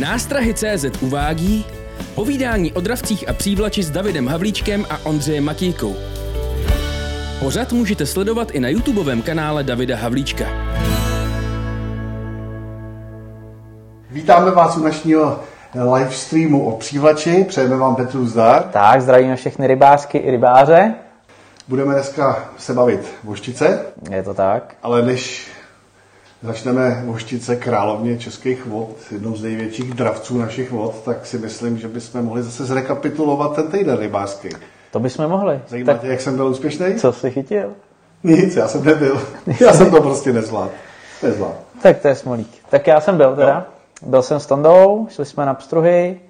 Nástrahy CZ uvádí povídání o dravcích a přívlači s Davidem Havlíčkem a Ondřejem Matějkou. Pořad můžete sledovat i na YouTubeovém kanále Davida Havlíčka. Vítáme vás u dnešního live streamu o přívlači. Přejeme vám Petru zdar. Tak, zdravíme všechny rybářky i rybáře. Budeme dneska se bavit voštice, Je to tak. ale než začneme voštice královně českých vod, jednou z největších dravců našich vod, tak si myslím, že bychom mohli zase zrekapitulovat ten týden rybářský. To bychom mohli. Zajímá tak tě, jak jsem byl úspěšný? co jsi chytil? Nic, já jsem nebyl. Já jsem to prostě nezvládl. Nezvládl. Tak to je smolík. Tak já jsem byl teda. Byl jsem s Tondou, šli jsme na pstruhy,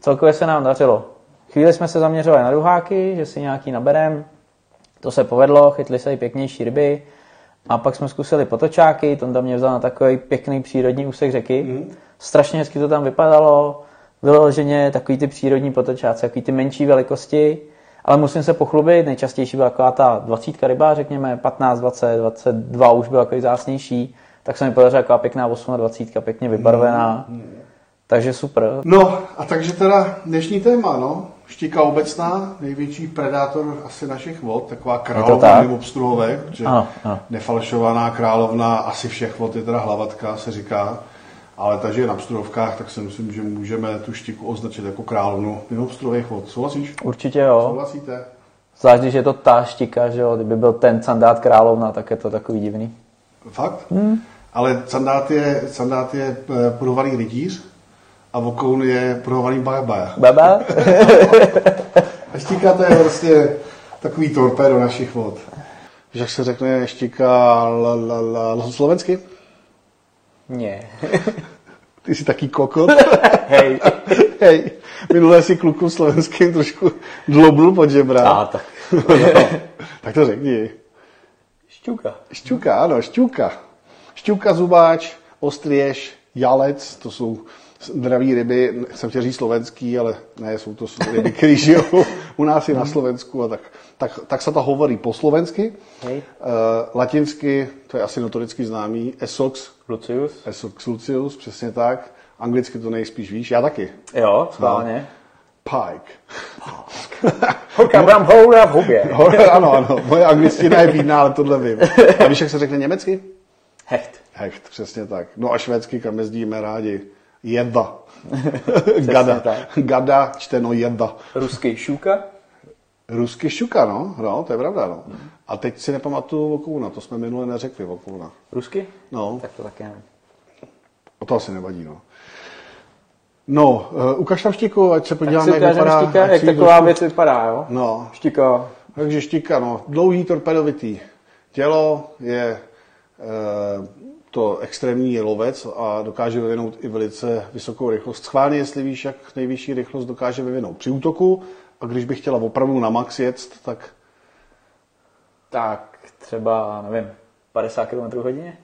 celkově se nám dařilo. Chvíli jsme se zaměřovali na duháky, že si nějaký naberem. To se povedlo, chytli se i pěknější ryby. A pak jsme zkusili potočáky, Tonda mě vzal na takový pěkný přírodní úsek řeky. Mhm. Strašně hezky to tam vypadalo, vyloženě takový ty přírodní potočáci, takový ty menší velikosti. Ale musím se pochlubit, nejčastější byla taková ta 20 ryba, řekněme, 15, 20, 22 už byl takový zásnější. Tak se mi podařila taková pěkná 28, pěkně vybarvená. Takže super. No, a takže teda dnešní téma, no. Štika obecná, největší predátor asi našich vod, taková královna tak? mimo obstruhovek, protože Ano, ano. nefalšovaná královna asi všech vod je teda hlavatka, se říká. Ale takže je na obstruhovkách, tak si myslím, že můžeme tu štiku označit jako královnu mimo obstruhových vod. Souhlasíš? Určitě jo. Souhlasíte? Zvlášť, když je to ta štika, že jo, kdyby byl ten sandát královna, tak je to takový divný. Fakt? Hmm. Ale sandát je, sandát je eh, pruhovaný rytíř a vokoun je pruhovaný bajabaja. Baba? A štika to je prostě takový torpédo našich vod. Víš, jak se řekne štika la, la, la, la, slovensky? Ne. Ty jsi taký kokot. Hej. Hej, minule si kluku slovenským trošku dlobl pod žebra. A tak. No, tak to řekni. Šťuka. Šťuka, ano, šťuka. Šťuka, zubáč, ostrěž, jalec, to jsou zdraví ryby, jsem chtěl říct slovenský, ale ne, jsou to ryby, které žijou u nás i na Slovensku, a tak, tak, tak se to hovorí po slovensky. Hej. Uh, latinsky, to je asi notoricky známý, esox, Lucius. esox lucius, přesně tak. Anglicky to nejspíš víš, já taky. Jo, schválně. Pike. Holka brám houra v hubě. ano, ano, moje anglictina je bídná, ale tohle vím. A víš, jak se řekne německy? Hecht. Hecht, přesně tak. No a švédsky, kam jezdíme rádi. Jeda. Gada. Gada, čteno jeda. Ruský šuka. Rusky šuka, no. No, to je pravda, no. A teď si nepamatuju Vokouna, to jsme minule neřekli Vokouna. Rusky? No, Tak to také ne. o to asi nevadí, no. No, uh, ukaž tam štiku, ať se podíváme, jak vypadá. štika, ať jak taková věc vypadá, jo? No, Štika. takže štika, no. Dlouhý torpedovitý tělo je e, to extrémní lovec a dokáže vyvinout i velice vysokou rychlost. Schválně, jestli víš, jak nejvyšší rychlost dokáže vyvinout při útoku a když bych chtěla opravdu na max jet, tak Tak třeba, nevím, 50 km hodině?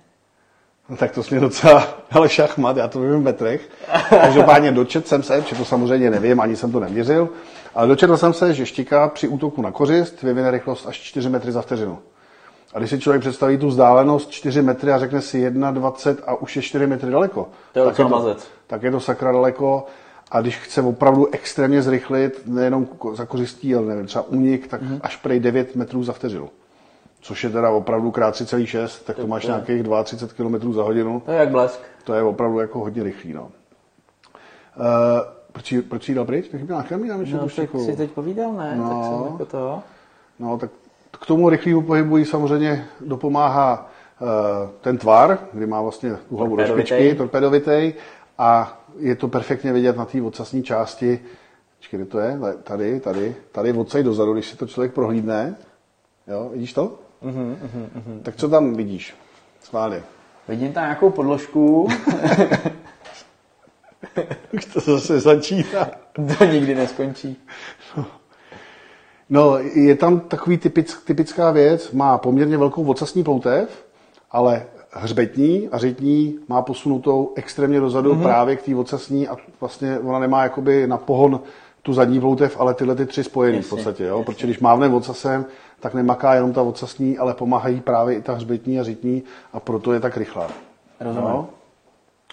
No, tak to jsi mě docela, ale šachmat, já to vím v metrech. Každopádně dočet jsem se, že to samozřejmě nevím, ani jsem to neměřil, ale dočetl jsem se, že štika při útoku na kořist vyvine rychlost až 4 metry za vteřinu. A když si člověk představí tu vzdálenost 4 metry a řekne si 1,20 a už je 4 metry daleko, To je tak, je to, mazec. tak je to sakra daleko. A když chce opravdu extrémně zrychlit, nejenom za kořistí, ale nevím, třeba unik, tak Mhm. až prej 9 metrů za vteřinu. Což je teda opravdu krát 3,6, tak to máš nějakých 32 km za hodinu. To je jak blesk. To je opravdu jako hodně rychlý, no. Uh, proč, jí- proč jsi dal pryč? Tak byla nám ještě No, tak si teď povídal, ne? No. Tak jsem jako to... No, tak k tomu rychlému pohybu jí samozřejmě dopomáhá uh, ten tvar, kdy má vlastně tu hlavu do špičky, torpedovitej, a je to perfektně vidět na té ocasní části. Kde to je? Tady, tady, tady odsej dozadu, když si to člověk prohlídne. Jo, vidíš to? Mhm, mhm, mhm. Tak co tam vidíš? Schválně. Vidím tam nějakou podložku, Už to zase začíná. to nikdy neskončí. No, je tam takový typic, typická věc, má poměrně velkou ocasní ploutev, ale hřbetní a řitní má posunutou extrémně dozadu mm-hmm. právě k té ocasní a vlastně ona nemá jakoby na pohon tu zadní ploutev, ale tyhle ty tři spojený v Jasně, podstatě, jo? protože když mávne ocasem, tak nemaká jenom ta ocasní, ale pomáhají právě i ta hřbetní a řitní a proto je tak rychlá. Rozumím. No.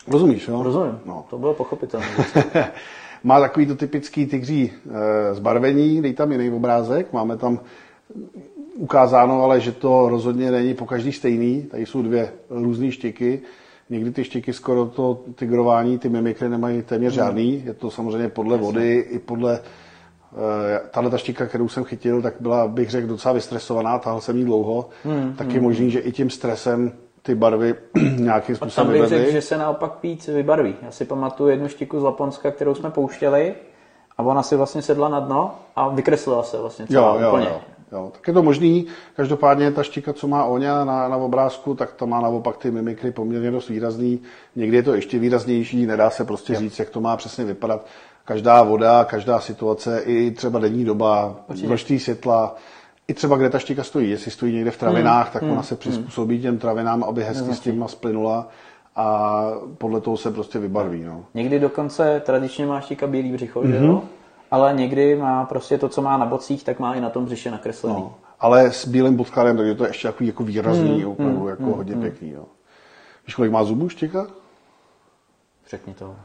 Rozumíš, jo? Rozumím, No. to bylo pochopitelné. Má takový to typický tygří e, zbarvení, dej tam jiný obrázek, máme tam ukázáno, ale že to rozhodně není po každý stejný. Tady jsou dvě různé štiky. Někdy ty štiky skoro to tygrování, ty mimikry nemají téměř žádný. Je to samozřejmě podle vody i podle e, tahle ta štika, kterou jsem chytil, tak byla, bych řekl, docela vystresovaná, tahal jsem jí dlouho. Hmm, tak je možný, že i tím stresem ty barvy nějakým Tam způsobem bych řekl, že se naopak víc vybarví. Já si pamatuju jednu štiku z Laponska, kterou jsme pouštěli a ona si vlastně sedla na dno a vykreslila se vlastně celá Jo, jo, úplně. jo, jo. Tak je to možný. Každopádně ta štika, co má Oňa na, na obrázku, tak ta má naopak ty mimikry poměrně dost výrazný. Někdy je to ještě výraznější, nedá se prostě říct, jak to má přesně vypadat. Každá voda, každá situace, i třeba denní doba, množství světla, i třeba kde ta štika stojí. Jestli stojí někde v travinách, Hmm, tak ona se přizpůsobí těm travinám, aby hezky s těma splynula a podle toho se prostě vybarví. No. Někdy dokonce tradičně má štika bílý břicho, Mhm. že jo? Ale někdy má prostě to, co má na bocích, tak má i na tom břiše nakreslený. No. Ale s bílým podkladem, takže to je ještě takový jako výrazný, opravdu jako hodně pěkný. Jo. Víš, kolik má zubů štika? Řekni to.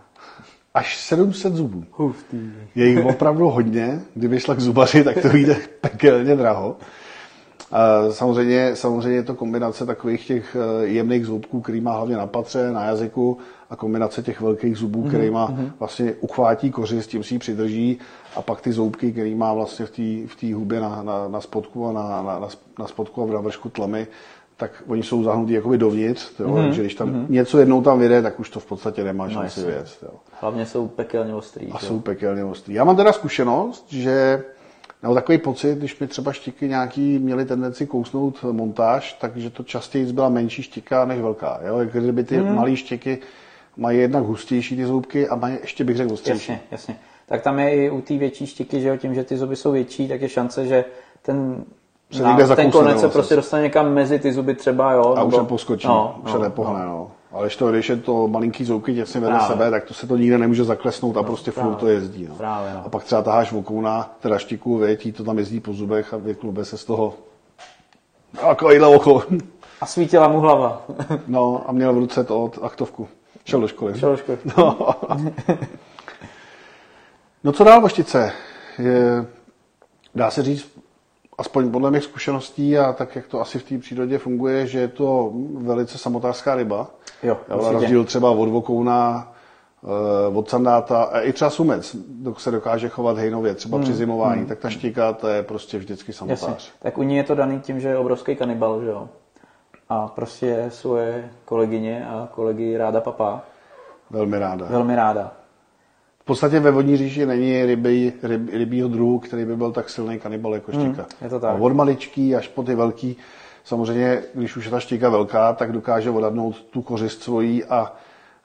Až 700 zubů. Huf, ty. Je jich opravdu hodně. Kdyby šla k zubaři, tak to vyjde pekelně draho. A samozřejmě, samozřejmě je to kombinace takových těch eh, jemných zubků, který má hlavně na patře, na jazyku a kombinace těch velkých zubů, Mhm, který má vlastně uchvátí kořist, tím si ji přidrží a pak ty zoubky, který má vlastně v té v hubě na, na, na spodku a na, na, na, na spodku a v vršku tlamy, tak oni jsou zahnutí jakoby dovnitř, jo, Mhm, takže když tam něco jednou tam vyjde, tak už to v podstatě nemá šanci jasně. věc. Jo Hlavně jsou pekelně ostrý. a jo? jsou pekelně ostrý. Já mám teda zkušenost, že nebo takový pocit, když mi třeba štiky nějaký měly tendenci kousnout montáž, takže to častěji byla menší štika než velká. Jo? Jak kdyby ty mm. malé štiky mají jednak hustější ty zubky a mají ještě bych řekl ostřejší. Jasně, jasně. Tak tam je i u té větší štiky, že jo, tím, že ty zuby jsou větší, tak je šance, že ten, Se na- někde ten konec se prostě dostane někam mezi ty zuby třeba, jo. A už nebo- neposkočí, No, už no, se nepohne. no. No. Ale když, to, když je to malinký zoubky těsně vedle Právě. sebe, tak to se to nikde nemůže zaklesnout a prostě furt to jezdí. No. Právě, no. A pak třeba taháš vokouna, teda štiku, větí, to tam jezdí po zubech a vyklube se z toho takovýhle oko. A svítila mu hlava. No a měl v ruce to od aktovku. Šel do školy. Šel do školy. No. no co dál, Voštice? Je, dá se říct, aspoň podle mých zkušeností a tak, jak to asi v té přírodě funguje, že je to velice samotářská ryba. Jo, určitě. rozdíl třeba od vokouna, eh, od sandáta, a i třeba sumec se dokáže chovat hejnově, třeba při zimování, tak ta štika, to je prostě vždycky Hmm, Jasně. samotář. Tak u ní je to daný tím, že je obrovský kanibal, že jo. A prostě svoje kolegyně a kolegy ráda papá. Velmi ráda. Velmi ráda. V podstatě ve vodní říši není ryby, ryb, rybího druhu, který by byl tak silný kanibal jako štika. Hmm, je to tak. A od maličký až po ty velký, samozřejmě, když už je ta štika velká, tak dokáže odadnout tu kořist svojí a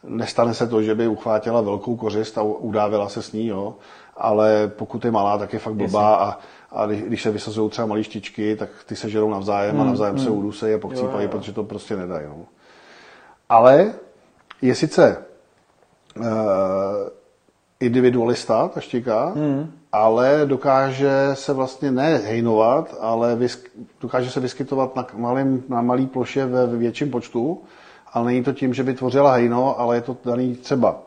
nestane se to, že by uchvátila velkou kořist a udávila se s ní, jo. Ale pokud je malá, tak je fakt blbá a, a kdy- když se vysazují třeba malé štičky, tak ty se žerou navzájem a navzájem se udusejí a pokcípají, Hmm, Jo, jo, jo. protože to prostě nedají. No. Ale je sice uh, individualista, ta štika, hmm. ale dokáže se vlastně ne hejnovat, ale vysk, dokáže se vyskytovat na, malým, na malý ploše ve, větším počtu, ale není to tím, že by tvořila hejno, ale je to daný třeba,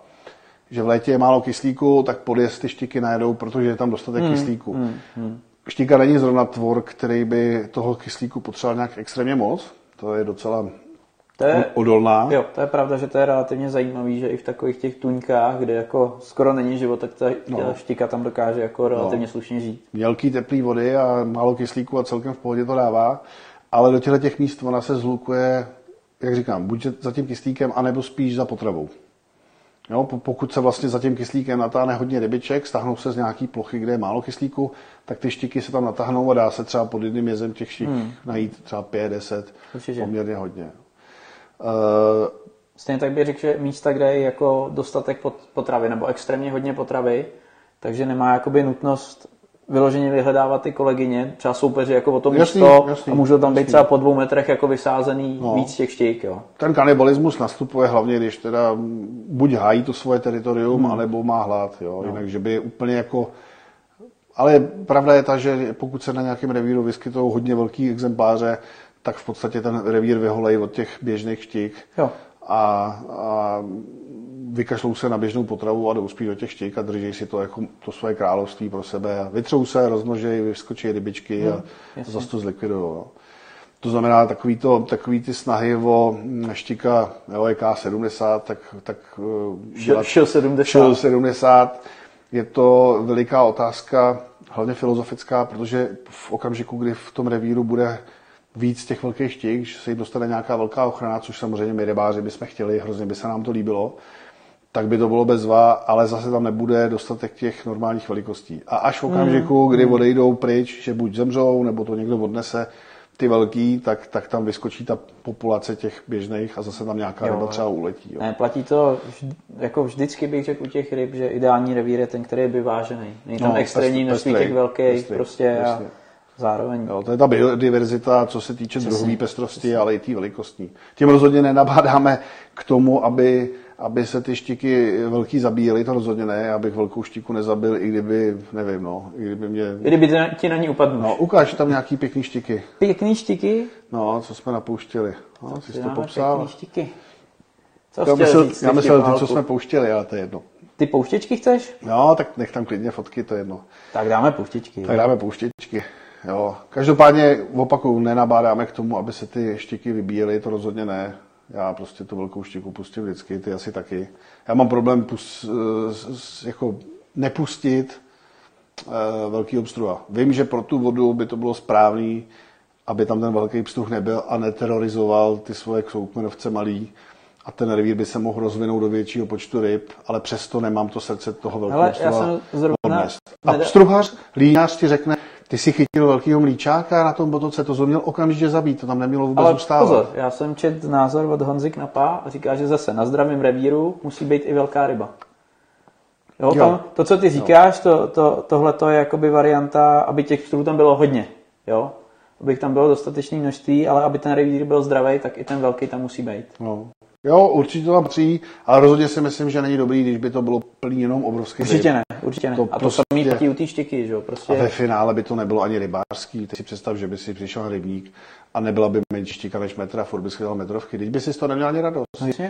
že v létě je málo kyslíku, tak podjezd ty štiky najedou, protože je tam dostatek hmm. kyslíku. Hmm. Hmm. Štika není zrovna tvor, který by toho kyslíku potřeboval nějak extrémně moc, to je docela To je, odolná. jo, to je pravda, že to je relativně zajímavý, že i v takových těch tuňkách, kde jako skoro není život, tak ta, No. štika tam dokáže jako relativně slušně žít. mělký teplý vody a málo kyslíku a celkem v pohodě to dává, ale do těchto těch míst ona se zhlukuje, jak říkám, buď za tím kyslíkem, anebo spíš za potravou. Jo, po- pokud se vlastně za tím kyslíkem natáhne hodně rybiček, stáhnou se z nějaký plochy, kde je málo kyslíku, tak ty štiky se tam natáhnou a dá se třeba pod jedným jezem těch štik hmm. najít třeba 5, 10, Určitě. poměrně hodně. Uh, Stejně tak bych řekl, že místa, kde je jako dostatek pot- potravy nebo extrémně hodně potravy, takže nemá jakoby nutnost vyloženě vyhledávat ty kolegyně, třeba soupeři jako o to Jasný, místo jasný, a můžou tam být jasný. třeba po dvou metrech jako vysázený No. víc těch štějk, jo. ten kanibalismus nastupuje hlavně, když teda buď hájí to svoje teritorium, hmm. anebo má hlad. Jo? No. Jinak, že by úplně jako... Ale pravda je ta, že pokud se na nějakém revíru vyskytují hodně velký exempláře, tak v podstatě ten revír vyholejí od těch běžných štik. Jo. A, a vykašlou se na běžnou potravu a jdou spíš do těch štěk a drží si to jako to svoje království pro sebe a vytřou se, rozmnoží, vyskočí rybičky a, a zase to zlikvidují. No. To znamená, takový, to, takový ty snahy o štika LEK 70, tak, tak dělat, šel 70. Šel 70 je to veliká otázka, hlavně filozofická, protože v okamžiku, kdy v tom revíru bude víc těch velkých štik, že se jim dostane nějaká velká ochrana, což samozřejmě my rybáři bychom chtěli, hrozně by se nám to líbilo, tak by to bylo bezva, ale zase tam nebude dostatek těch normálních velikostí. A až v okamžiku, kdy mm. odejdou pryč, že buď zemřou, nebo to někdo odnese, ty velký, tak, tak tam vyskočí ta populace těch běžných a zase tam nějaká jo, ryba třeba uletí. Jo. Ne, platí to, vždy, jako vždycky bych řekl u těch ryb, že ideální revír je ten, který je vyvážený. Není tam no, extrémní množství těch velkých prostě a zároveň. Jo, to je ta biodiverzita, co se týče druhové pestrosti, přesně. ale i té velikostní. Tím rozhodně nenabádáme k tomu, aby aby se ty štiky velký zabíjely, to rozhodně ne, abych velkou štiku nezabil, i kdyby, nevím, no, i kdyby mě... I kdyby ti na ní upadl. No, ukáž tam nějaký pěkný štiky. Pěkný štiky? No, co jsme napouštěli. No, co jsi to popsal. Pěkný štiky. Co já myslel, říct, já myslel ty, co jsme pouštěli, ale to je jedno. Ty pouštěčky chceš? No, tak nech tam klidně fotky, to je jedno. Tak dáme pouštěčky. Tak dáme pouštěčky. Jo. Každopádně opakuju, nenabádáme k tomu, aby se ty štiky vybíjely, to rozhodně ne. Já prostě tu velkou štiku pustím vždycky, ty asi taky. Já mám problém pus, jako nepustit uh, velký obstrua. Vím, že pro tu vodu by to bylo správný, aby tam ten velký pstuch nebyl a neterorizoval ty svoje soukmenovce malý a ten revír by se mohl rozvinout do většího počtu ryb, ale přesto nemám to srdce toho velkého obstrua zrovna... A pstruhař, líňář ti řekne, ty si chytil velkého mlíčáka na tom botoce, to měl okamžitě zabít, to tam nemělo vůbec Ale ustávat. pozor, já jsem čet názor od Honzy Knapa a říká, že zase na zdravém revíru musí být i velká ryba. Jo, jo. Tam, to, co ty říkáš, to, to, tohle je jakoby varianta, aby těch pstrů tam bylo hodně. Jo? Aby tam bylo dostatečné množství, ale aby ten revír byl zdravý, tak i ten velký tam musí být. No. Jo, určitě to tam patří, ale rozhodně si myslím, že není dobrý, když by to bylo plný jenom obrovský Určitě ryb. ne, určitě ne. To a to prostě, samý platí u té štěky, že jo? Prostě... A ve finále by to nebylo ani rybářský. Ty si představ, že by si přišel na rybník a nebyla by menší štika než metra, furt bys chytal metrovky. Teď by si z toho neměl ani radost. No.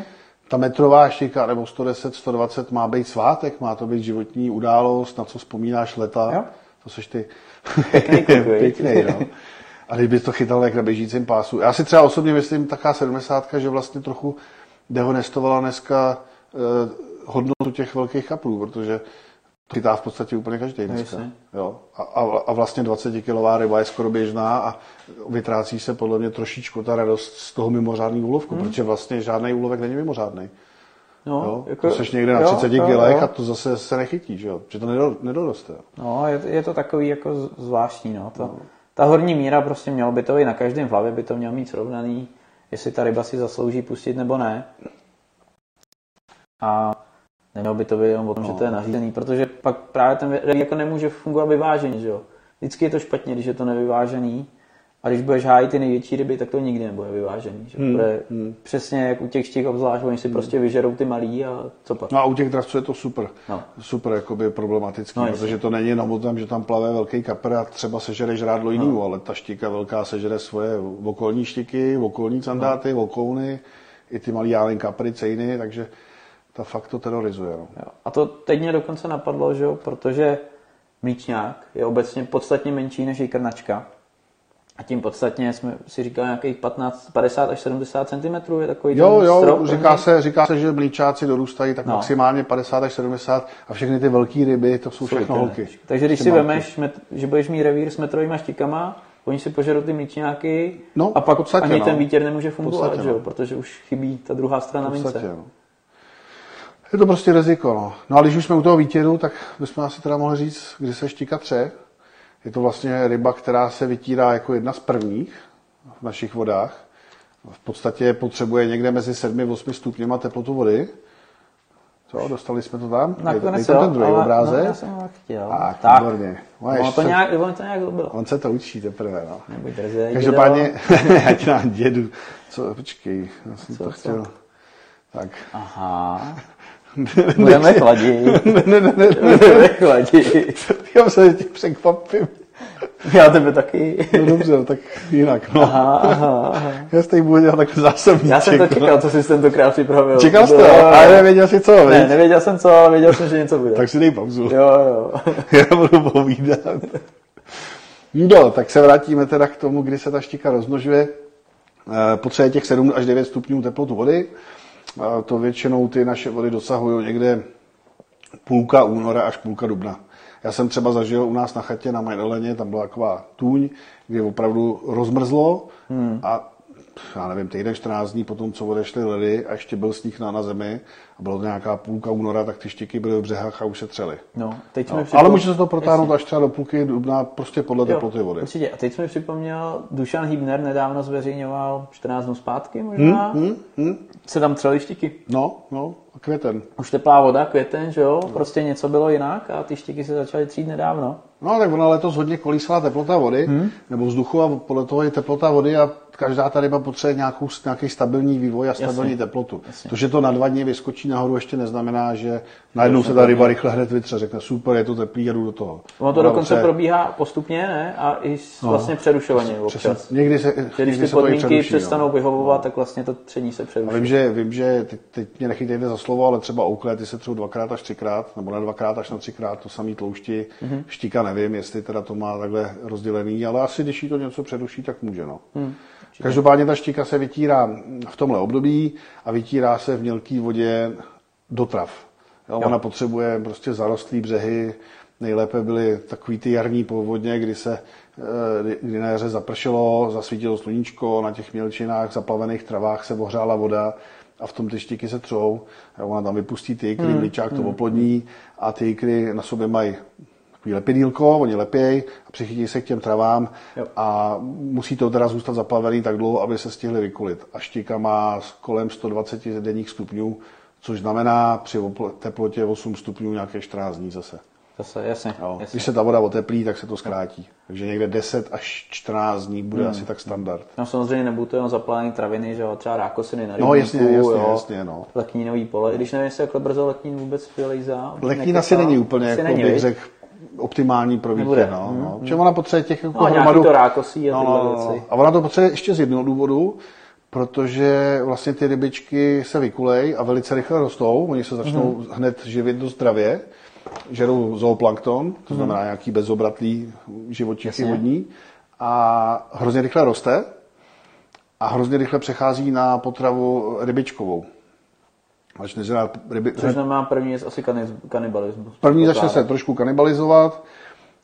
Ta metrová štika nebo 110, 120 má být svátek, má to být životní událost, na co vzpomínáš leta. Jo? To seš ty pěkný, pěkný no. A když bys to chytal jak na běžícím pásu. Já si třeba osobně myslím, taká 70, že vlastně trochu dehonestovala dneska eh, hodnotu těch velkých kaprů, protože to chytá v podstatě úplně každý dneska. Jo. A, a, a vlastně 20 kilová ryba je skoro běžná a vytrácí se podle mě trošičku ta radost z toho mimořádného úlovku, hmm. protože vlastně žádný úlovek není mimořádný. No, jo? Jako, to seš někde na 30 jo, kilech jo. a to zase se nechytí, že, jo? že to nedoroste. No, je, je to takový jako zvláštní. No. To, no. Ta horní míra prostě mělo by to i na každém hlavě, by to mělo mít srovnaný jestli ta ryba si zaslouží pustit nebo ne. A nemělo by to být jenom o tom, no. že to je nařízený, protože pak právě ten revír jako nemůže fungovat vyvážený, že jo. Vždycky je to špatně, když je to nevyvážený. A když budeš hájit ty největší ryby, tak to nikdy nebude vyvážený. Že? Hmm. Bude hmm. Přesně jak u těch štěk obzvlášť, oni si hmm. prostě vyžerou ty malí a co pak. No a u těch dravců je to super. No. Super jakoby problematický, no, protože to není jenom o tom, že tam plave velký kapr a třeba sežere žrádlo jiného, no. ale ta štika velká sežere svoje okolní štiky, okolní sandáty, no. okouny, i ty malý jálen kapry, cejny, takže ta fakt to terorizuje. No. Jo. A to teď mě dokonce napadlo, že jo, protože mlíčňák je obecně podstatně menší než jikrnačka. A tím podstatně jsme si říkali nějakých 15, 50 až 70 cm je takový Jo, jo, strop, říká se, říká se, že mlíčáci dorůstají tak no. maximálně 50 až 70 a všechny ty velké ryby, to jsou všechno holky. Takže když si vemeš, že budeš mít revír s metrovými štikama, oni si požerou ty mlíčňáky no, a pak podstatě, ani no. ten vítěr nemůže fungovat, podstatě, že jo, no. protože už chybí ta druhá strana podstatě, mince. No. Je to prostě riziko. No. no a když už jsme u toho výtěru, tak bychom asi teda mohli říct, kdy se štika tře. Je to vlastně ryba, která se vytírá jako jedna z prvních v našich vodách. V podstatě potřebuje někde mezi 7 a 8 stupněma teplotu vody. Co, dostali jsme to tam? Nakonec jo, ten druhý ale, obrázek. No, já jsem ho chtěl. Tak, tak. výborně. No, to nějak, on to nějak bylo. On se to učí teprve, no. Nebuď drzej, Každopádně, ať nám dědu. Co, počkej, já jsem co, to chtěl. Co? Tak. Aha. Budeme chladit. ne, ne, ne, ne. Budeme chladit. Já se tě překvapím. Já tebe taky. No dobře, no, tak jinak. No. Aha, aha, aha. Já teď budu dělat takový zásobníček. Já jsem to no. čekal, co jsi tentokrát připravil. Čekal jsi To ale nevěděl jsi co, Ne, nevěděl jsem co, ale věděl jsem, že něco bude. Tak si dej pauzu. Jo, jo. Já budu povídat. No, tak se vrátíme teda k tomu, kdy se ta štika rozmnožuje. Eh, Potřebuje těch 7 až 9 stupňů teplotu vody. To většinou ty naše vody dosahují někde půlka února až půlka dubna. Já jsem třeba zažil u nás na chatě na Majdoleně, tam byla taková tůň, kde opravdu rozmrzlo hmm. a já nevím, týden, 14 dní potom, co odešly ledy a ještě byl sníh na, na zemi a bylo to nějaká půlka února, tak ty štiky byly v břehách a už se třely. No, teď No, mi ale může se to protáhnout až třeba do půlky dubna, prostě podle Jo, teploty vody. Určitě. A teď jsme připomněl, Dušan Hýbner nedávno zveřejňoval 14 dnů zpátky možná. Hm, hm, Se tam třeli štiky. no, no, a květen. Už teplá voda, květen, že jo? Prostě něco bylo jinak a ty štiky se začaly třít nedávno. No, tak ona letos hodně kolísala teplota vody, hmm. nebo vzduchu a podle toho je teplota vody a každá ta ryba potřebuje nějakou, nějaký stabilní vývoj a stabilní Jasně. teplotu. Jasně. To, že to na dva dny vyskočí nahoru, ještě neznamená, že najednou se ta ryba rychle hned vytře, řekne super, je to teplý, jdu do toho. Ono to Ona dokonce potřebuje- probíhá postupně, ne? A i s- vlastně přerušovaně Přesně, občas. někdy se, Že když někdy ty se to podmínky přeruší, přestanou no. vyhovovat, tak vlastně to tření se A přeruší. vím, že, vím, že teď, teď mě nechytejte za slovo, ale třeba oukle, ty se třou dvakrát až třikrát, nebo ne dvakrát až na třikrát, to samý tloušti, Mhm. mm-hmm. štíka nevím, jestli teda to má takhle rozdělený, ale asi když jí to něco předuší, tak může. No. Mm, Každopádně ta štika se vytírá v tomhle období a vytírá se v mělké vodě do trav. Jo, ona potřebuje prostě zarostlý břehy, nejlépe byly takový ty jarní povodně, kdy se eh, kdy na jaře zapršelo, zasvítilo sluníčko, na těch mělčinách, zaplavených travách se ohřála voda a v tom ty štiky se třou. Ona tam vypustí ty ikry, mlíčák to oplodní a ty ikry na sobě mají takový lepidílko, oni lepěj a přichytí se k těm travám Jo. a musí to teda zůstat zaplavený tak dlouho, aby se stihly vykulit. A štika má kolem 120 denních stupňů, což znamená při teplotě 8 stupňů nějaké 14 dní zase. Zase, jasně, Jo. jasně. Když se ta voda oteplí, tak se to zkrátí. Takže někde 10 až 14 dní bude asi tak standard. No samozřejmě nebudou to jenom zaplavené traviny, že jo, třeba rákosiny na No, jasně, rybníku, jasně, jo. jasně, no. Letnínový pole, i když nevím, jestli takhle brzo letnín vůbec vylejzá. Leknín asi není úplně, jako není, bych řekl, optimální pro Nebude. výtěr. No, no. Protože ona potřebuje těch jako No, hromadu- to rákosí a No, tyhle no, no. věci. A ona to potřebuje ještě z jednoho důvodu, protože vlastně ty rybičky se vykulej a velice rychle rostou. Oni se začnou Mhm. hned živit dost zdravě. Žerou zooplankton, to znamená nějaký bezobratlý živočichy Mhm. Vodní. A hrozně rychle roste a hrozně rychle přechází na potravu rybičkovou. Až ryby, Což znamená první je asi kani- kanibalismus. První začne se trošku kanibalizovat,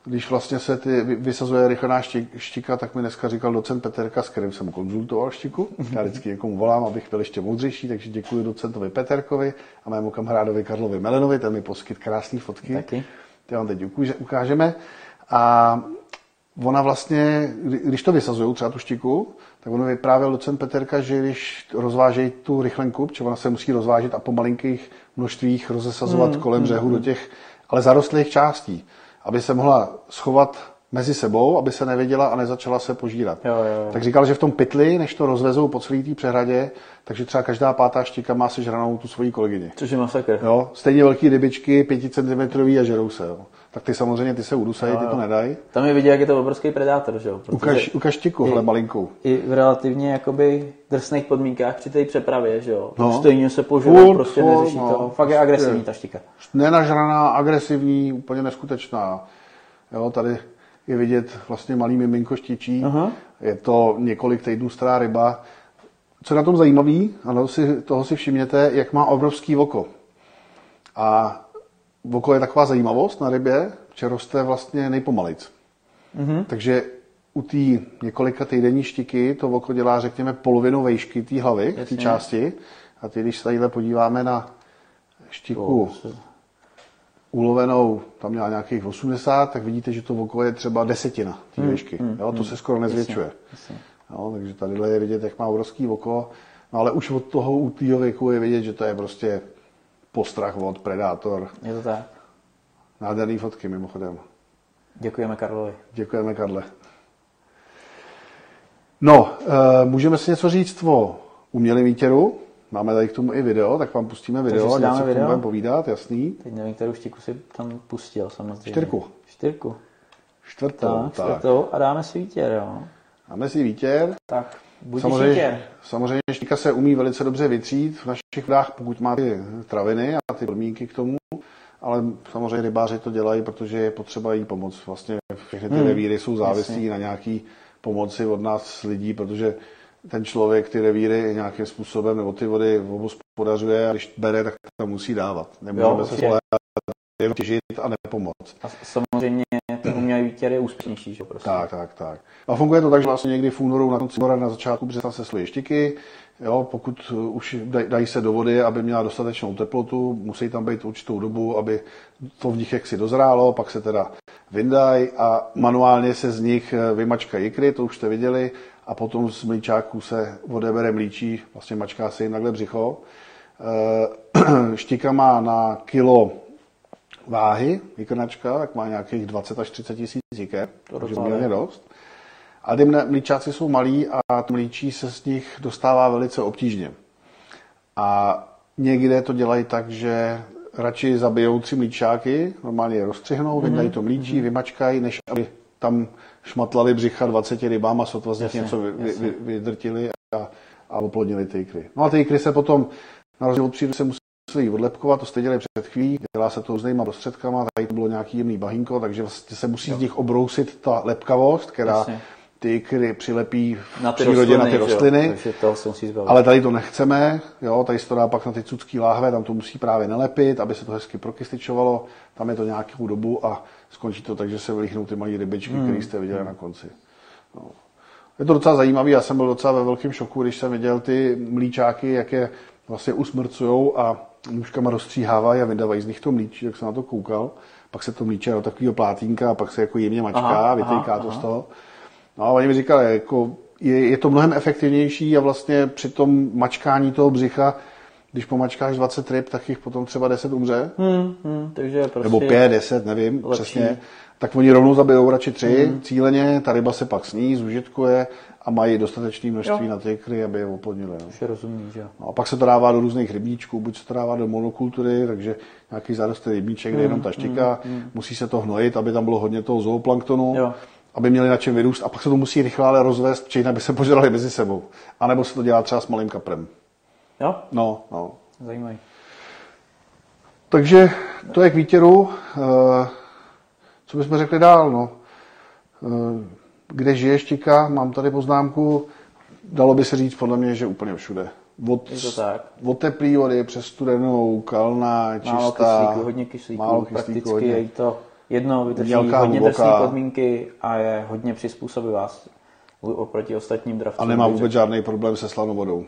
když vlastně se ty vy- vysazuje rychlá šti- štika, tak mi dneska říkal docent Peterka, s kterým jsem konzultoval štiku. Já vždycky někomu volám, abych byl ještě moudřejší, takže děkuji docentovi Peterkovi a mému kamarádovi Karlovi Melenovi, ten mi poskyt krásné fotky. Taky. Ty vám teď ukážeme. A ona vlastně, kdy- když to vysazují, třeba tu štiku, tak on vyprávěl docent Peterka, že když rozvážejí tu rychlenku, protože ona se musí rozvážet a po malinkých množstvích rozesazovat Hmm, kolem břehu do těch, ale zarostlých částí, aby se mohla schovat mezi sebou, aby se nevěděla a nezačala se požírat. Jo, jo, jo. Tak říkal, že v tom pytli, než to rozvezou po celé té přehradě, takže třeba každá pátá štika má sežranou tu svoji kolegyni. Což je masakr. Jo, stejně velký rybičky, 5 cm a žerou se. Jo. Tak ty samozřejmě ty se udusají, ty to nedají. Tam je vidět, jak je to obrovský predátor, že jo? Protože Ukaž, ukaž štiku, hele malinkou. I v relativně jakoby drsných podmínkách při té přepravě, že jo? No. Stejně se požere, Furt, prostě furt, neřeší no. to. Fakt je agresivní ta štika. Nenažraná, agresivní, úplně neskutečná. Jo, tady je vidět vlastně malý miminko štičí. Aha. Je to několik týdnů stará ryba. Co je na tom zajímavý, a toho si, toho si všimněte, jak má obrovský oko. A oko je taková zajímavost na rybě, že roste vlastně nejpomalejc. Mm-hmm. Takže u té několika týdenní štiky to oko dělá, řekněme, polovinu vejšky té hlavy, té Jasně. části. A ty, když se tadyhle podíváme na štiku ulovenou, tam měla nějakých 80, tak vidíte, že to oko je třeba desetina té výšky. jo, to se skoro nezvětšuje. Jo, takže tady je vidět, jak má obrovský oko. No ale už od toho útlýho věku je vidět, že to je prostě postrach od predátor. Je to tak. Nádherný fotky mimochodem. Děkujeme Karlovi. Děkujeme, Karle. No, e, můžeme si něco říct o umělém výtěru. Máme tady k tomu i video, tak vám pustíme video a něco dáme k tomu video? budeme povídat, jasný. Teď nevím, kterou štiku si tam pustil samozřejmě. Čtyřku. Čtyřku. Čtvrtou, Tak, tak. čtvrtou a dáme si vítěr, jo. Dáme si vítěr. Tak, buď Samozřejmě, samozřejmě štika se umí velice dobře vytřít v našich vodách, pokud má ty traviny a ty podmínky k tomu. Ale samozřejmě rybáři to dělají, protože je potřeba jí pomoct. Vlastně všechny ty Hmm, revíry jsou závislí jasně. na nějaký pomoci od nás lidí, protože ten člověk ty revíry nějakým způsobem nebo ty vody obospodařuje a když bere, tak tam musí dávat. Nemůžeme se určitě. Jenom těžit a nepomoct. A samozřejmě ten umělý vítěr je úspěšnější, že jo, prostě. Tak, tak, tak. A funguje to tak, že vlastně někdy v únoru, na konci února, na začátku března se slojí štiky. Jo, pokud uh, už daj- dají se do vody, aby měla dostatečnou teplotu, musí tam být určitou dobu, aby to v nich jaksi dozrálo, pak se teda vyndají a manuálně se z nich eh, vymačkají jikry, to už jste viděli, a potom z mlíčáků se odebere mlíčí, vlastně mačká se jim takhle břicho. Eh, Štika má na kilo váhy, jikrnačka, tak má nějakých 20 až 30 tisíc jiker, To takže poměrně dost. A ty mlíčáci jsou malí a mlíčí se z nich dostává velice obtížně. A někde to dělají tak, že radši zabijou tři mlíčáky, normálně je rozstřihnou, vydají to mlíčí, vymačkají, než aby tam šmatlali břicha 20 rybám a sotva z nich něco vy, vy, vy, vydrtili a, a oplodnili ty jikry. No a ty jikry se potom, na rozdíl od přírody, se musí odlepkovat, to jste dělali před chvílí, dělá se to různýma prostředkama, tady to bylo nějaký jemný bahínko, takže vlastně se musí z nich obrousit ta lepkavost, která Jasně. ty jikry přilepí v Na ty přírodě rostliny, na ty jo, rostliny. Takže to se musí zbavit. Ale tady to nechceme, jo, tady se to dá pak na ty cucký láhve, tam to musí právě nelepit, aby se to hezky prokysličovalo, tam je to nějakou dobu a skončí to tak, že se vylíchnou ty malé rybičky, hmm. které jste viděli na konci. No. Je to docela zajímavé, já jsem byl docela ve velkém šoku, když jsem viděl ty mlíčáky, jak je vlastně usmrcujou a nůžkama rozstříhávají a vydávají z nich to mlíčí, jak jsem na to koukal. Pak se to mlíče do takového plátínka a pak se jako jemně mačká, Aha, aha, vytýká aha, to aha. z toho. No a oni mi říkali, jako je, je to mnohem efektivnější a vlastně při tom mačkání toho břicha, když pomačkáš 20 ryb, tak jich potom třeba 10 umře. Hmm, hmm, takže prostě... Nebo 5, 10, nevím lepší. přesně. Tak oni rovnou zabijou radši tři hmm. cíleně, ta ryba se pak sní, zužitkuje a mají dostatečné množství Jo. na ty ikry, aby je oplodnili. No. Je že. No a pak se to dává do různých rybníčků, buď se to dává do monokultury, takže nějaký zarostlý rybníček, kde je jenom ta štika, musí se to hnojit, aby tam bylo hodně toho zooplanktonu, Jo. aby měli na čem vyrůst a pak se to musí rychle ale rozvést, či jinak by se požrali mezi sebou. A nebo se to dělá třeba s malým kaprem. Jo, No, no. zajímavý. Takže to je k výtěru. Eh, Co bychom řekli dál? No? Eh, Kde žije štika? Mám tady poznámku. Dalo by se říct podle mě, že úplně všude. Od, Je to tak. od teplý vody přes studenou, kalná, čistá. Málo kyslíku, hodně kyslíku, málo prakticky kyslíku, hodně. je to jedno, vydrží Mělká, hodně drsné podmínky a je hodně přizpůsobivá oproti ostatním dravcům. A nemá vůbec žádný problém se slanou vodou.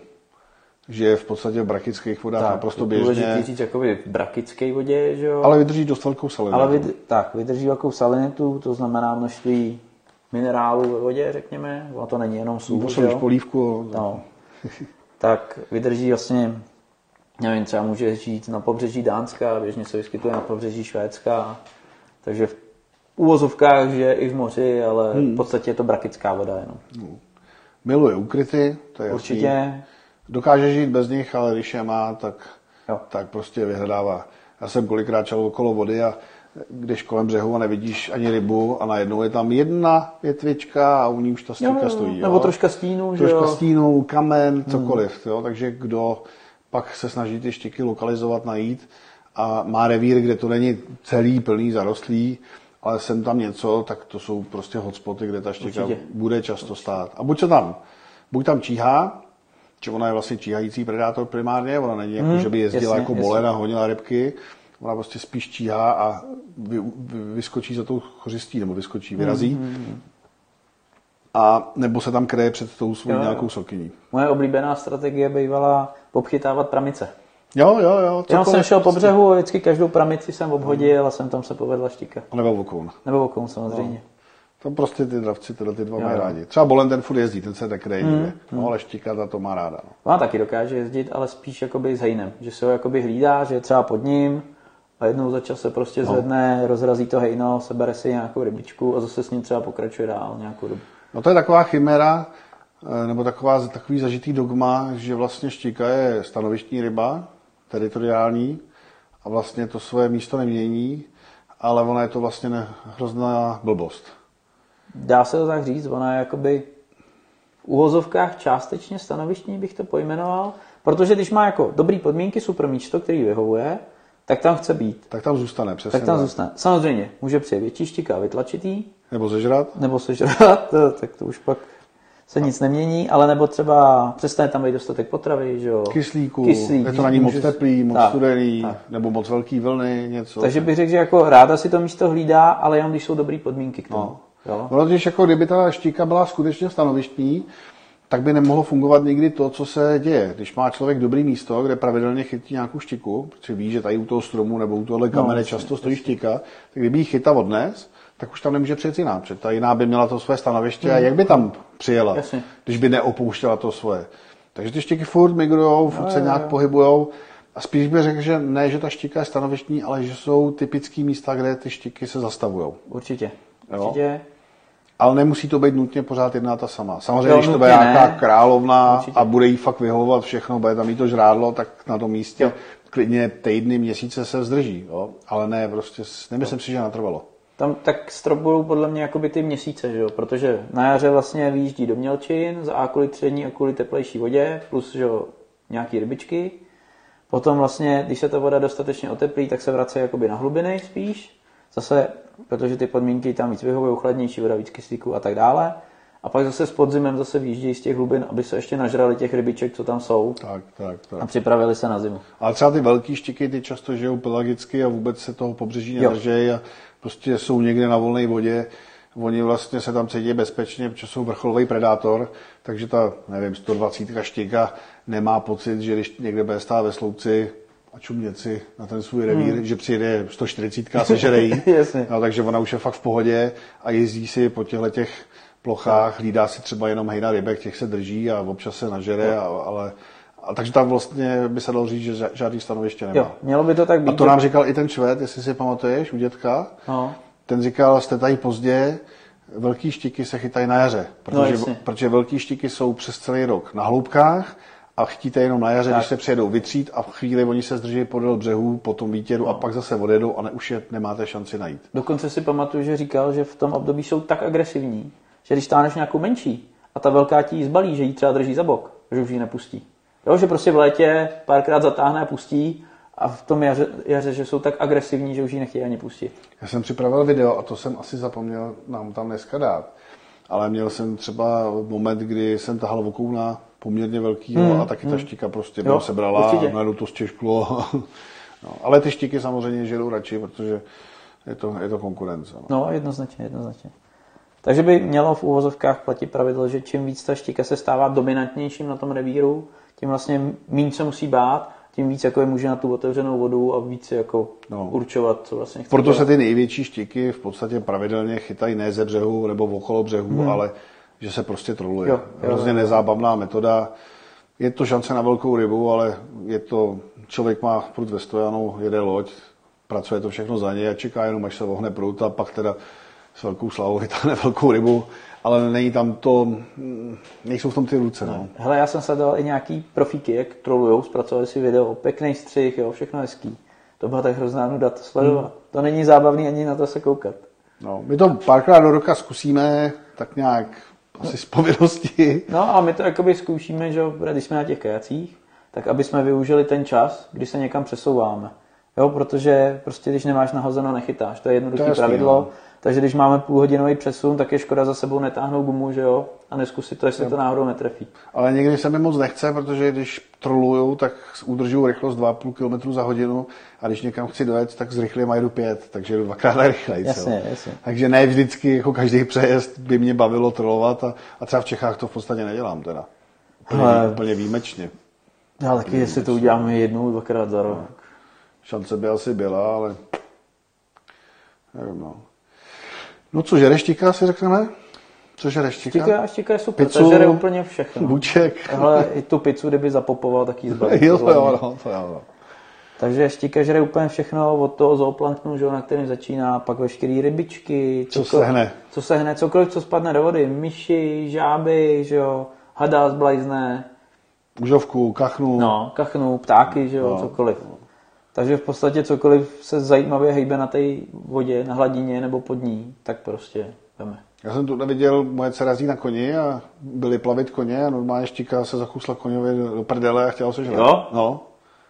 Žije v podstatě v brakických vodách tak, naprosto je důležitý běžně, říct jakoby v brakické vodě, že jo? ale vydrží dost velkou salinu. Ale vyd, tak, vydrží velkou salinitu, to znamená množství minerálů ve vodě, řekněme. Ono to není jenom sůl, že jo? polívku. No. tak vydrží vlastně, nevím, třeba může žít na pobřeží Dánska, běžně se vyskytuje na pobřeží Švédska, takže v úvozovkách žije i v moři, ale Hmm. v podstatě je to brakická voda jenom. Miluje ukryty, to je jasný. Dokáže žít bez nich, ale když je má, tak, Jo. tak prostě vyhledává. Já jsem kolikrát čel okolo vody a když kolem břehu a nevidíš ani rybu a najednou je tam jedna větvička a u ní už ta stíka stojí. nebo jo. troška stínu, že troška jo? Hmm. stínu, kamen, cokoliv. Jo? Takže kdo pak se snaží ty štiky lokalizovat, najít a má revír, kde to není celý, plný, zarostlý, ale sem tam něco, tak to jsou prostě hotspoty, kde ta štika Určitě. bude často stát. A buď se tam, buď tam číhá, že ona je vlastně číhající predátor primárně, ona není jako, že by jezdila jasně, jako bolena, honila rybky, ona prostě spíš číhá a vy, vy, vyskočí za tou chořistí, nebo vyskočí, vyrazí. A nebo se tam kryje před tou svou Jo, nějakou sokyní. Moje oblíbená strategie bývala popchytávat pramice. Jo, jo, jo. Já jsem šel po břehu a vždycky každou pramici jsem obhodil a jsem tam se povedla štika. A nebo vokoun. Nebo okoun samozřejmě. To prostě ty dravci tyhle ty dva Jo, mají rádi. Třeba Bolen ten furt jezdí, ten se nekryje nikde. No, ale štika ta to má ráda. No. Ona taky dokáže jezdit, ale spíš jakoby s hejnem. Že se ho jakoby hlídá, že je třeba pod ním a jednou za čas se prostě zvedne, rozrazí to hejno, sebere si nějakou rybičku a zase s ním třeba pokračuje dál nějakou dobu. no to je taková chimera, eh, nebo taková, takový zažitý dogma, že vlastně štika je stanovištní ryba, teritoriální, a vlastně to svoje místo nemění, ale ona je to vlastně hrozná blbost. Dá se to tak říct, ona je jakoby v uvozovkách částečně stanovištní bych to pojmenoval, protože když má jako dobrý podmínky, super místo, který vyhovuje, tak tam chce být. Tak tam zůstane, přesně. Tak tam zůstane. Samozřejmě, může přijet větší štika a vytlačitý, Nebo zežrat? nebo sežrat, to- tak to už pak se nic nemění, ale nebo třeba přestane tam být dostatek potravy, že jo. Kyslíku, Kyslík, je to na ní moc teplý, moc tak, studený, tak. nebo moc velký vlny, něco. Takže bych řekl, že jako ráda si to místo hlídá, ale jenom když jsou dobré podmínky k tomu. No. Jo? Ono totiž jako kdyby ta štíka byla skutečně stanovištní, tak by nemohlo fungovat nikdy to, co se děje. Když má člověk dobrý místo, kde pravidelně chytí nějakou štiku, protože ví, že tady u toho stromu nebo u tohohle kamene jasně, často stojí štika, tak kdyby ji chytal odnes, tak už tam nemůže přijet jiná. Protože ta jiná by měla to své stanoviště a jak by tam přijela, Jasně. když by neopouštěla to svoje. Takže ty štiky furt migrujou, furt se nějak pohybujou. A spíš bych řekl, že ne, že ta štika je stanovištní, ale že jsou typické místa, kde ty štiky se zastavují. Určitě. Jo. Určitě. Ale nemusí to být nutně pořád jedna ta sama. Samozřejmě, Jo, když to bude nějaká královna Určitě. a bude jí fakt vyhovovat všechno, bude tam mít to žrádlo, tak na tom místě Jo. klidně týdny, měsíce se vzdrží. Jo? Ale ne, prostě nemyslím si, že natrvalo. Tam tak strop budou podle mě jakoby ty měsíce, že jo? protože na jaře vlastně vyjíždí do mělčin za A kvůli tření a kvůli teplejší vodě, plus že jo, nějaký rybičky. Potom vlastně, když se ta voda dostatečně oteplí, tak se vrací jakoby na hlubiny spíš. Zase, protože ty podmínky tam víc vyhovují, chladnější voda, víc kyslíku a tak dále. A pak zase s podzimem zase výjíždějí z těch hlubin, aby se ještě nažrali těch rybiček, co tam jsou Tak, tak, a tak. připravili se na zimu. Ale třeba ty velký štiky, ty často žijou pelagicky a vůbec se toho pobřeží nedržejí a prostě jsou někde na volné vodě. Oni vlastně se tam cítí bezpečně, protože jsou vrcholový predátor, takže ta, nevím, 120 štika nemá pocit, že když někde bude stát ve slouci a čumět si na ten svůj revír, že přijde 140 a sežere jí. No, takže ona už je fakt v pohodě a jezdí si po těchto těch plochách, hlídá si třeba jenom hejna rybek, těch se drží a občas se nažere, a, ale a takže tam vlastně by se dalo říct, že žádný stanoviště nemá. Jo, mělo by to tak být. A to nám říkal i ten šved, jestli si pamatuješ, u dětka. No. Ten říkal, jste tady pozdě, velký štiky se chytají na jaře, protože, jasně. protože velký štiky jsou přes celý rok na hloubkách a chytíte jenom na jaře, Tak. když se přijedou vytřít a v chvíli oni se zdrží podél břehu, po tom výtěru No. a pak zase odjedou a ne, už je nemáte šanci najít. Dokonce si pamatuju, že říkal, že v tom období jsou tak agresivní, že když táhneš nějakou menší a ta velká ti ji zbalí, že ji třeba drží za bok, že už ji nepustí. Jo, že prostě v létě párkrát zatáhne a pustí a v tom jaře, jaře že jsou tak agresivní, že už ji nechtějí ani pustit. Já jsem připravil video a to jsem asi zapomněl nám tam dneska dát. Ale měl jsem třeba moment, kdy jsem tahal vokouna poměrně velkýho Hmm, a taky ta štika prostě Jo, sebrala určitě. a najednou to zčešklo. no, ale ty štiky samozřejmě žerou radši, protože je to, je to konkurence. No. No, jednoznačně, jednoznačně. Takže by mělo v úvozovkách platit pravidlo, že čím víc ta štika se stává dominantnějším na tom revíru, tím vlastně méně se musí bát, tím víc jako je může na tu otevřenou vodu a víc jako No. no. určovat, co vlastně chce Proto dělat. se ty největší štiky v podstatě pravidelně chytají ne ze břehu nebo okolo břehu, hmm. ale že se prostě troluje. Jo, jo, Hrozně nezábavná metoda. Je to šance na velkou rybu, ale je to, člověk má prut ve stojanu, jede loď, pracuje to všechno za něj a čeká jenom, až se vohne prut a pak teda s velkou slavou vytáhne velkou rybu, ale není tam to, nejsou v tom ty ruce. No. Hele, já jsem sledoval i nějaký profíky, jak trolujou, zpracovali si video, pěkný střih, jo, všechno hezký. To byla tak hrozná nuda to sledovat. Hmm. To není zábavný ani na to se koukat. No, my to párkrát do roka zkusíme, tak nějak asi z povinnosti. No a my to jakoby zkoušíme, že jo, když jsme na těch kajacích, tak aby jsme využili ten čas, kdy se někam přesouváme. Jo, protože prostě když nemáš nahozeno, nechytáš. To je jednoduché pravidlo. no. Takže když máme půlhodinový přesun, tak je škoda za sebou netáhnout gumu, že jo, a neskusit to, jestli to náhodou netrefí. Ale někdy se mi moc nechce, protože když troluju, tak udržuju rychlost 2,5 km za hodinu a když někam chci dojet, tak zrychlím a jedu 5, takže jedu dvakrát rychleji. Jasně, jasně. Takže ne vždycky jako každý přejezd by mě bavilo trolovat a, a třeba v Čechách to v podstatě nedělám teda. Úplně, Ale- úplně výjimečně. Já taky, jestli to uděláme jednou, dvakrát za rok. Šance by asi byla, ale nevím no. No co, žereštíka si řekneme? Co žereštíka? Štika, štika je super, Pizzu, to žere úplně všechno. Buček. Ale i tu pizzu, kdyby zapopoval, tak ji zbaví. jo, mě. jo, no, to jo, no. Takže štika žere úplně všechno od toho zooplanktnu, že na kterém začíná, pak veškerý rybičky, Co cokoliv- sehne. co sehne, cokoliv, co spadne do vody, myši, žáby, že jo, hada zblajzne, Užovku, kachnu. no, kachnu, ptáky, že jo, No. cokoliv. Takže v podstatě cokoliv se zajímavě hejbe na té vodě, na hladině nebo pod ní, tak prostě Veme. Já jsem tu viděl, moje dcera na koni a byli plavit koně a normálně štika se zakusla koňovi do prdele a chtěla se žrat. Jo? No.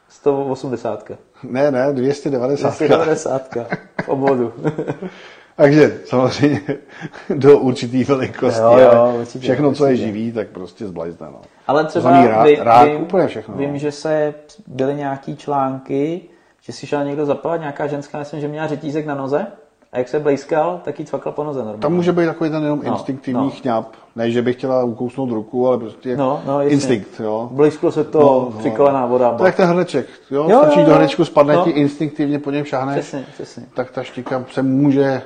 180. Ne, ne, 290. 290 v obvodu. Takže samozřejmě do určitý velikosti. Jo, jo, určitě, všechno, co je určitě. živý, tak prostě zblajzne. No. Ale třeba rák, vy, rák vím, úplně všechno. vím, no. že se byly nějaký články, že si šel někdo zapadat, nějaká ženská, myslím, že měla řetízek na noze a jak se blízkal, tak jí cvakla po noze normálně. Tam může být takový ten jenom No, instinktivní no. chňap. Ne, že bych chtěla ukousnout ruku, ale prostě No, no, jasně. instinkt. Jo. Blízklo se to No, no. kolená voda. To je jak ten hrneček. Jo? Jo, Skočíš jo, do jo. hrnečku, spadne No. ti, instinktivně po něm šáhneš, Přesně, přesně. tak ta štika se může,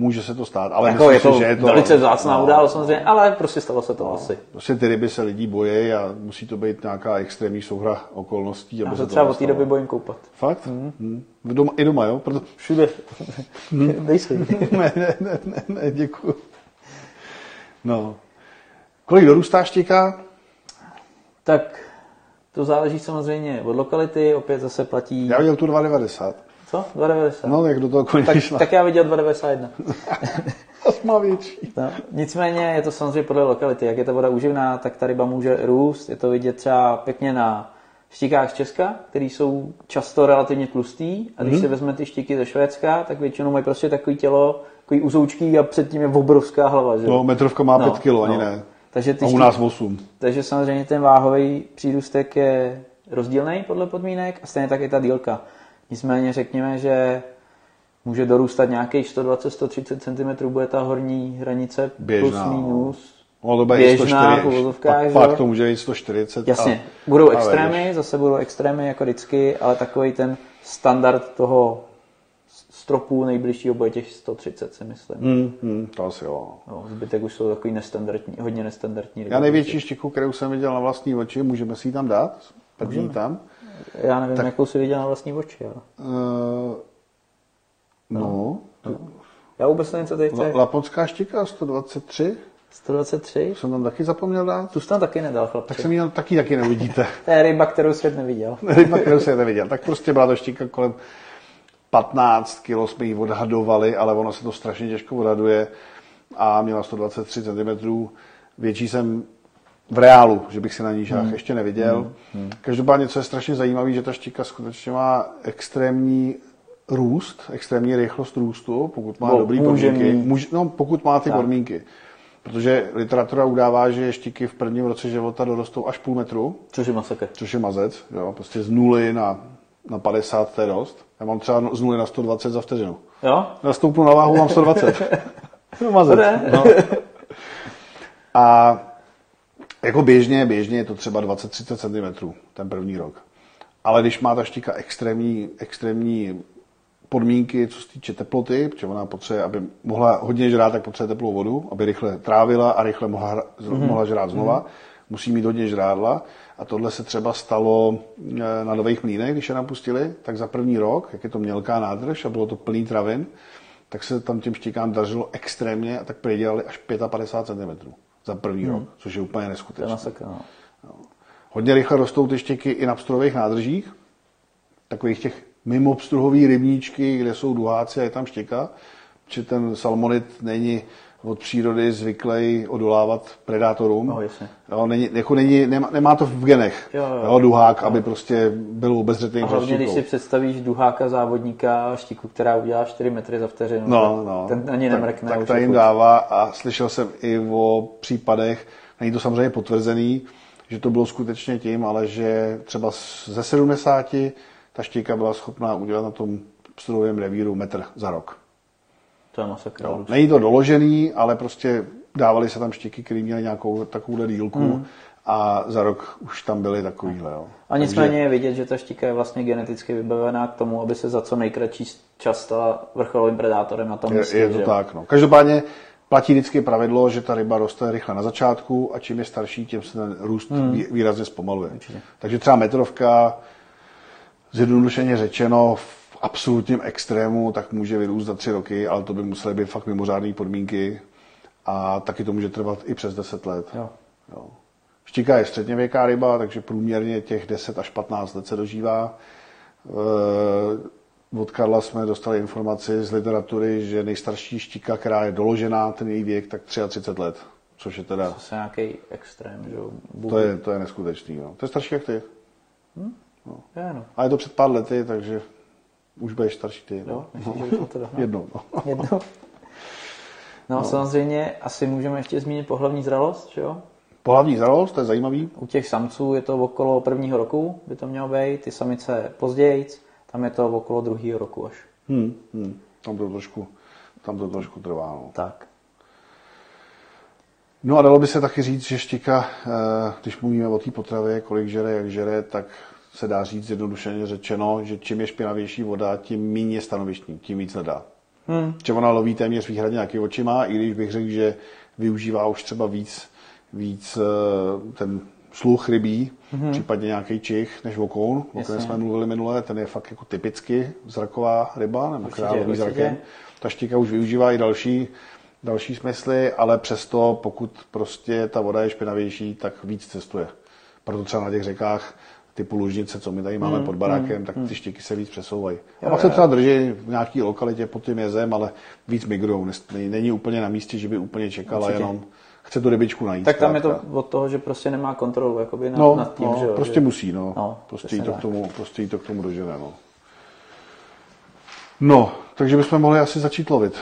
může se to stát. Ale Jako je myslím to, si, že je to velice vzácná no, událost samozřejmě, ale prostě stalo se to asi. Prostě ty ryby se lidí bojí a musí to být nějaká extrémní souhra okolností, aby Já se to třeba od té doby bojím koupat. Fakt? Mm. V doma, I doma, jo? Proto... Všude. Dej si. ne, ne, ne, ne, ne, děkuju. No. Kolik dorůstá štika? tak to záleží samozřejmě od lokality, opět zase platí... Já viděl tu 2,90. Co? 2,90. No, jak do toho koně tak, šla. tak já viděl 2,91. Zas má větší. No. Nicméně je to samozřejmě podle lokality. Jak je ta voda uživná, tak ta ryba může růst. Je to vidět třeba pěkně na štikách z Česka, které jsou často relativně tlustý. A když Mhm. si vezme ty štiky ze Švédska, tak většinou mají prostě takový tělo, takový uzoučký a předtím je obrovská hlava. Že? No, metrovka má 5 kilo, ani no. ne. Takže ty A u nás 8. takže samozřejmě ten váhový přírůstek je rozdílný podle podmínek a stejně tak i ta dílka. Nicméně řekněme, že může dorůstat nějakých 120-130 cm, bude ta horní hranice Běžná, plus no. minus. No, to bude Běžná 140. v uvozovkách, pak, pak to může být 140. Jasně, a, budou a extrémy, vejš. zase budou extrémy jako vždycky, ale takový ten standard toho stropu nejbližšího bude těch 130, si myslím. Hmm, hmm, to asi jo. No, zbytek už jsou takový nestandardní, hodně nestandardní. Já největší štiku, kterou jsem viděl na vlastní oči, můžeme si ji tam dát? První tam. Já nevím, tak... jakou si viděl na vlastní oči. Ale... Uh, no, Já vůbec nevím, co tady La- laponská štika 123, 123. jsem tam taky zapomněl dát. Tu jsi tam taky nedal, chlapče. Tak jsem ji tam taky taky neuvidíte. To je ryba, kterou svět neviděl. Ryba, kterou jsem neviděl. Tak prostě byla to štika kolem 15 kg jsme ji odhadovali, ale ono se to strašně těžko odhaduje a měla 123 cm. Větší jsem v reálu, že bych si na ní žách hmm. ještě neviděl. Hmm. Každopádně, co je strašně zajímavé, že ta štika skutečně má extrémní růst, extrémní rychlost růstu, pokud má No, dobrý podmínky. Může, no, pokud má ty podmínky. Protože literatura udává, že štiky v prvním roce života dorostou až půl metru, Což je masakr. což je mazec, jo, prostě z nuly na, na 50 to je dost. Já mám třeba z nuly na 120 za vteřinu. Jo? Nastoupnu na váhu, mám 120. no, mazec. No. A jako běžně, běžně je to třeba 20-30 cm ten první rok. Ale když má ta štika extrémní, extrémní podmínky, co se týče teploty, protože ona potřebuje, aby mohla hodně žrát, tak potřebuje teplou vodu, aby rychle trávila a rychle mohla, mm-hmm. mohla žrát znova. Musí mít hodně žrádla. A tohle se třeba stalo eh, na Nových mlínech, když je nám pustili, tak za první rok, jak je to mělká nádrž a bylo to plný travin, tak se tam těm štikám dařilo extrémně a tak přidělali až 55 cm za první rok, což je úplně neskutečné. no. Hodně rychle rostou ty štěky i na pstruhových nádržích, takových těch mimo pstruhový rybníčky, kde jsou duháci a je tam štěka, že ten salmonit není od přírody zvyklý odolávat predátorům. No, jasně. Jo, není, jako není, nemá, nemá, to v genech. Jo, jo. Jo, duhák, aby prostě byl obezřetný A hlavně, když si představíš duháka závodníka a štiku, která udělá 4 metry za vteřinu, No, no. ten ani tak, nemrkne. tak ta jim dává a slyšel jsem i o případech, není to samozřejmě potvrzený, že to bylo skutečně tím, ale že třeba ze 70 ta štíka byla schopná udělat na tom pstruhovém revíru metr za rok. To je masakr. Jo. Není to doložený, ale prostě dávali se tam štíky, které měly nějakou takovouhle dílku Hmm. a za rok už tam byly takovýhle. Jo. A nicméně je vidět, že ta štika je vlastně geneticky vybavená k tomu, aby se za co nejkratší čas stala vrcholovým predátorem na tom Je, místě. je to že? tak. No. Každopádně platí vždycky pravidlo, že ta ryba roste rychle na začátku a čím je starší, tím se ten růst hmm. výrazně zpomaluje. Takže třeba metrovka, zjednodušeně řečeno, v absolutním extrému, tak může vyrůst za tři roky, ale to by musely být fakt mimořádné podmínky a taky to může trvat i přes 10 let. Jo. Jo. Štika je středněvěká ryba, takže průměrně těch 10 až 15 let se dožívá. E, od Karla jsme dostali informaci z literatury, že nejstarší štika, která je doložená, ten její věk, tak 33 let. Což je teda, Zase nějaký extrém, že jo. to je, to je neskutečný. No. To je starší jak ty. Je, no. A je to před pár lety, takže už budeš starší ty. Jo, No. myslím, to dohnali. Jednou. No. Jednou. No, samozřejmě asi můžeme ještě zmínit pohlavní zralost, že jo? Pohlavní zralost, to je zajímavý. U těch samců je to okolo prvního roku, by to mělo být, ty samice později, tam je to okolo druhého roku až. Hmm, hmm. Tam to trošku, tam to trošku trvá. No. Tak. no a dalo by se taky říct, že štika, eh, když mluvíme o té potravě, kolik žere, jak žere, tak se dá říct jednodušeně řečeno, že čím je špinavější voda, tím méně je stanovištní, tím víc nedá. Hmm. Že ona loví téměř výhradně nějaký očima, i když bych řekl, že využívá už třeba víc, víc eh, ten sluch rybí, mm-hmm. případně nějaký čich, než vokoun, o kterém jsme mluvili minule, ten je fakt jako typicky zraková ryba, nebo která loví zrakem. Ta štika už využívá i další, další smysly, ale přesto, pokud prostě ta voda je špinavější, tak víc cestuje. Proto třeba na těch řekách typu Lužnice, co my tady máme pod barákem, tak ty štiky se víc přesouvají. A pak se třeba drží v nějaké lokalitě pod tím jezem, ale víc migrujou. Není úplně na místě, že by úplně čekala, Určitě. jenom chce tu rybičku najít. Tak tam je to zkrátka. od toho, že prostě nemá kontrolu jakoby nad, No, nad tím, no že jo. prostě že... musí, no. No, prostě, jí to k tomu, prostě jí to k tomu dožene, no. No, takže bychom mohli asi začít lovit.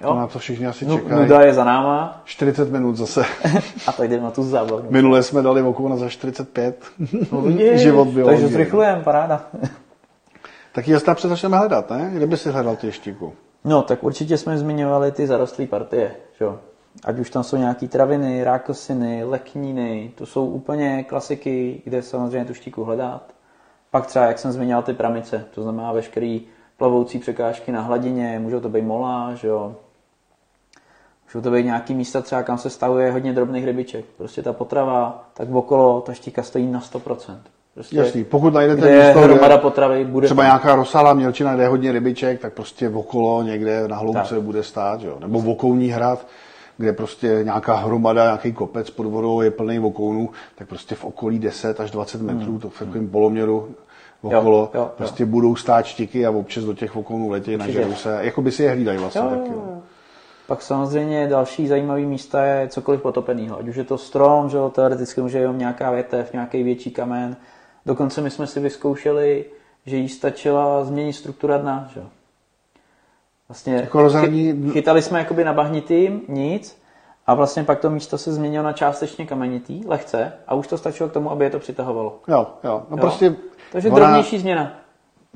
Jo. To na to všichni asi Nu, čekají. nuda je za náma 40 minut zase. a tak jdeme na tu zábavu. Minule jsme dali okolo za 45. Je, Život Takže biologie. zrychlujeme, paráda. Tak ji snad začneme hledat, ne? Kde by si hledal ty štiku? No, tak určitě jsme zmiňovali ty zarostlé partie, že jo. Ať už tam jsou nějaký traviny, rákosiny, lekníny, to jsou úplně klasiky, kde samozřejmě tu štíku hledat. Pak třeba, jak jsem zmiňoval, ty pramice, to znamená veškerý plavoucí překážky na hladině, můžou to být mola, že jo. Můžou to být nějaký místa třeba, kam se stavuje hodně drobných rybiček. Prostě ta potrava, tak okolo ta štíka stojí na 100%. Prostě, Jasný, pokud najdete kde místo, hromada kde potravy, bude třeba tam. nějaká rozsáhlá mělčina, kde je hodně rybiček, tak prostě okolo někde na hloubce Tak. bude stát, jo. Nebo vokouní hrad, kde prostě nějaká hromada, nějaký kopec pod vodou je plný vokounů, tak prostě v okolí 10 až 20 metrů, to v takovém poloměru okolo, Hmm. jo, jo. prostě budou stát štiky a občas do těch vokounů letí, nažerou se, jako by si je hlídají vlastně Jo, taky. jo, Jo. Pak samozřejmě další zajímavý místa je cokoliv potopeného. Ať už je to strom, že jo, teoreticky může jenom nějaká větev, nějaký větší kamen. Dokonce my jsme si vyzkoušeli, že jí stačila změnit struktura dna, že jo. Vlastně Jako rozhraní- chy- chytali jsme jakoby na bahnitým, nic, a vlastně pak to místo se změnilo na částečně kamenitý, lehce, a už to stačilo k tomu, aby je to přitahovalo. Jo, jo. No Jo. prostě Takže ona- drobnější změna.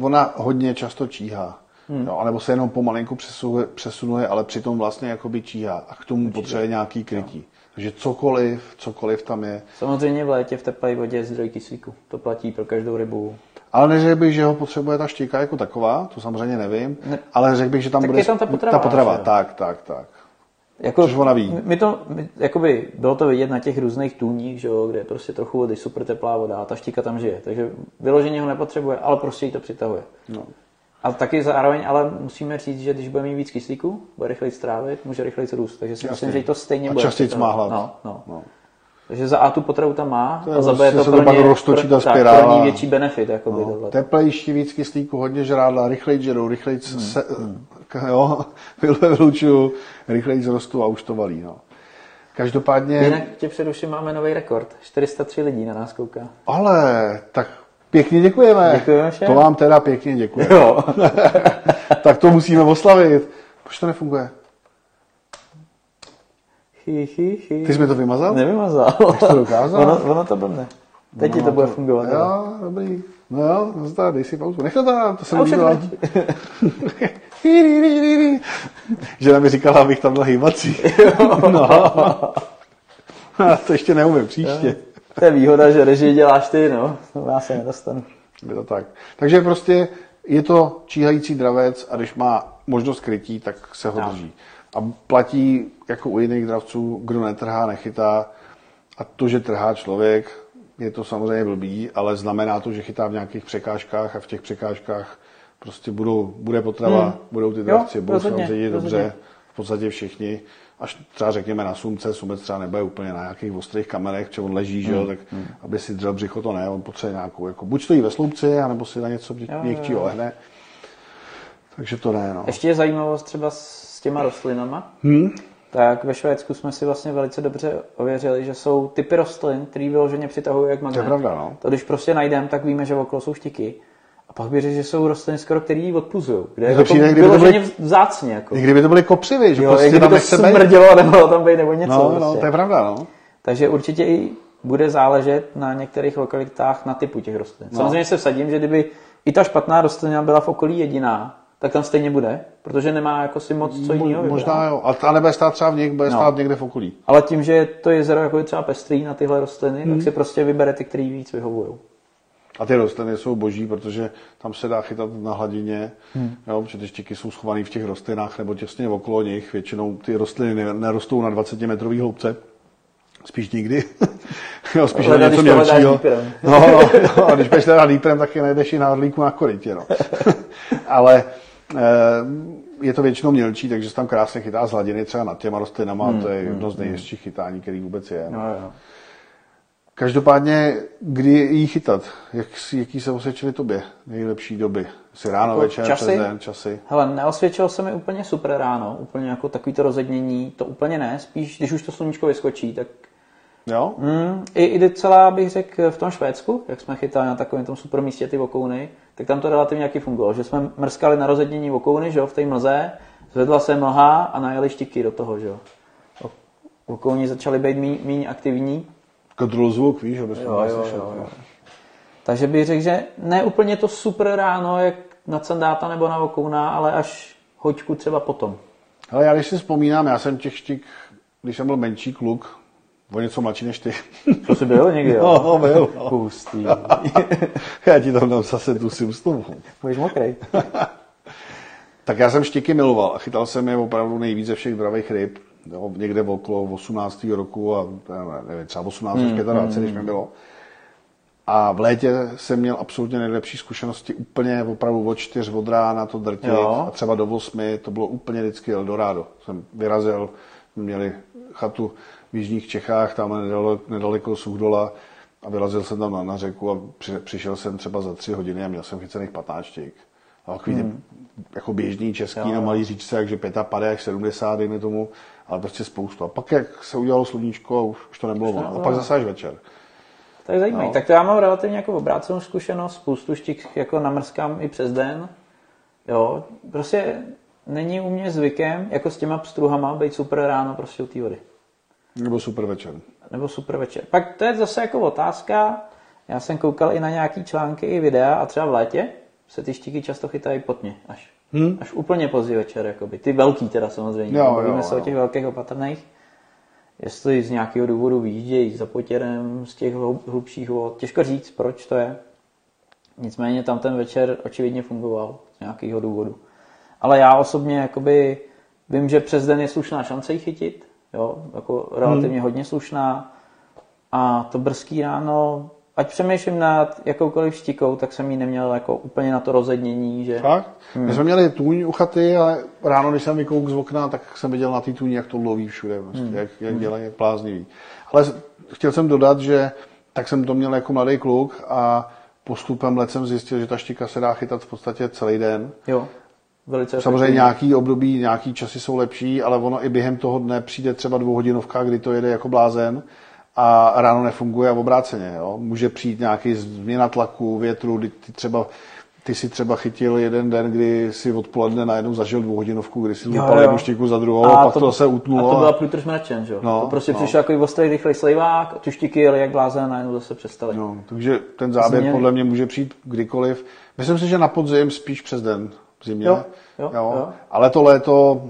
ona hodně často číhá. Hmm. Jo, anebo se jenom pomalinku přesuje, přesunuje, ale přitom vlastně jakoby číhá. A k tomu potřebuje nějaký krytí. Takže cokoliv, cokoliv tam je. Samozřejmě v létě v teplé vodě je zdroj kyslíku. To platí pro každou rybu. Ale neřekl bych, že ho potřebuje ta štika jako taková, to samozřejmě nevím, Ne. ale řekl bych, že tam Tak bude... je tam ta potrava, Ta potrava, jo? tak, tak, tak. Jako, Což ona ví. My to, my, jakoby, bylo to vidět na těch různých tůních, že jo, kde je prostě trochu vody, super teplá voda a ta štika tam žije. Takže vyloženě ho nepotřebuje, ale prostě jí to přitahuje. No. A taky zároveň, ale musíme říct, že když bude mít víc kyslíku, bude rychleji strávit, může rychleji růst. Takže si myslím, že to stejně A bude. častěji má hlad. No, no. No. Takže za A tu potravu tam má To je a za B prostě to se pro ně, roztočí ta pro, tak, spirála. pro ní větší benefit. Jakoby, No. tohle. Teplejší, víc kyslíku, hodně žrádla, rychleji žerou, rychleji Hmm, se, jo, vylučuju, rychleji zrostu a už to valí. No. Každopádně, Jinak tě přeruším, máme nový rekord. 403 lidí na nás kouká. ale tak pěkně děkujeme. Děkujeme všem. To vám teda pěkně děkuji. Jo. tak to musíme oslavit. Proč to nefunguje? Chy, chy, chy. Ty jsi mi to vymazal? Nevymazal. to dokázal? ono, ono to blbne. Teď ti to bude fungovat. jo. Jo, dobrý. No jo, nazdar, dej si pauzu. Nech to tam, to to líbilo. Žena mi říkala, abych tam byl hýbací. no. A to ještě neumím, příště. To je výhoda, že režii děláš ty, no. Já se nedostanu. Je to tak. Takže prostě je to číhající dravec a když má možnost krytí, tak se ho drží. A platí jako u jiných dravců, kdo netrhá, nechytá. A to, že trhá člověk, je to samozřejmě blbý, ale znamená to, že chytá v nějakých překážkách a v těch překážkách prostě budou, bude potrava, Hmm. budou ty Jo, dravci, budou se rozhodně, řídit dobře, v podstatě všichni. Až třeba řekněme na sumce, sumec třeba nebude úplně na nějakých ostrých kamenech, protože on leží, že Hmm, jo, tak aby si dřel břicho, to ne, on potřebuje nějakou, jako buď stojí ve sloupci, anebo si na něco jo. lehne. Takže to ne, no. Ještě je zajímavost třeba s těma rostlinama. Hmm? Tak ve Švédsku jsme si vlastně velice dobře ověřili, že jsou typy rostlin, které vyloženě přitahují jak To magnet. je pravda, no. To když prostě najdeme, tak víme, že okolo jsou štiky. A pak bych řekl, že jsou rostliny skoro, které ji odpuzují. Kde to jako přijde, kdyby to byly- vzácně. Jako. I kdyby to byly kopřivy, že Jo, prostě tam to smrdělo, nebo tam být, nebo něco. No, prostě. no, to je pravda, no. Takže určitě i bude záležet na některých lokalitách na typu těch rostlin. No. Samozřejmě se vsadím, že kdyby i ta špatná rostlina byla v okolí jediná, tak tam stejně bude, protože nemá jako si moc co jiného Mo- Možná jo, a ta nebude stát třeba v něk, bude No. stát někde v okolí. Ale tím, že je to jezero jako je třeba pestrý na tyhle rostliny, Hmm. tak si prostě vybere ty, který víc vyhovují. A ty rostliny jsou boží, protože tam se dá chytat na hladině, Hmm. jo, protože ty štiky jsou schované v těch rostlinách nebo těsně okolo nich. Většinou ty rostliny ne- nerostou na 20 metrový hloubce. Spíš nikdy. jo, spíš na něco mělčího. No, no, no, a když půjdeš teda líprem, tak je najdeš i na orlíku na korytě. No. Ale eh, je to většinou mělčí, takže se tam krásně chytá z hladiny třeba nad těma rostlinama. Hmm, to je jedno z nejhezčích chytání, který vůbec je. No. No, jo. Každopádně, kdy jí chytat? Jak, jaký se osvědčili tobě nejlepší doby? Jsi ráno, Jako večer, časy? přes den, časy? Hele, neosvědčilo se mi úplně super ráno, úplně jako takový to rozednění, to úplně ne, spíš když už to sluníčko vyskočí, tak Jo? Mm, i, i docela bych řekl v tom Švédsku, jak jsme chytali na takovém tom super místě ty vokouny, tak tam to relativně jaký fungovalo, že jsme mrskali na rozednění vokouny, že jo, v té mlze, zvedla se mlha a najeli štiky do toho, že jo. Vokouni začaly být míň aktivní, Kontrolu zvuk, víš, aby jsme Jo, jo, jo, jo. takže bych řekl, že ne úplně to super ráno, jak na sandáta nebo na vokouna, ale až hoďku třeba potom. Hele, já když si vzpomínám, já jsem těch štik, když jsem byl menší kluk, o něco mladší než ty. To jsi byl někdy, jo? No, byl. no. Hustý. Já ti tam dám zase tu simstovu. Budeš mokrý. Tak já jsem štiky miloval a chytal jsem je opravdu nejvíce všech dravých ryb. Jo, někde okolo 18. roku a nevím, třeba 18 až 25, když mi bylo. A v létě jsem měl absolutně nejlepší zkušenosti úplně opravdu od 4 od rána to drtit Jo. a třeba do 8, to bylo úplně vždycky Eldorado. Jsem vyrazil, měli chatu v Jižních Čechách, tam nedaleko, nedaleko Suchdola a vyrazil jsem tam na, na řeku a při, přišel jsem třeba za 3 hodiny a měl jsem chycených 15 štik. A takový hmm. jako běžný český Jo, na malý říčce, takže 55 až 70, dejme tomu, ale prostě spoustu. A pak jak se udělalo sluníčko, už, už to nebylo ono. A pak zase až večer. To je zajímavé. No. Tak to já mám relativně jako obrácenou zkušenost, spoustu štik jako namrskám i přes den. Jo, prostě není u mě zvykem, jako s těma pstruhama, být super ráno prostě u té vody. Nebo super večer. Nebo super večer. Pak to je zase jako otázka, já jsem koukal i na nějaký články i videa a třeba v létě se ty štiky často chytají potně až. Hmm? Až úplně pozdě večer, jakoby. Ty velký teda samozřejmě. Jo, Bavíme jo, se o jo. těch velkých opatrných. Jestli z nějakého důvodu vyjíždějí za potěrem z těch hlub- hlubších vod. Těžko říct, proč to je. Nicméně tam ten večer očividně fungoval z nějakého důvodu. Ale já osobně jakoby vím, že přes den je slušná šance ji chytit. Jo, jako relativně hodně slušná. A to brzký ráno, ať přemýšlím nad jakoukoliv štikou, tak jsem ji neměl jako úplně na to rozednění, že... Fakt? Hmm. My jsme měli tůň u chaty, ale ráno, když jsem vykouk z okna, tak jsem viděl na té tůni, jak to loví všude, prostě, hmm. jak, jak dělají, jak bláznivý. Ale chtěl jsem dodat, že tak jsem to měl jako mladý kluk a postupem let jsem zjistil, že ta štika se dá chytat v podstatě celý den. Jo, velice Samozřejmě efektivní. nějaký období, nějaký časy jsou lepší, ale ono i během toho dne přijde třeba dvouhodinovka, kdy to jede jako blázen a ráno nefunguje a obráceně. Jo? Může přijít nějaký změna tlaku, větru, kdy ty třeba ty si třeba chytil jeden den, kdy si odpoledne najednou zažil dvouhodinovku, kdy si Jo, zlupal jo. jednu štiku za druhou, a, pak to, zase A utnulo. to byla průtrž mračen, že jo? No, to prostě no. přišel jako ostrý, rychlej slivák, a tu štiky jeli jak blázen a najednou zase přestali. No, takže ten záběr Změny. podle mě může přijít kdykoliv. Myslím si, že na podzim spíš přes den v zimě. Jo, jo, jo. Ale to léto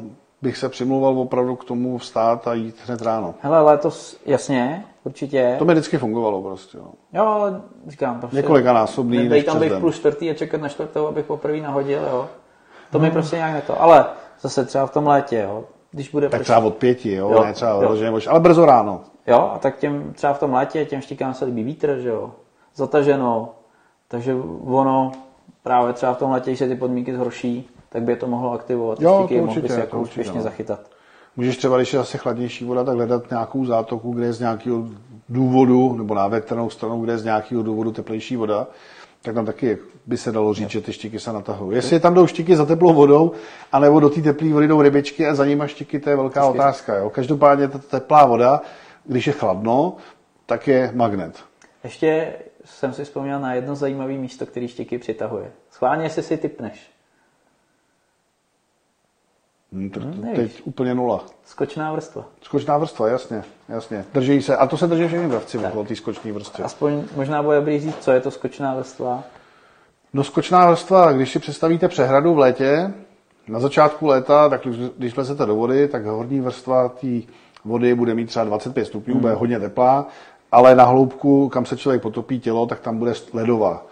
bych se přimlouval opravdu k tomu vstát a jít hned ráno. Hele, letos, jasně, určitě. To mi vždycky fungovalo prostě. Jo. Jo, ale říkám, prostě... Několikanásobný než Nebej tam den. půl čtvrtý a čekat na čtvrtou, abych poprvé nahodil, jo. To mi prostě nějak ne to. Ale zase třeba v tom létě, jo. Když bude Tak pršet- třeba od pěti, jo, Jo, ne třeba jo. mož- ale brzo ráno. Jo, a tak těm, třeba v tom létě těm štikám se líbí vítr, že jo, zataženo, takže ono právě třeba v tom létě, když se ty podmínky zhorší, tak by je to mohlo aktivovat. Jo, štiky to určitě, si to jako určitě, úspěšně no. zachytat. Můžeš třeba, když je zase chladnější voda, tak hledat nějakou zátoku, kde je z nějakého důvodu, nebo na větrnou stranu, kde je z nějakého důvodu teplejší voda. tak tam taky by se dalo říct, že ty štiky se natahují. Jestli tam jdou štiky za teplou vodou, anebo do té teplé vody jdou rybičky a za nimi štiky, to je velká otázka. Jo. Každopádně ta teplá voda, když je chladno, tak je magnet. Ještě jsem si vzpomněl na jedno zajímavé místo, který štěky přitahuje. Schválně, jestli si typneš. Hmm, t- teď úplně nula. Skočná vrstva. Skočná vrstva, jasně, jasně. Drží se, a to se drží všechny dravci okolo té skoční vrstvy. Aspoň možná bude dobrý říct, co je to skočná vrstva. No skočná vrstva, když si představíte přehradu v létě, na začátku léta, tak když lezete do vody, tak horní vrstva té vody bude mít třeba 25 stupňů, hmm. bude hodně teplá, ale na hloubku, kam se člověk potopí tělo, tak tam bude ledová.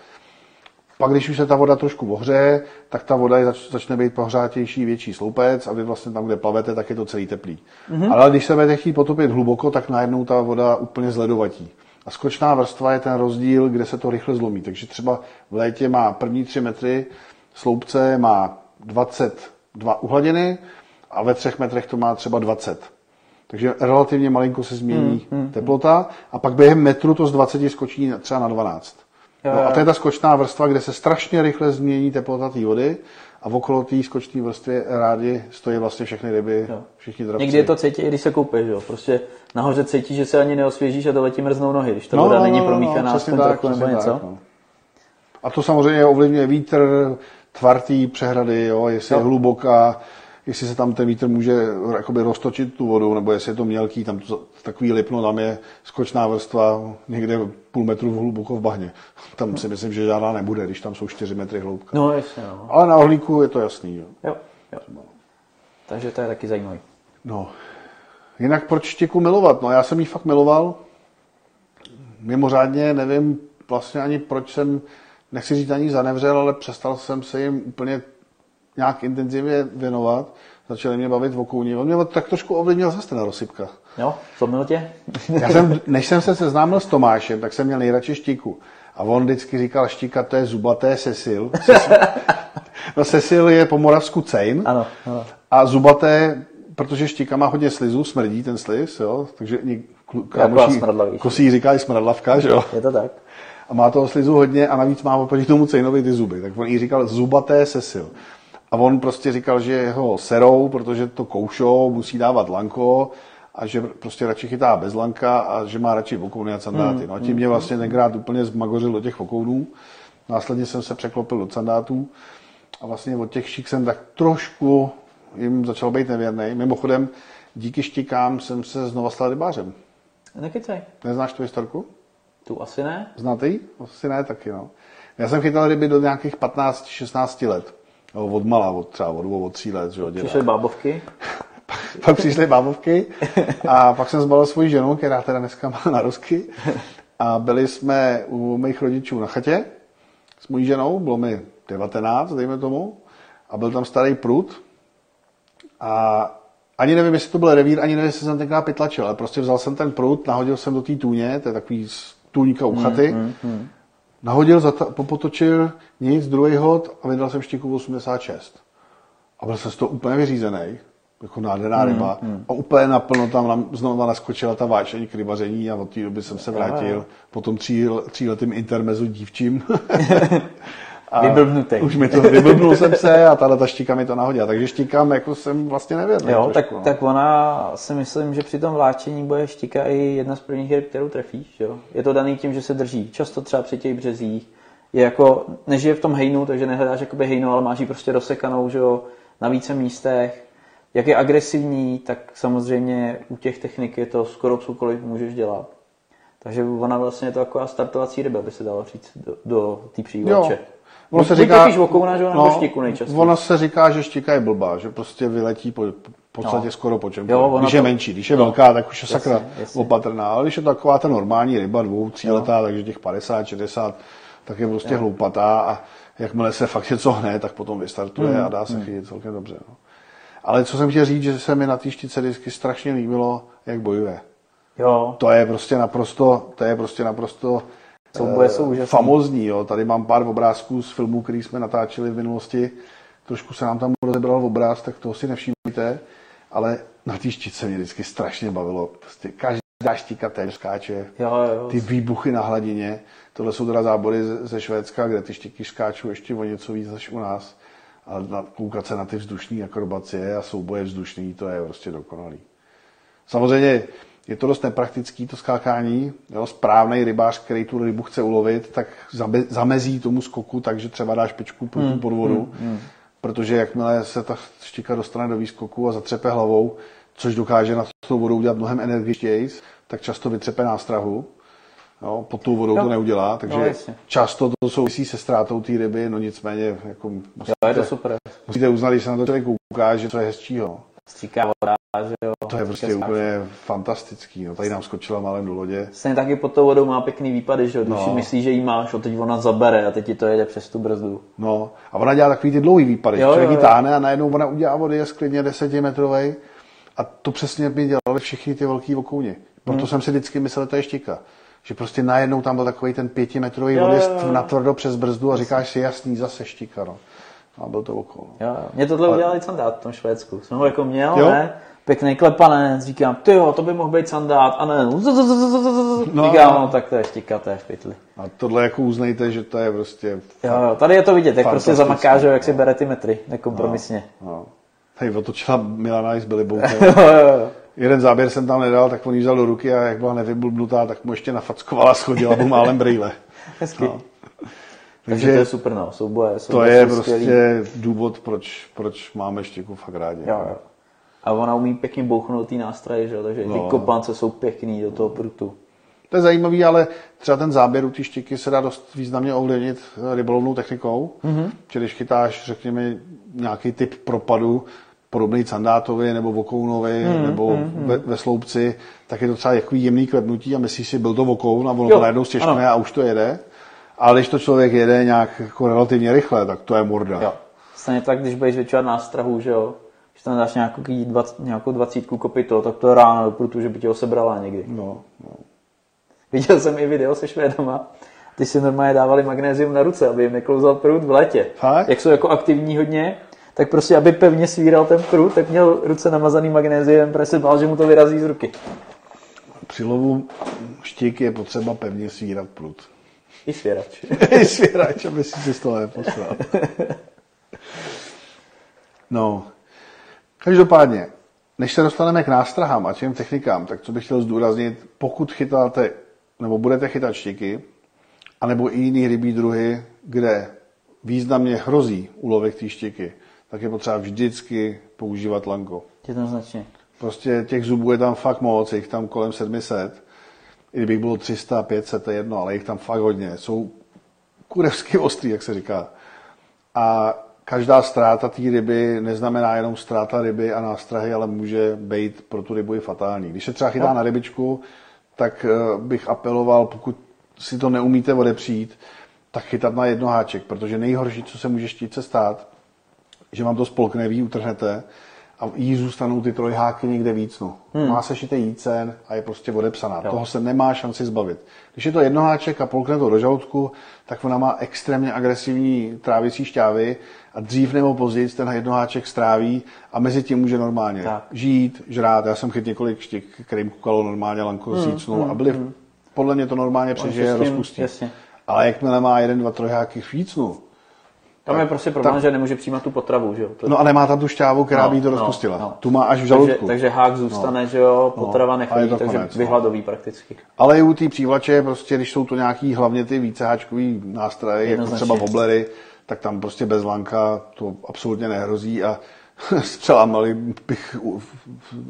Pak, když už se ta voda trošku ohřeje, tak ta voda je, zač, začne být pohřátější, větší sloupec a vy vlastně tam, kde plavete, tak je to celý teplý. Mm-hmm. Ale když se budete chtít potopit hluboko, tak najednou ta voda úplně zledovatí. A skočná vrstva je ten rozdíl, kde se to rychle zlomí. Takže třeba v létě má první 3 metry sloupce má 22 uhladiny a ve třech metrech to má třeba 20. Takže relativně malinko se změní hmm, hmm, teplota a pak během metru to z 20 skočí třeba na 12. Jo, no, a to je ta skočná vrstva, kde se strašně rychle změní teplota té vody a v okolo té skočné vrstvy rádi stojí vlastně všechny ryby, jo. všichni dravci. Někdy je to cítí, i když se koupeš, jo. Prostě nahoře cítí, že se ani neosvěžíš a to letí mrznou nohy, když ta no, voda no, není no, promíchaná no, aspoň tak, trochu nebo něco. Tak, no. A to samozřejmě ovlivňuje vítr, tvar přehrady, jo, jestli jo. je hluboká, jestli se tam ten vítr může jakoby roztočit tu vodu, nebo jestli je to mělký, tam to, takový lipno, tam je skočná vrstva někde půl metru hluboko v bahně. Tam si myslím, že žádná nebude, když tam jsou 4 metry hloubka. No, jasně, no. Ale na ohlíku je to jasný. Jo. jo, jo. Takže to je taky zajímavý. No, jinak proč štěku milovat? No, já jsem ji fakt miloval. Mimořádně nevím vlastně ani proč jsem, nechci říct ani zanevřel, ale přestal jsem se jim úplně nějak intenzivně věnovat, začali mě bavit o kouní. On mě tak trošku ovlivnil zase ten rozsypka. Jo, co tě? Já jsem, než jsem se seznámil s Tomášem, tak jsem měl nejradši štíku. A on vždycky říkal, štíka to je zubaté Cecil. no Cecil je po moravsku cejn. Ano, ano. A zubaté, protože štíka má hodně slizu, smrdí ten sliz, jo, takže kámoší, kosí říká i smradlavka, že jo. Je to tak. A má toho slizu hodně a navíc má oproti tomu cejnovi ty zuby. Tak on jí říkal zubaté Cecil. A on prostě říkal, že ho serou, protože to koušou, musí dávat lanko a že prostě radši chytá bez lanka a že má radši vokouny a sandáty. No a tím mě vlastně tenkrát úplně zmagořil do těch vokounů. Následně jsem se překlopil do sandátů a vlastně od těch šik jsem tak trošku jim začal být nevěrný. Mimochodem, díky štikám jsem se znova stal rybářem. Nekycej. Neznáš tu historku? Tu asi ne. Znáte ji? Asi ne taky, no. Já jsem chytal ryby do nějakých 15-16 let. No, od mala, od třeba od dvou, od tří let. Že, Přišly bábovky? pak, přišly bábovky a pak jsem zbalil svoji ženu, která teda dneska má narozky. A byli jsme u mých rodičů na chatě s mojí ženou, bylo mi 19, dejme tomu, a byl tam starý prut. A ani nevím, jestli to byl revír, ani nevím, jestli jsem tenkrát pytlačil, ale prostě vzal jsem ten prut, nahodil jsem do té tůně, to je takový tůňka u chaty, mm, mm, mm. Nahodil, zata- popotočil, nic, druhý hod a vydal jsem štiku 86. A byl jsem z toho úplně vyřízený, jako nádherná hmm, ryba. Hmm. A úplně naplno tam na, znovu naskočila ta váčení k rybaření a od té doby jsem se vrátil po tom tří, tříletým intermezu dívčím. Vyblbnutý. Už mi to, vyblbnul jsem se a tahle ta štíka mi to nahodila. Takže štíkám jako jsem vlastně nevěděl. Jo, trošku, tak, no. tak ona si myslím, že při tom vláčení bude štíka i jedna z prvních ryb, kterou trefíš. Jo? Je to daný tím, že se drží. Často třeba při těch březích je jako, nežije v tom hejnu, takže nehledáš jakoby hejnu, ale máš ji prostě rozsekanou, že jo, na více místech. Jak je agresivní, tak samozřejmě u těch technik je to skoro cokoliv můžeš dělat. Takže ona vlastně je to taková startovací ryba, by se dalo říct, do, do té přívače. Ono se říká, vokouna, že no, štiku nejčastěji. Ono se říká, že štika je blbá, že prostě vyletí po, v podstatě no. skoro po čem. Když to... je menší, když je no. velká, tak už je jasně, sakra jasně. opatrná. Ale když je taková ta normální ryba, dvou, tříletá, no. takže těch 50, 60, tak je prostě jo. hloupatá a jakmile se fakt něco hne, tak potom vystartuje mm. a dá se mm. chytit celkem dobře. No. Ale co jsem chtěl říct, že se mi na té štice vždycky strašně líbilo, jak bojuje. Jo. To je prostě naprosto, to je prostě naprosto Souboje jsou úžasný. famozní. Jo. Tady mám pár obrázků z filmů, který jsme natáčeli v minulosti. Trošku se nám tam rozebral obráz, tak toho si nevšimněte. Ale na té štice mě vždycky strašně bavilo. Prostě každý Dáš štika též skáče. Jo, jo. Ty výbuchy na hladině. Tohle jsou teda zábory ze- Švédska, kde ty štěky skáčou ještě o něco víc než u nás. Ale koukat se na ty vzdušní akrobacie a souboje vzdušný, to je prostě dokonalý. Samozřejmě je to dost nepraktický, to skákání. Jo? Správný rybář, který tu rybu chce ulovit, tak zabe- zamezí tomu skoku, takže třeba dá špičku hmm, pod vodu. Hmm, hmm. Protože jakmile se ta štika dostane do výskoku a zatřepe hlavou, což dokáže na tou vodou udělat mnohem energičtěji, tak často vytřepe nástrahu. Jo, pod tou vodou Jo. to neudělá, takže No, jasně. často to souvisí se ztrátou té ryby, no nicméně jako musíte, Jo, je to super. musíte uznat, když se na to člověk kouká, že to je hezčího. Stříká voda, že jo. To je prostě skáče. úplně fantastický. No, tady nám skočila málem do lodě. Stejně taky pod tou vodou má pěkný výpady, že jo. Když No. si myslíš, že jí máš, a teď ona zabere a teď ti to jede přes tu brzdu. No, a ona dělá takový ty dlouhý výpady. Jo, člověk jo, ji jo. táhne a najednou ona udělá vody je klidně desetimetrovej. A to přesně by dělali všichni ty velký vokouni. Proto Hmm. jsem si vždycky myslel, že to je štika. Že prostě najednou tam byl takový ten pětimetrový jo. na tvrdo přes brzdu a říkáš si jasný, zase štika. No. A byl to vokoun. No. Jo, jo. Mě tohle udělali sandát v tom Švédsku. Jsem ho jako měl, Jo? ne? Pěkný klepanec, říkám, ty jo, to by mohl být sandát, a ne, No. no, říkám, no tak to je štika, to je v pytli. A tohle jako uznejte, že to je prostě... Jo, jo, tady je to vidět, jak prostě zamaká, že jak si bere ty metry, nekompromisně. No. Tady otočila Milana i s Billy. Jeden záběr jsem tam nedal, tak on ji vzal do ruky a jak byla nevyblbnutá, tak mu ještě nafackovala, schodila mu málem brýle. Hezky. No. Takže to je Takže super, no, souboje, to souboje je jsou skvělý. prostě důvod, proč, proč máme štěku fakt rádi. Jo, jo. A ona umí pěkně bouchnout ty nástroje, že jo, takže No. ty kopance jsou pěkný do toho prutu. To je zajímavý, ale třeba ten záběr u té štěky se dá dost významně ovlivnit rybolovnou technikou. Mm-hmm. Čili když chytáš, řekněme, nějaký typ propadu, podobný Candátovi nebo Vokounovi mm, nebo mm, ve, ve, sloupci, tak je to třeba takový jemný klepnutí a myslíš si, byl to Vokoun a ono Jo, to najednou stěžkne a už to jede. Ale když to člověk jede nějak jako relativně rychle, tak to je morda. Jo. Stejně tak, když budeš zvětšovat nástrahu, že jo, když tam dáš nějakou, dvac, nějakou dvacítku kopito, tak to je ráno do prutu, že by tě ho sebrala někdy. No, no. Viděl jsem i video se Švédama, ty si normálně dávali magnézium na ruce, aby jim neklouzal prut v létě. Fakt? Jak jsou jako aktivní hodně, tak prostě, aby pevně svíral ten prut, tak měl ruce namazaný magnéziem, protože se bál, že mu to vyrazí z ruky. Při lovu štik je potřeba pevně svírat prut. I svěrač. Svěrač, aby si si z toho neposlal. No, každopádně, než se dostaneme k nástrahám a těm technikám, tak co bych chtěl zdůraznit, pokud chytáte, nebo budete chytat štiky, anebo i jiný rybí druhy, kde významně hrozí úlovek té štiky, tak je potřeba vždycky používat lanko. Jednoznačně. Prostě těch zubů je tam fakt moc, je jich tam kolem 700. I kdybych bylo 300, 500, to je jedno, ale jich tam fakt hodně. Jsou kurevsky ostrý, jak se říká. A každá ztráta té ryby neznamená jenom ztráta ryby a nástrahy, ale může být pro tu rybu i fatální. Když se třeba chytá No. na rybičku, tak eh, bych apeloval, pokud si to neumíte odepřít, tak chytat na jednoháček, protože nejhorší, co se může štítce stát, že vám to spolkne, vy utrhnete a jí zůstanou ty trojháky někde víc. No. Hmm. Má se šité jícen a je prostě odepsaná. Jo. Toho se nemá šanci zbavit. Když je to jednoháček a polkne to do žaludku, tak ona má extrémně agresivní trávicí šťávy a dřív nebo později ten jednoháček stráví a mezi tím může normálně Tak. žít, žrát. Já jsem chytil několik štik, kterým kukalo normálně lanko hmm, a byli, hmm. podle mě to normálně přežije, rozpustí. jasně. Ale jakmile má jeden, dva trojháky chvícnu, Tam je prostě problém, že nemůže přijímat tu potravu, že jo. To- no a nemá tam tu šťávu, která No, by jí to no, rozpustila. no. Tu má až v takže, žaludku. takže hák zůstane, že jo, potrava a je nechodí, takže konec, no. vyhladový prakticky. Ale i u té přívlače, prostě, když jsou to nějaký hlavně ty víceháčkový nástroje, jako třeba woblery, tak tam prostě bez lanka to absolutně nehrozí a s přelámali bych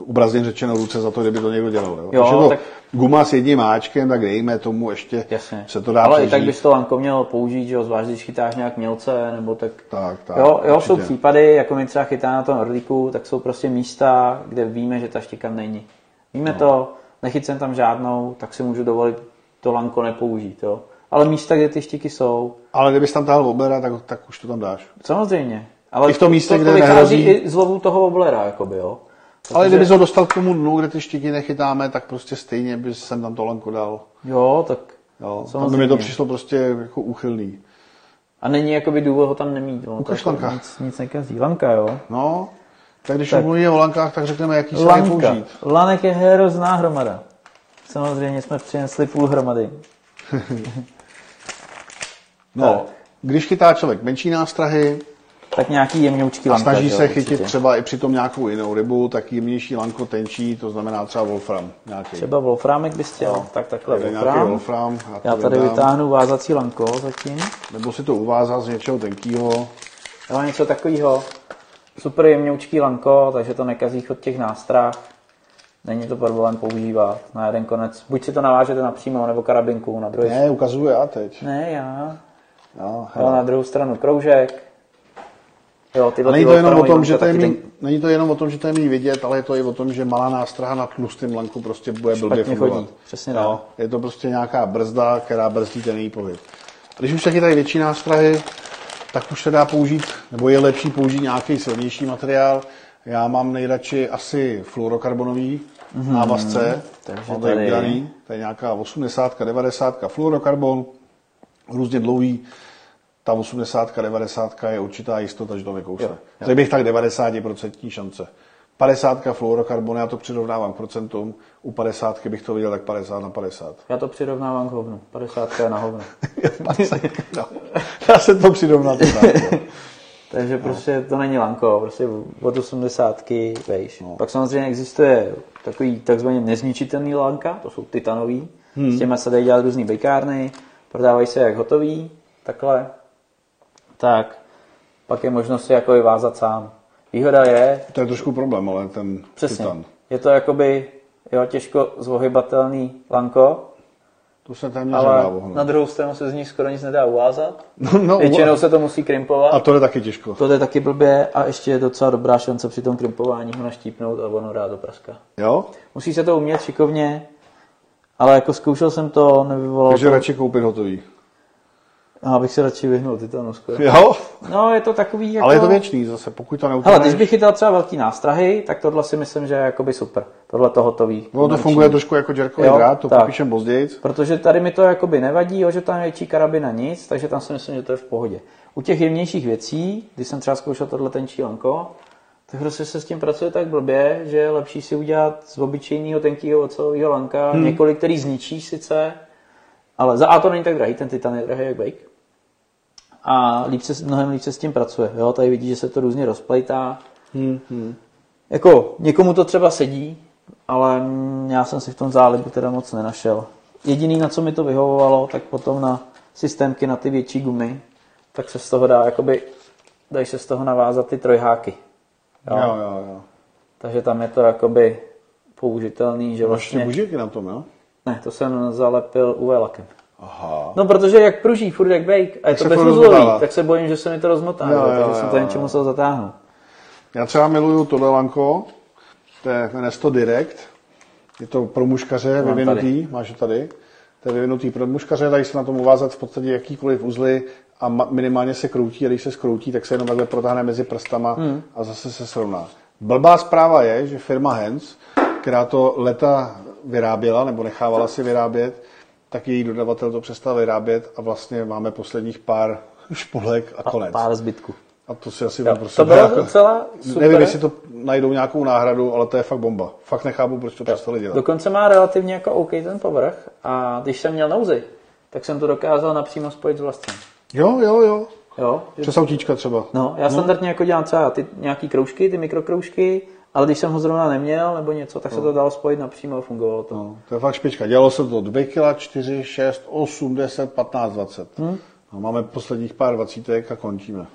obrazně řečeno ruce za to, kdyby to někdo dělal. Jo? Jo, to tak- guma s jedním háčkem, tak dejme tomu ještě Jasně. se to dá Ale i přežít. tak bys to lanko měl použít, že jo, zvlášť když chytáš nějak mělce, nebo tak... Tak, tak, jo, jo jsou případy, jako my třeba chytáme na tom Nordiku, tak jsou prostě místa, kde víme, že ta štika není. Víme no. to, nechycem tam žádnou, tak si můžu dovolit to lanko nepoužít, jo. Ale místa, kde ty štiky jsou, Ale kdybys tam tahal woblera, tak, tak už to tam dáš. samozřejmě. Ale I v tom místě, to, to kde vychází nehrozí- i z lovu toho woblera, jakoby, jo. Ale kdybys ho dostal k tomu dnu, kde ty štiky nechytáme, tak prostě stejně bys sem tam to lanko dal. Jo, tak Jo, tam by mi to přišlo prostě jako úchylný. A není jakoby důvod ho tam nemít. No, Ukaž tak to lanka. Nic, nic nekazí. Lanka, jo. No, tak když Tak. tak. mluvíme o lankách, tak řekneme, jaký se Lanka. použít. Lanek je hrozná hromada. Samozřejmě jsme přinesli půl hromady. No, když chytá člověk menší nástrahy Tak nějaký jemňoučký a lanka. snaží že jo, se chytit určitě. třeba i přitom nějakou jinou rybu, tak jemnější lanko tenčí, to znamená třeba wolfram nějaký. Třeba wolframek bys chtěl, tak takhle Tady nějaký wolfram. wolfram. Já, Já tady vydám. vytáhnu vázací lanko zatím. Nebo si to uvázat z něčeho tenkýho. Já mám něco takového. Super jemňoučký lanko, takže to nekazí chod těch nástrah. Není to problém používat na jeden konec. Buď si to navážete napřímo, nebo karabinku na druhý. Ne, ukazuju já teď. ne já. No, na druhou stranu kroužek. Jo, tyhle A není to jenom o tom, že to je ten- není to jenom o tom, že to je mý vidět, ale je to i o tom, že malá nástraha na tlustém lanku prostě bude blbě fungovat. chodí, přesně no, je to prostě nějaká brzda, která brzdí ten její pohyb. A když už taky tady větší nástrahy, tak už se dá použít, nebo je lepší použít nějaký silnější materiál. Já mám nejradši asi fluorokarbonový mm-hmm. návazce. Takže tady tady- udělaný, to je nějaká 80, 90 fluorokarbon, různě dlouhý. Ta 80, 90 je určitá jistota, že to nekousne. Jo, jo. Řekl bych tak 90% šance. 50 fluorokarbon, já to přirovnávám k procentům, u 50 bych to viděl tak 50 na 50. Já to přirovnávám k hovnu. 50 je na hovnu. no. Já se to přirovnám. to tak, jo. Takže prostě to není lanko, prostě od 80 vejš. No. Pak samozřejmě existuje takový takzvaně nezničitelný lanka, to jsou titanový. Hmm. S těma se dají dělat různý bejkárny, prodávají se jak hotový, takhle. Tak pak je možnost si jako i vázat sám. Výhoda je, To je trošku problém, ale ten přesně, titan. je to jakoby jo, těžko zvohybatelný lanko, To se nedá ale ohnout. na druhou stranu se z nich skoro nic nedá uvázat. No, no, Většinou se to musí krimpovat. a to je taky těžko. To je taky blbě a ještě je docela dobrá šance při tom krimpování ho naštípnout a ono dá do praska. Jo? Musí se to umět šikovně, ale jako zkoušel jsem to, nevyvolalo Takže to. radši koupit hotový. Já bych se radši vyhnul titanu skoro. Jo? No, je to takový jako... Ale je to věčný zase, pokud to Hele, neutrhneš. když bych chytal třeba velký nástrahy, tak tohle si myslím, že je jakoby super. Tohle to hotový. No, to funguje trošku jako jerkový Jo, drát, to tak. popíšem později. Protože tady mi to jakoby nevadí, jo, že tam je větší karabina nic, takže tam si myslím, že to je v pohodě. U těch jemnějších věcí, když jsem třeba zkoušel tohle tenčí lanko, tak prostě se s tím pracuje tak blbě, že je lepší si udělat z obyčejného tenkého ocelového lanka hmm. několik, který zničí sice, ale za A to není tak drahý, ten titan je drahý jak bake. A líp se, mnohem líp se s tím pracuje. Jo? Tady vidí, že se to různě rozplejtá. Hmm, hmm. Jako, někomu to třeba sedí, ale já jsem si v tom zálibu teda moc nenašel. Jediný, na co mi to vyhovovalo, tak potom na systémky na ty větší gumy, tak se z toho dá, jakoby, dají se z toho navázat ty trojháky. Jo? Jo, jo, jo. Takže tam je to jakoby použitelný, že Vlastně vlastně... bužíky na tom, jo? Ne, to jsem zalepil UV lakem. Aha. No, protože jak pruží, furt jak bake, a je to bezuzlový, tak se bojím, že se mi to rozmotá, Jo, jo, jo, takže jsem jo, to jo. něčemu musel zatáhnout. Já třeba miluju tohle lanko, to je jmenuje se to Direct. Je to pro muškaře mám vyvinutý, máš ho tady. To je vyvinutý pro muškaře, dají se na tom uvázat v podstatě jakýkoliv uzly a minimálně se kroutí a když se skroutí, tak se jenom takhle protáhne mezi prstama Hmm. a zase se srovná. Blbá zpráva je, že firma Hens, která to leta vyráběla nebo nechávala si vyrábět, tak její dodavatel to přestal vyrábět a vlastně máme posledních pár špolek a konec. Pár zbytků. A to si asi Jo, prostě to bylo jako- docela super. Nevím, jestli to najdou nějakou náhradu, ale to je fakt bomba. Fakt nechápu, proč to přestali dělat. Dokonce má relativně jako OK ten povrch a když jsem měl nouzi, tak jsem to dokázal napřímo spojit s vlastním. Jo, jo, jo. Jo? Přes autíčka třeba. No, já standardně jako dělám třeba ty nějaký kroužky, ty mikrokroužky, ale když jsem ho zrovna neměl nebo něco, tak se to dalo spojit napřímo a fungovalo to. No, to je fakt špička. Dělalo se to 2 kg, 4, 6, 8, 10, 15, 20. Hmm. No, máme posledních pár dvacítek a končíme.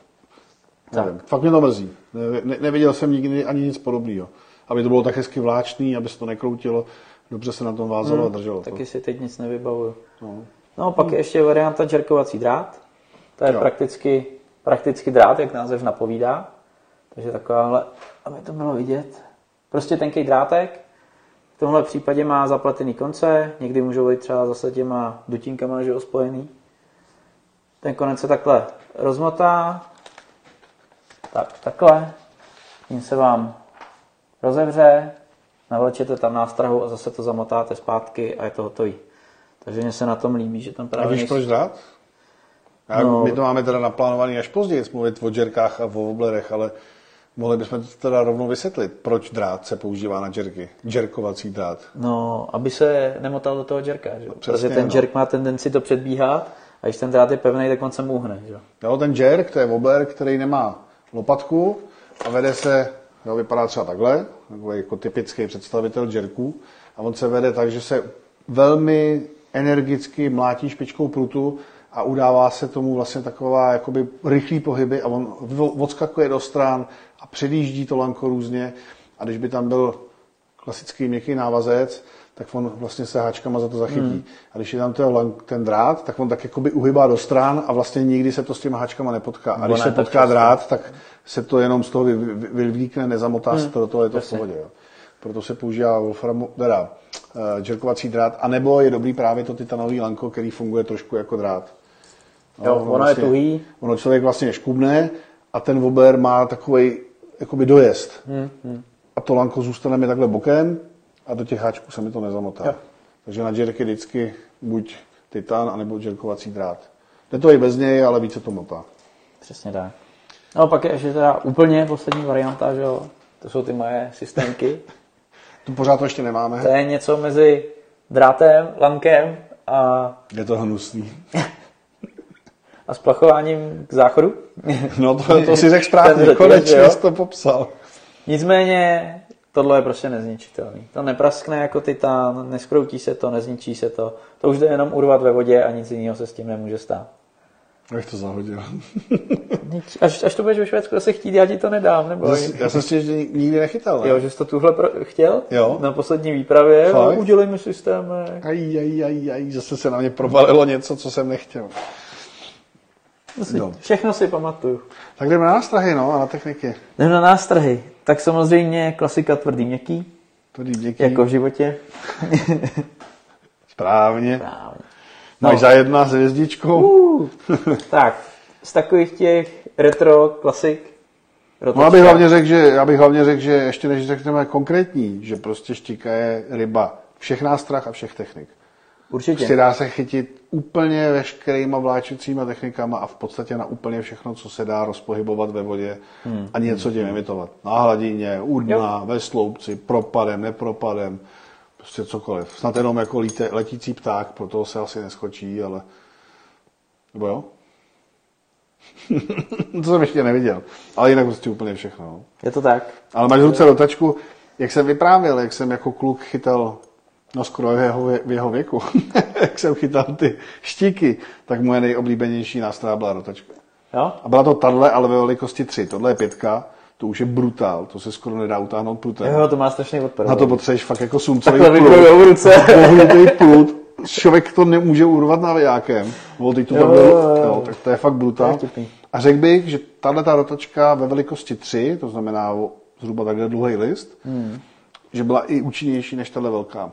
Tak. Nevím. Fakt mě to mrzí. Ne, ne, neviděl jsem nikdy ani nic podobného. Aby to bylo tak hezky vláčný, aby se to nekroutilo, dobře se na tom vázalo a drželo. to. Taky si teď nic nevybavuju. No. No, pak je ještě varianta džerkovací drát. To je Jo. prakticky, prakticky drát, jak název napovídá. Takže takováhle, aby to bylo vidět. Prostě tenký drátek. V tomhle případě má zapletený konce, někdy můžou být třeba zase těma dutinkama, že jo, spojený. Ten konec se takhle rozmotá. Tak, takhle. Tím se vám rozevře, navlečete tam nástrahu a zase to zamotáte zpátky a je to hotový. Takže mně se na tom líbí, že tam A právě víš, nejsou- proč drát? Já, No. My to máme teda naplánovaný až později, mluvit o džerkách a o oblerech, ale Mohli bychom to teda rovnou vysvětlit, proč drát se používá na džerky. Džerkovací drát. No, aby se nemotal do toho džerka, že? přesně, Protože ten no. džerk má tendenci to předbíhat a když ten drát je pevný, tak on se můhne, že? Jo, ten džerk, to je wobler, který nemá lopatku a vede se, jo, vypadá třeba takhle, jako typický představitel džerků, a on se vede tak, že se velmi energicky mlátí špičkou prutu a udává se tomu vlastně taková jakoby rychlý pohyby a on odskakuje do stran a předjíždí to lanko různě a když by tam byl klasický měkký návazec, tak on vlastně se háčkama za to zachytí. Hmm. A když je tam ten, ten drát, tak on tak jakoby uhybá do stran a vlastně nikdy se to s těma háčkama nepotká. A když ne, se potká často. drát, tak se to jenom z toho vy- vy- vylvíkne, nezamotá Hmm. se to do toho, je to v pohodě. Jo. Proto se používá Wolfram, teda uh, džerkovací drát, anebo je dobrý právě to titanový lanko, který funguje trošku jako drát. Jo, ono je tuhý. Ono člověk vlastně škubne a ten wobler má takový jakoby dojezd. Hmm, hmm. A to lanko zůstane mi takhle bokem a do těch háčků se mi to nezamotá. Jo. Takže na džerky vždycky buď titan, anebo džerkovací drát. Jde to i bez něj, ale více to motá. Přesně tak. No pak je ještě teda úplně poslední varianta, že jo? To jsou ty moje systémky. Tu pořád to ještě nemáme. To je něco mezi drátem, lankem a, Je to hnusný. a splachováním k záchodu. No to, to si řekl správně, konečně jsi to popsal. Nicméně tohle je prostě nezničitelný. To nepraskne jako titán, neskroutí se to, nezničí se to. To už jde jenom urvat ve vodě a nic jiného se s tím nemůže stát. Jak to zahodil. Až, až to budeš ve Švédsku zase chtít, já ti to nedám, nebo Já jsem si ještě nikdy nechytal. Ne? Jo, že jsi to tuhle pro... chtěl? Jo. Na poslední výpravě. No, udělej mi systémek. Aj, aj, aj, aj, zase se na mě provalilo něco, co jsem nechtěl. Si, No. Všechno si pamatuju. Tak jdeme na nástrahy, no, a na techniky. Jdem na nástrahy. Tak samozřejmě klasika tvrdý měkký, Tady díky. jako v životě. Správně. Máš No. za jedna s hvězdičkou. Uh, tak, z takových těch retro klasik. No, já bych hlavně řekl, že, já bych hlavně řekl, že ještě než řekneme konkrétní, že prostě štika je ryba všech nástrah a všech technik. Určitě. Prostě dá se chytit úplně veškerýma vláčecíma technikama a v podstatě na úplně všechno, co se dá rozpohybovat ve vodě hmm. a něco tím imitovat. Na hladině, u dna, ve sloupci, propadem, nepropadem, prostě cokoliv. Snad jenom jako líte, letící pták, pro toho se asi neskočí, ale... Nebo jo? to jsem ještě neviděl. Ale jinak prostě úplně všechno. No. Je to tak. Ale máš ruce rotačku, jak jsem vyprávěl, jak jsem jako kluk chytal, no skoro v jeho, v jeho věku, jak jsem chytal ty štíky, tak moje nejoblíbenější nástroj byla rotačka. Jo? A byla to tahle, ale ve velikosti 3. Tohle je pětka, to už je brutál, to se skoro nedá utáhnout prutem. Jo, to má strašný odpor. Na to potřebuješ fakt jako sumcový v ruce. Prut. Člověk to nemůže urvat navijákem. No, teď to Jo, jo, tak to je fakt brutál. je. A řekl bych, že tahle ta rotačka ve velikosti 3, to znamená zhruba takhle dlouhý list, hmm. že byla i účinnější než tahle velká.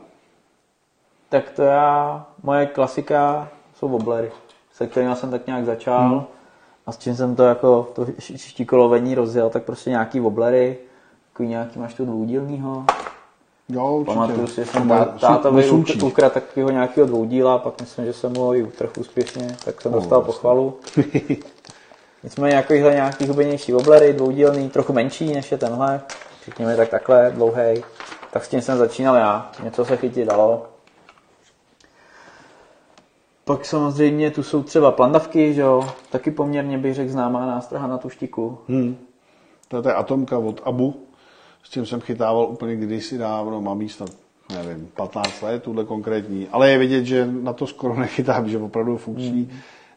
Tak to já, moje klasika jsou woblery, se kterými jsem tak nějak začal. Hmm. A s čím jsem to jako to š- štikolovení rozjel, tak prostě nějaký woblery, takový nějaký máš tu dvoudílnýho. Jo, určitě. Pamatuju si, že jsem má- tá, tátovi má sunčí. ukradl takového nějakého dvoudíla, pak myslím, že jsem ho i utrhl úspěšně, tak jsem dostal vlastně. pochvalu. Nicméně takovýhle nějaký hubenější woblery, dvoudílný, trochu menší než je tenhle, řekněme tak takhle, dlouhý. Tak s tím jsem začínal já, něco se chytit dalo. Pak samozřejmě tu jsou třeba plandavky, že jo, taky poměrně bych řekl známá nástraha na tu štiku. Hmm. To je atomka od Abu, s tím jsem chytával úplně kdysi dávno, mám jí snad, nevím, 15 let, tuhle konkrétní. Ale je vidět, že na to skoro nechytám, že opravdu funkční,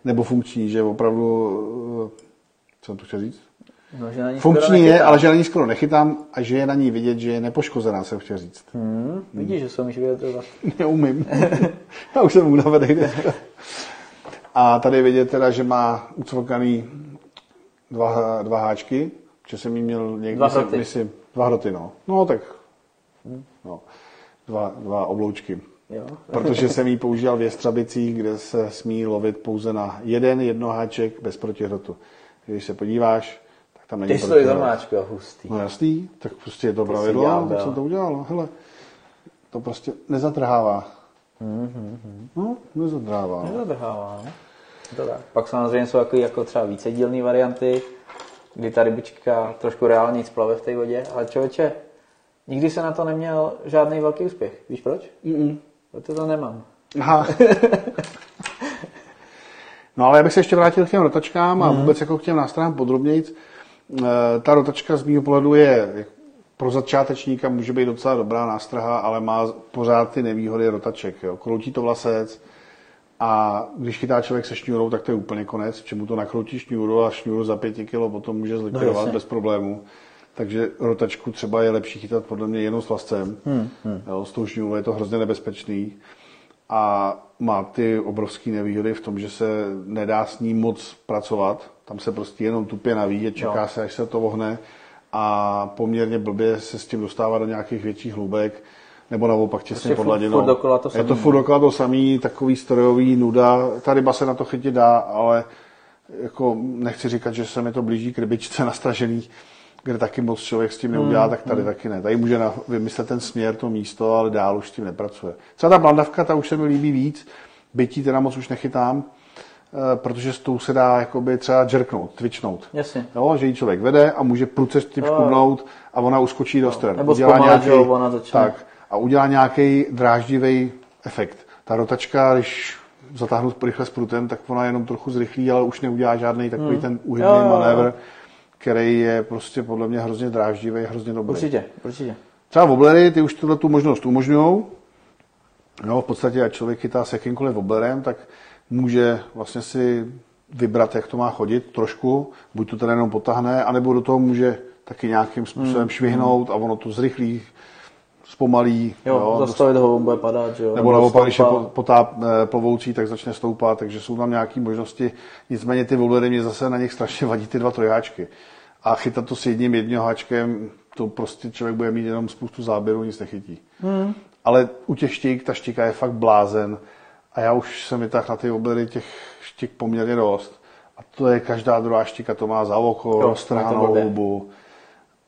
nebo funkční, že opravdu, eh, co jsem to chtěl říct? No, že na ní Funkční je, ale že na ní skoro nechytám a že je na ní vidět, že je nepoškozená, jsem chtěl říct. Hmm, vidíš, že se umíš vyjadřovat. Neumím. Já už jsem unavený dneska. A tady je vidět teda, že má ucvokaný dva, dva háčky, že jsem jí měl někdy, Dva jsem- hroty. myslím, dva hroty, no. No tak, no, dva, dva obloučky. Jo. Protože jsem ji používal v Jestřabicích, kde se smí lovit pouze na jeden jednoháček bez protihrotu. Když se podíváš, tam není Ty stojí protihrot. zamáčko, hustý. No jasný, tak prostě je to jsi pravidlo, tak jsem to udělal. no. Hele, to prostě nezatrhává. No, nezatrhává. Nezadrhává, no. To tak. Pak samozřejmě jsou jako, jako třeba vícedílné varianty, kdy ta rybička trošku reálně splave v té vodě, ale člověče, nikdy se na to neměl žádný velký úspěch. Víš proč? Mm-mm. Proto to nemám. Aha. no ale já bych se ještě vrátil k těm rotačkám a vůbec jako k těm nástrojům podrobněji. Eh, Ta rotačka z mého pohledu je pro začátečníka může být docela dobrá nástraha, ale má pořád ty nevýhody rotaček. Jo. Kroutí to vlasec a když chytá člověk se šňůrou, tak to je úplně konec. Čemu to nakroutí šňůru a šňůru za pěti kilo potom může zlikvidovat jasně. bez problémů. Takže rotačku třeba je lepší chytat podle mě jenom s vlascem. Hmm, hmm. Jo, s tou šňůrou je to hrozně nebezpečný a má ty obrovské nevýhody v tom, že se nedá s ním moc pracovat. Tam se prostě jenom tupě naví a čeká Jo. se, až se to ohne a poměrně blbě se s tím dostává do nějakých větších hlubek nebo naopak těsně Prostě pod hladinou. Je to furt dokola to samý, takový strojový nuda. Ta ryba se na to chytit dá, ale jako nechci říkat, že se mi to blíží k rybičce nastražený, kde taky moc člověk s tím neudělá, Hmm, tak tady taky ne. Tady může na, vymyslet ten směr, to místo, ale dál už s tím nepracuje. Třeba ta blandavka, ta už se mi líbí víc, bytí teda moc už nechytám, protože s tou se dá jakoby třeba jerknout, twitchnout. Jasně. Jo, že ji člověk vede a může pruce škubnout a ona uskočí do stran. Nebo Udělá nějaký- jo, ona začne. Tak, a udělá nějaký dráždivý efekt. Ta rotačka, když zatáhnu rychle s prutem, tak ona jenom trochu zrychlí, ale už neudělá žádný takový ten uhybný Hmm. Jo, jo, jo. manévr, který je prostě podle mě hrozně dráždivý, hrozně dobrý. Určitě, určitě. Třeba woblery, ty už tuhle tu možnost umožňují. No, v podstatě, ať člověk chytá s jakýmkoliv wobblerem, tak může vlastně si vybrat, jak to má chodit trošku, buď to teda jenom potáhne, anebo do toho může taky nějakým způsobem Hmm. švihnout a ono to zrychlí, zpomalí. Jo, zastavit ho, on bude padat, že jo. Nebo naopak, když je potáp eh, plovoucí, tak začne stoupat, takže jsou tam nějaké možnosti. Nicméně ty wobblery mě zase na nich strašně vadí ty dva trojáčky. A chytat to s jedním jedním háčkem, to prostě člověk bude mít jenom spoustu záběrů, nic nechytí. Hmm. Ale u těch štik, ta štika je fakt blázen. A já už jsem vytáhl na ty wobblery těch štik poměrně dost. A to je každá druhá štika, to má za oko, roztrhanou hubu.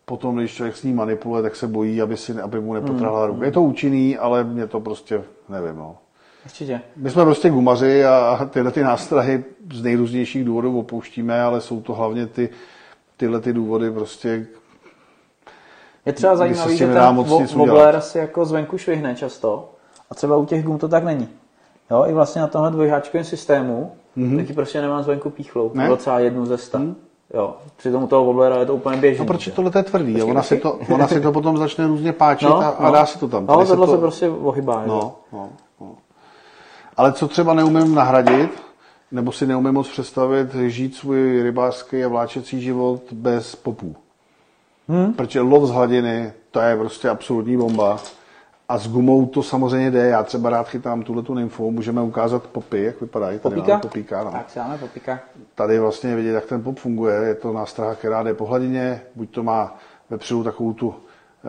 Potom, když člověk s ní manipuluje, tak se bojí, aby, si, aby mu nepotrhla ruku. Je to účinný, ale mě to prostě, nevím, no. Určitě. My jsme prostě gumaři a tyhle ty nástrahy z nejrůznějších důvodů opouštíme, ale jsou to hlavně ty, tyhle ty důvody prostě, Je třeba zajímavý, s že ten wobbler si jako zvenku švihne často a třeba u těch gum to tak není. Jo, i vlastně na tomhle dvojháčkovém systému mm-hmm. taky prostě nemám zvenku píchlou. Ne? třeba jednu ze sta. Jo, přitom u toho wobblera je to úplně běžný. no proč že? tohle je tvrdý, a ona si, to, ona si to potom začne různě páčit no, a, a dá si to tam. No, Tady tohle se, to, prostě ohybá. No. no, no, no. Ale co třeba neumím nahradit, nebo si neumím moc představit, žít svůj rybářský a vláčecí život bez popů. Hmm? Protože lov z hladiny, to je prostě absolutní bomba. A s gumou to samozřejmě jde. Já třeba rád chytám tuhle tu nymfu, můžeme ukázat popy, jak vypadají. Tady Popíka? máme popíka no. Tak si dáme popíka. Tady vlastně vidět, jak ten pop funguje. Je to nástraha, která jde po hladině, buď to má vepředu takovou tu,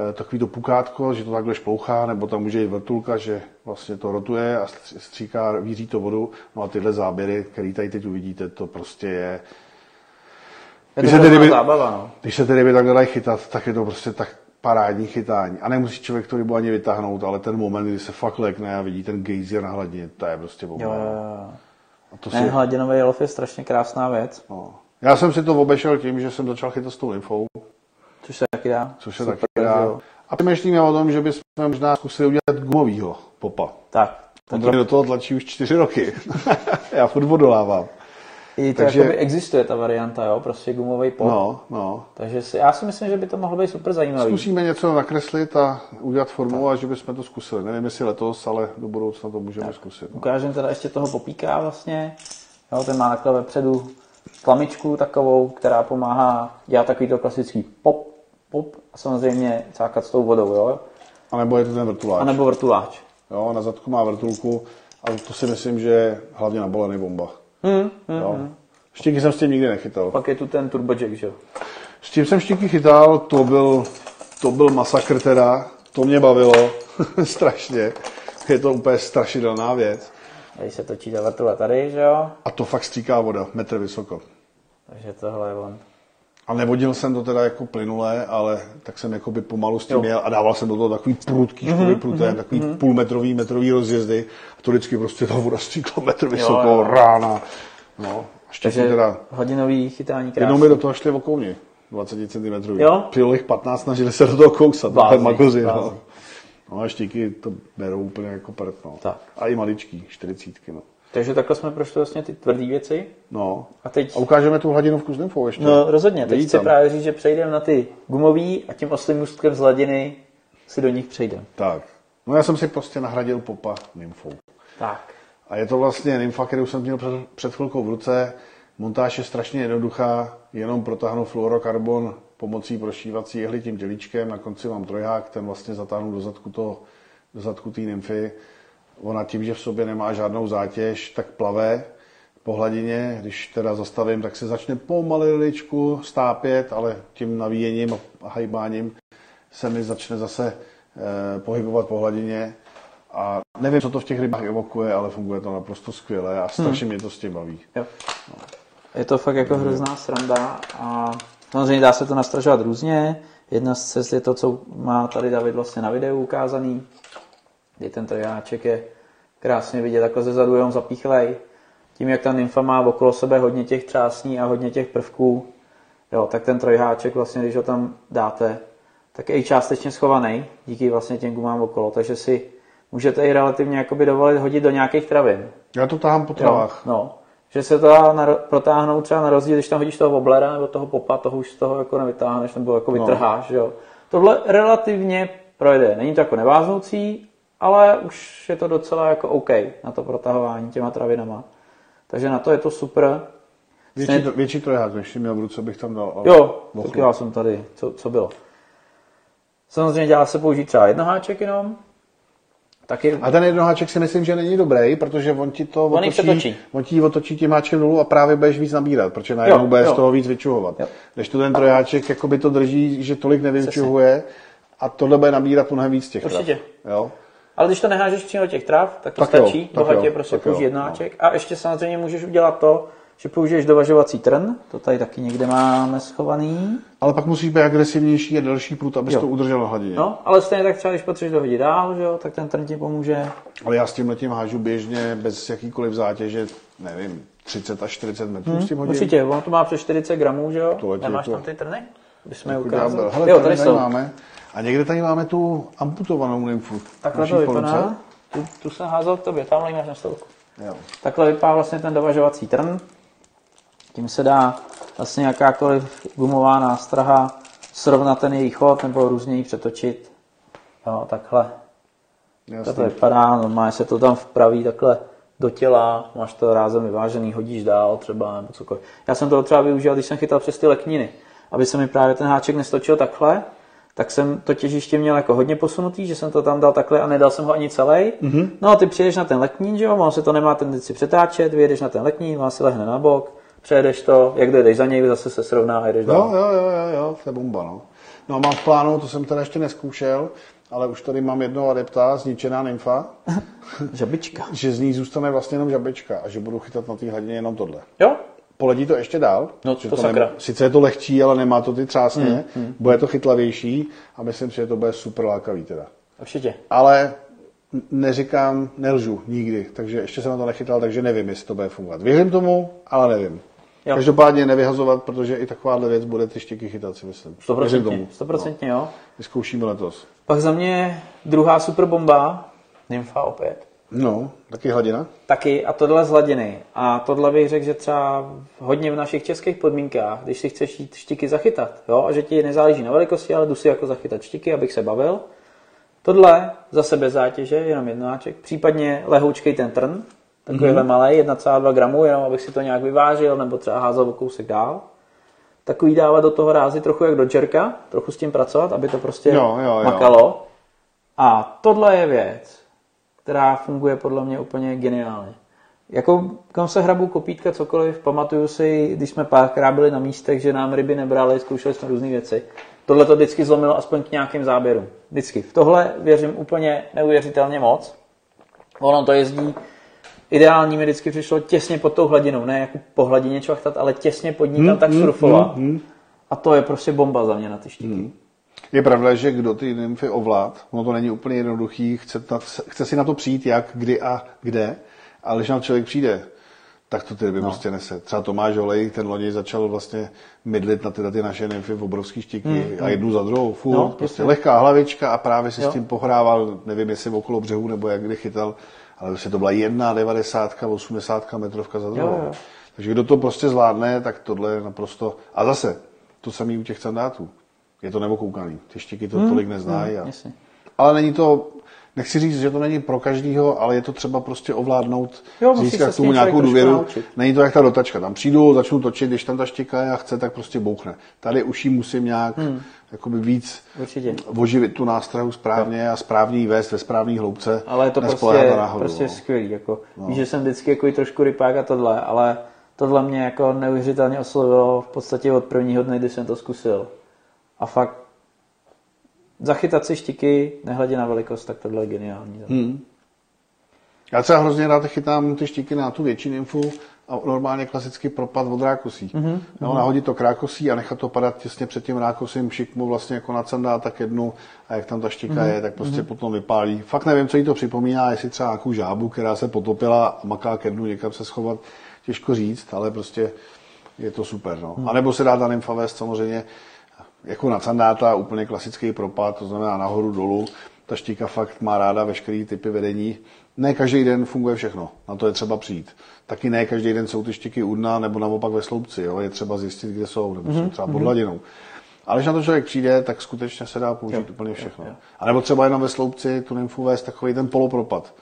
eh, takový to pukátko, že to takhle šplouchá, nebo tam může jít vrtulka, že vlastně to rotuje a stř- stříká, víří to vodu. No a tyhle záběry, které tady teď uvidíte, to prostě je... Je Když to se ty hrozná ryby- zábava, no. Když se ty ryby takhle dají chytat, tak je to prostě tak parádní chytání. A nemusí člověk tu rybu ani vytáhnout, ale ten moment, kdy se fakt lekne a vidí ten gejzír na hladině, to je prostě bomba. Jo, jo, jo. A to Ne, si, hladinový lov je strašně krásná věc, no. Já jsem si to obešel tím, že jsem začal chytat s tou infou. což se taky dá. což se Super, taky dá. jo. A přemýšlíme o tom, že bychom možná zkusili udělat gumovýho popa. Tak, On to mě do toho tlačí už čtyři roky. Já furt odolávám. I to Takže- jakoby existuje ta varianta, jo, prostě gumový pop. No, no. Takže si, já si myslím, že by to mohlo být super zajímavý. Zkusíme něco nakreslit a udělat formu a že bychom to zkusili. Nevím, jestli letos, ale do budoucna to můžeme zkusit. No. Ukážeme teda ještě toho popíka vlastně. Jo, ten má takhle vepředu tlamičku takovou, která pomáhá dělat takový to klasický pop, pop a samozřejmě cákat s tou vodou, jo. A nebo je to ten vrtuláč. A nebo vrtuláč. Jo, na zadku má vrtulku a to si myslím, že je hlavně na bolený bomba. Hmm, hmm. Jo. Štíky jsem s tím nikdy nechytal. Pak je tu ten turbojack, že jo. S tím jsem štíky chytal, to byl, to byl masakr teda, to mě bavilo strašně. Je to úplně strašidelná věc. Tady se točí ta vrtule tady, že jo. A to fakt stříká voda, metr vysoko. Takže tohle je on. A nevodil jsem to teda jako plynulé, ale tak jsem jako by pomalu s tím Jo. jel a dával jsem do toho takový prudký školy pruté, takový půlmetrový, metrový rozjezdy. A to vždycky prostě ta voda stříkla metr vysoko, jo. rána. No, Takže teda. hodinový chytání Jednou krásný. mi do toho šli okouni. 20 cm. Jo? Jich 15, snažili se do toho kousat. Blázni, magoři, blázni. no. no. a štíky to berou úplně jako prd, no. Tak. A i maličký, 40, no. Takže takhle jsme prošli vlastně ty tvrdé věci. No. A teď, A ukážeme tu hladinu s nymfou ještě. no rozhodně, teď chci právě říct, že přejdeme na ty gumový a tím oslým můstkem z hladiny si do nich přejdeme. Tak. No já jsem si prostě nahradil popa nymfou. Tak. A je to vlastně nymfa, kterou jsem měl před, před chvilkou v ruce. Montáž je strašně jednoduchá, jenom protáhnu fluorokarbon pomocí prošívací jehly tím tělíčkem, na konci mám trojhák, ten vlastně zatáhnu do zadku toho, do zadku té nymfy. Ona tím, že v sobě nemá žádnou zátěž, tak plave po hladině. Když teda zastavím, tak se začne pomaliličku stápět, ale tím navíjením a hajbáním se mi začne zase eh, pohybovat po hladině. A nevím, co to v těch rybách evokuje, ale funguje to naprosto skvěle a strašně mě to s tím baví. Jo. Je to fakt jako hrozná sranda a samozřejmě dá se to nastražovat různě. Jedna z cest je to, co má tady David vlastně na videu ukázaný, kdy ten trojáček je krásně vidět takhle ze zadu jenom zapíchlej. Tím, jak ta nymfa má okolo sebe hodně těch třásní a hodně těch prvků, jo, tak ten trojháček vlastně, když ho tam dáte, tak je i částečně schovaný díky vlastně těm gumám okolo, takže si můžete i relativně jakoby dovolit hodit do nějakých travin. Já to tahám po Jo, travách. no. Že se to dá na, protáhnout třeba na rozdíl, když tam hodíš toho woblera nebo toho popa, toho už z toho jako nevytáhneš nebo jako vytrháš. Jo. Tohle relativně projde. Není to jako neváznoucí, ale už je to docela jako OK na to protahování těma travinama. Takže na to je to super. Větší, tro- větší trojhák, ještě měl v ruce, bych tam dal. ale- Jo, tak já jsem tady, co, co bylo. Samozřejmě dělá se použít třeba jednoháček jenom. Taky A ten jednoháček si myslím, že není dobrý, protože on ti to On ji přetočí. on ti otočí tím háčkem dolů a právě budeš víc nabírat, protože najednou Jo, budeš jo. toho víc vyčuhovat. Jo. Když to ten trojáček jakoby to drží, že tolik nevyčuhuje a tohle bude nabírat mnohem víc těch Určitě. Trav. Jo? Ale když to nehážeš přímo těch trav, tak to Tak jo, stačí. tak Bohatě jo, prostě tak jo, použij jednáček. A ještě samozřejmě můžeš udělat to, že použiješ dovažovací trn. To tady taky někde máme schovaný. Ale pak musíš být agresivnější a delší prut, abys Jo. to udržel hladině. No, ale stejně tak třeba, když potřebuješ dohodit dál, že jo, tak ten trn ti pomůže. Ale já s tím letím hážu běžně, bez jakýkoliv zátěže, nevím, 30 až 40 metrů s tím hodím. Hmm, Určitě, ono to má přes 40 gramů, že jo? To letí Nemáš jako- tam ty trny? Bychom je Jako ukázali. Hele, jo, tady, tady tady jsou. máme. A někde tady máme tu amputovanou nymfu. Takhle to vypadá. Tu, tu jsem házel k tobě, tam máš na stolku. Jo. Takhle vypadá vlastně ten dovažovací trn. Tím se dá vlastně jakákoliv gumová nástraha srovnat ten její chod nebo různě ji přetočit. Jo, takhle. Jasný. To vypadá, normálně se to tam vpraví takhle do těla, máš to rázem vyvážený, hodíš dál třeba nebo cokoliv. Já jsem to třeba využil, když jsem chytal přes ty lekniny, aby se mi právě ten háček nestočil takhle, tak jsem to těžiště měl jako hodně posunutý, že jsem to tam dal takhle a nedal jsem ho ani celý. Mm-hmm. No a ty přijedeš na ten leknín, že jo, ono se to nemá tendenci přetáčet, vyjedeš na ten leknín, on si lehne na bok, přejedeš to, jak dojdeš za něj, zase se srovná a jdeš Jo, dál. jo, jo, jo, jo, to je bomba, no. No a mám v plánu, to jsem teda ještě neskoušel, ale už tady mám jednoho adepta, zničená nymfa, Žabička. že z ní zůstane vlastně jenom žabečka a že budu chytat na té hladině jenom tohle. Jo? Poledí to ještě dál. No, že to sakra. nemá- sice je to lehčí, ale nemá to ty třásně, hmm, bude to chytlavější a myslím si, že to bude super lákavý teda. Určitě. Ale neříkám, nelžu nikdy, takže ještě jsem na to nechytal, takže nevím, jestli to bude fungovat. Věřím tomu, ale nevím. Jo. Každopádně nevyhazovat, protože i takováhle věc bude ty štěky chytat, si myslím. Věřím Stoprocentně, tomu. stoprocentně, jo. Vyzkoušíme letos. Pak za mě druhá super bomba, Nymfa opět. No, taky hladina. Taky a tohle z hladiny. A tohle bych řekl, že třeba hodně v našich českých podmínkách, když si chceš jít štiky zachytat, jo, a že ti nezáleží na velikosti, ale jdu si jako zachytat štiky, abych se bavil. Tohle zase bez zátěže, jenom jednáček, případně lehoučkej ten trn, takovýhle mm-hmm. malý, 1,2 gramů, jenom abych si to nějak vyvážil, nebo třeba házel o kousek dál. Takový dávat do toho rázy trochu jak do džerka, trochu s tím pracovat, aby to prostě Jo, jo, jo. makalo. A tohle je věc, která funguje podle mě úplně geniálně. Jako kam se hrabu kopítka, cokoliv, pamatuju si, když jsme párkrát byli na místech, že nám ryby nebrali, zkoušeli jsme různé věci. Tohle to vždycky zlomilo aspoň k nějakým záběrům. Vždycky. V tohle věřím úplně neuvěřitelně moc. Ono to jezdí, ideální mi vždycky přišlo těsně pod tou hladinou, ne jako po hladině čvachtat, ale těsně pod ní tam tak surfovat. A to je prostě bomba za mě na ty štíky. Je pravda, že kdo ty nymfy ovlád, ono to není úplně jednoduchý, chce, ta, chce si na to přijít jak, kdy a kde, ale když na člověk přijde, tak to ty ryby no. prostě nese. Třeba Tomáš Olej, ten loni začal vlastně mydlit na tyhle ty naše nymfy v obrovský štiky mm, a jednu za druhou. Furt, no, prostě lehká hlavička a právě si jo. s tím pohrával, nevím jestli okolo břehu nebo jak kdy chytal, ale prostě to byla jedna 90, 80 metrovka za druhou. Jo, jo. Takže kdo to prostě zvládne, tak tohle je naprosto... A zase, to samé u těch sandátů. Je to nevokoukaný. Ty štiky to hmm, tolik neznají. Hmm, a... Ale není to, nechci říct, že to není pro každýho, ale je to třeba prostě ovládnout, jo, získat k tomu nějakou důvěru. Není to jak ta dotačka. Tam přijdu, začnu točit, když tam ta štika je a chce, tak prostě bouchne. Tady už jí musím nějak hmm. jakoby víc Určitě. oživit tu nástrahu správně a správně jí vést ve správné hloubce. Ale je to prostě, náhodu, prostě no. skvělý. Jako, no. Víš, že jsem vždycky jako trošku rypák a tohle, ale tohle mě jako neuvěřitelně oslovilo v podstatě od prvního dne, kdy jsem to zkusil. A fakt zachytat si štiky, nehledě na velikost, tak tohle je geniální. Hmm. Já třeba hrozně rád chytám ty štiky na tu větší nymfu a normálně klasický propad od rákosí. Mm-hmm. No, nahodit to k rákosí a nechat to padat těsně před tím rákosím, šikmu vlastně jako na sandá, tak jednu a jak tam ta štika mm-hmm. je, tak prostě mm-hmm. potom vypálí. Fakt nevím, co jí to připomíná, jestli třeba nějakou žábu, která se potopila a maká ke dnu někam se schovat, těžko říct, ale prostě je to super. No. Mm. A nebo se dá ta nymfa vést samozřejmě jako na sandáta, úplně klasický propad, to znamená nahoru dolů. Ta štíka fakt má ráda veškerý typy vedení. Ne každý den funguje všechno, na to je třeba přijít. Taky ne každý den jsou ty štiky u dna nebo naopak ve sloupci, jo? je třeba zjistit, kde jsou, nebo jsou mhm, třeba pod mhm. hladinou. Ale když na to člověk přijde, tak skutečně se dá použít jo, úplně všechno. Jo, jo. A nebo třeba jenom ve sloupci tu nymfu vést takový ten polopropad.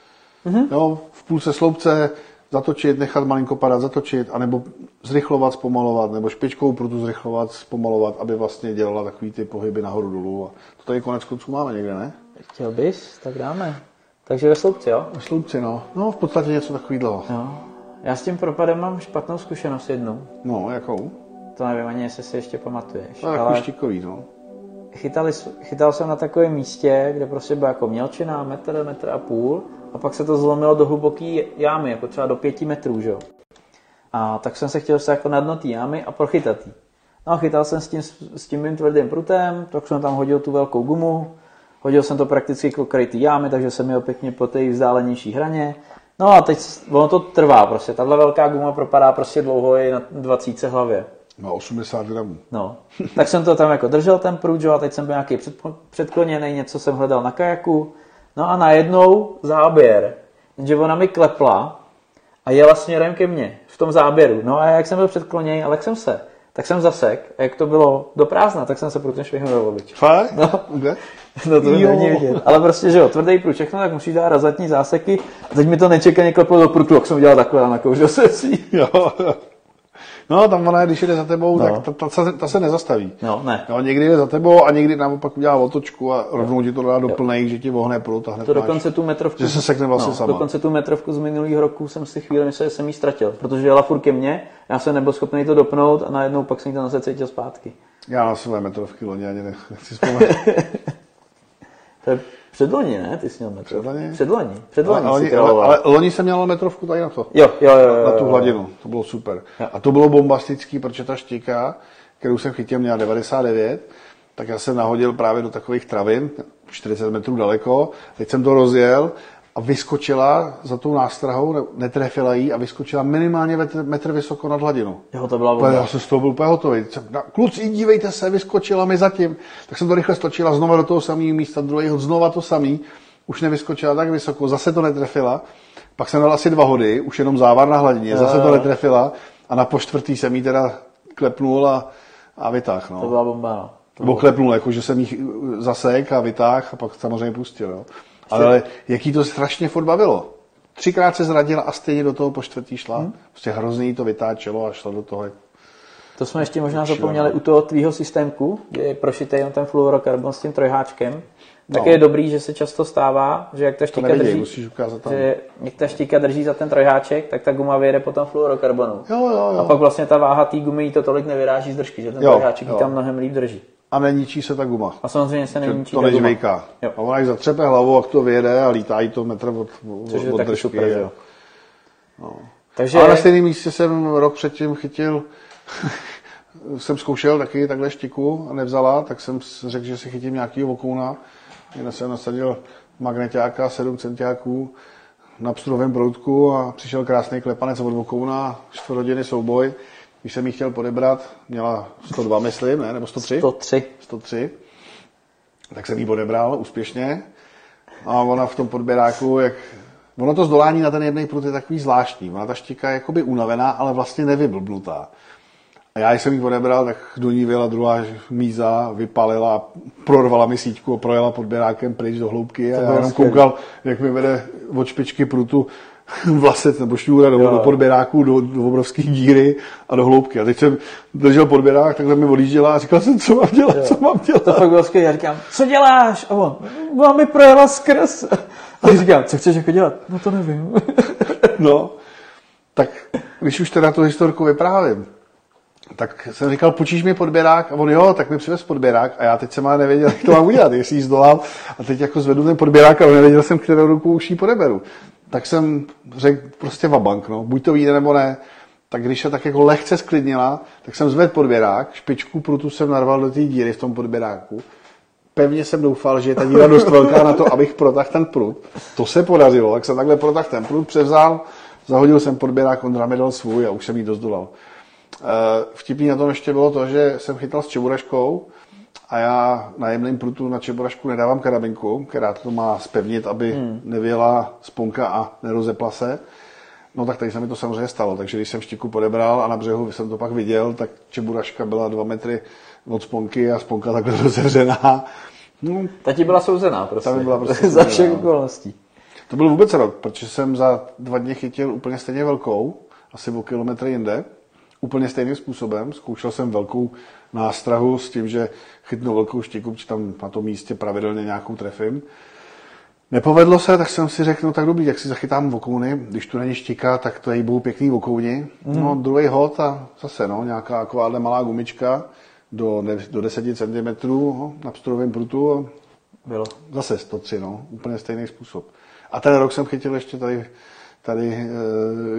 Mm-hmm. Jo, v půlce sloupce zatočit, nechat malinko padat, zatočit, anebo zrychlovat, zpomalovat, nebo špičkou prutu zrychlovat, zpomalovat, aby vlastně dělala takový ty pohyby nahoru dolů. A to tady konec konců máme někde, ne? Chtěl bys, tak dáme. Takže ve sloupci, jo? Ve sloupci, no. No, v podstatě něco takového. Jo. Já s tím propadem mám špatnou zkušenost jednu. No, jakou? To nevím ani, jestli si ještě pamatuješ. No, jako ale... štikový, no. Chytali, chytal jsem na takovém místě, kde prostě byla jako mělčina, metr, metr a půl a pak se to zlomilo do hluboké jámy, jako třeba do pěti metrů, že? A tak jsem se chtěl se jako na dno té jámy a prochytat jí. No a chytal jsem s tím, s tím mým tvrdým prutem, tak jsem tam hodil tu velkou gumu, hodil jsem to prakticky k krytý jámy, takže jsem měl pěkně po té vzdálenější hraně. No a teď ono to trvá prostě, tahle velká guma propadá prostě dlouho i na 20 hlavě. Na 80 gramů. No, tak jsem to tam jako držel ten prut, a teď jsem byl nějaký předkloněný, něco jsem hledal na kajaku, No a najednou záběr, že ona mi klepla a jela směrem ke mně v tom záběru. No a jak jsem byl předkloněný, ale jak jsem se, tak jsem zasek a jak to bylo do prázdna, tak jsem se ten švihnul do obliče. Fakt? No. No to není vidět. Ale prostě, že jo, tvrdý prut, všechno, tak musí dát razatní záseky. A teď mi to nečekaně kleplo do prutu, jak jsem udělal takhle na kouřil se si. Jo. No, tam ona, když jde za tebou, no. tak ta, ta, ta, ta, se nezastaví. No, ne. No, někdy jde za tebou a někdy naopak udělá otočku a rovnou ti to dá do plnej, že ti vohne prut a hned To dokonce máš, tu metrovku, že se sekne vlastně no, sama. Dokonce tu metrovku z minulého roku jsem si chvíli myslel, že jsem ji ztratil, protože jela furt ke mně, já jsem nebyl schopný to dopnout a najednou pak jsem to zase cítil zpátky. Já na své metrovky loni ani nechci vzpomenout. to je Předloni, ne? Ty jsi měl metrovku. Předloni? Předloni. Předloni ale, ale, ale, ale, loni jsem měl metrovku tady na to. Jo, jo, jo. jo na tu hladinu. To bylo super. Jo. A to bylo bombastický, protože ta štika, kterou jsem chytil, měla 99, tak já jsem nahodil právě do takových travin, 40 metrů daleko. Teď jsem to rozjel a vyskočila za tou nástrahou, netrefila jí a vyskočila minimálně metr, metr vysoko nad hladinu. Jo, to byla bomba. Já jsem z toho byl úplně hotový. Kluci, dívejte se, vyskočila mi zatím. Tak jsem to rychle stočila znova do toho samého místa, druhého znova to samý. Už nevyskočila tak vysoko, zase to netrefila. Pak jsem dal asi dva hody, už jenom závar na hladině, zase to netrefila a na poštvrtý jsem jí teda klepnul a, a vytáh. No. To byla bomba, no. Nebo klepnul, jako že jsem jí zasek a vytáh a pak samozřejmě pustil. Jo. Ale jaký to strašně furt bavilo. Třikrát se zradila a stejně do toho po čtvrtý šla. Hmm. Prostě hrozně to vytáčelo a šla do toho. To jsme ještě možná zapomněli u toho tvýho systémku, kde je prošitý jen ten fluorokarbon s tím trojháčkem. Tak no. je dobrý, že se často stává, že jak ta štíka nevidí, drží, že jak ta štíka drží za ten trojháček, tak ta guma vyjede po tom fluorokarbonu. Jo, jo, jo. A pak vlastně ta váha té gumy to tolik nevyráží z držky, že ten jo, trojháček jo. tam mnohem líp drží a neničí se ta guma. A samozřejmě se neničí to nežvejká. A ona jak zatřepe hlavu, jak to vyjede a lítá jí to metr od, Což od držky. Super, jo. No. Takže... Ale na stejném místě jsem rok předtím chytil, jsem zkoušel taky takhle štiku a nevzala, tak jsem řekl, že si chytím nějaký vokouna. Jen jsem nasadil magnetáka 7 centiáků, na pstruhovém proutku a přišel krásný klepanec od Vokouna, čtvrthodiny souboj. Když jsem ji chtěl podebrat, měla 102, myslím, ne? Nebo 103? 103. 103. Tak jsem ji odebral úspěšně. A ona v tom podběráku, jak... Ono to zdolání na ten jedný prut je takový zvláštní. Ona ta štika je jakoby unavená, ale vlastně nevyblbnutá. A já jsem ji odebral, tak do ní vyjela druhá míza, vypalila, prorvala mi síťku a projela podběrákem pryč do hloubky. A já jenom koukal, jak mi vede od špičky prutu vlasec nebo šňůra do, Jo. do podběráku, do, do obrovské díry a do hloubky. A teď jsem držel podběrák, takhle mi odjížděla a říkal jsem, co mám dělat, co mám dělat. To fakt bylo skvělé. Já říkám, co děláš? A on, vám mi projela skrz. A já říkám, co chceš jako dělat? No to nevím. No, tak když už teda tu historku vyprávím, tak jsem říkal, počíš mi podběrák? A on jo, tak mi přivez podběrák. A já teď jsem ale nevěděl, jak to mám udělat, jestli jí zdolám. A teď jako zvedu ten podběrák, ale nevěděl jsem, kterou ruku už jí podeberu. Tak jsem řekl prostě vabank, no, buď to vyjde nebo ne. Tak když se tak jako lehce sklidnila, tak jsem zvedl podběrák, špičku prutu jsem narval do té díry v tom podběráku. Pevně jsem doufal, že je ta díra dost velká na to, abych protáhl ten prut. To se podařilo, tak jsem takhle protáhl ten prut, převzal, zahodil jsem podběrák, on mi dal svůj a už jsem jí dozdolal. Eh, Vtipný na tom ještě bylo to, že jsem chytal s čeburaškou a já na jemném prutu na čeburašku nedávám karabinku, která to má spevnit, aby hmm. nevěla sponka a nerozepla se. No tak tady se mi to samozřejmě stalo, takže když jsem štiku podebral a na břehu jsem to pak viděl, tak čeburaška byla dva metry od sponky a sponka takhle rozevřená. No, Ta ti byla souzená prostě. Ta mi byla prostě Za všech no. okolností. to byl vůbec rok, protože jsem za dva dny chytil úplně stejně velkou, asi o kilometr jinde, úplně stejným způsobem. Zkoušel jsem velkou nástrahu s tím, že chytnu velkou štiku, protože tam na tom místě pravidelně nějakou trefím. Nepovedlo se, tak jsem si řekl, no tak dobrý, jak si zachytám vokouny, když tu není štika, tak to jí budou pěkný vokouni. No, druhý hod a zase, no, nějaká takováhle malá gumička do, ne, do 10 cm no, na pstruhovém prutu a Bylo. Zase 103, no, úplně stejný způsob. A ten rok jsem chytil ještě tady, tady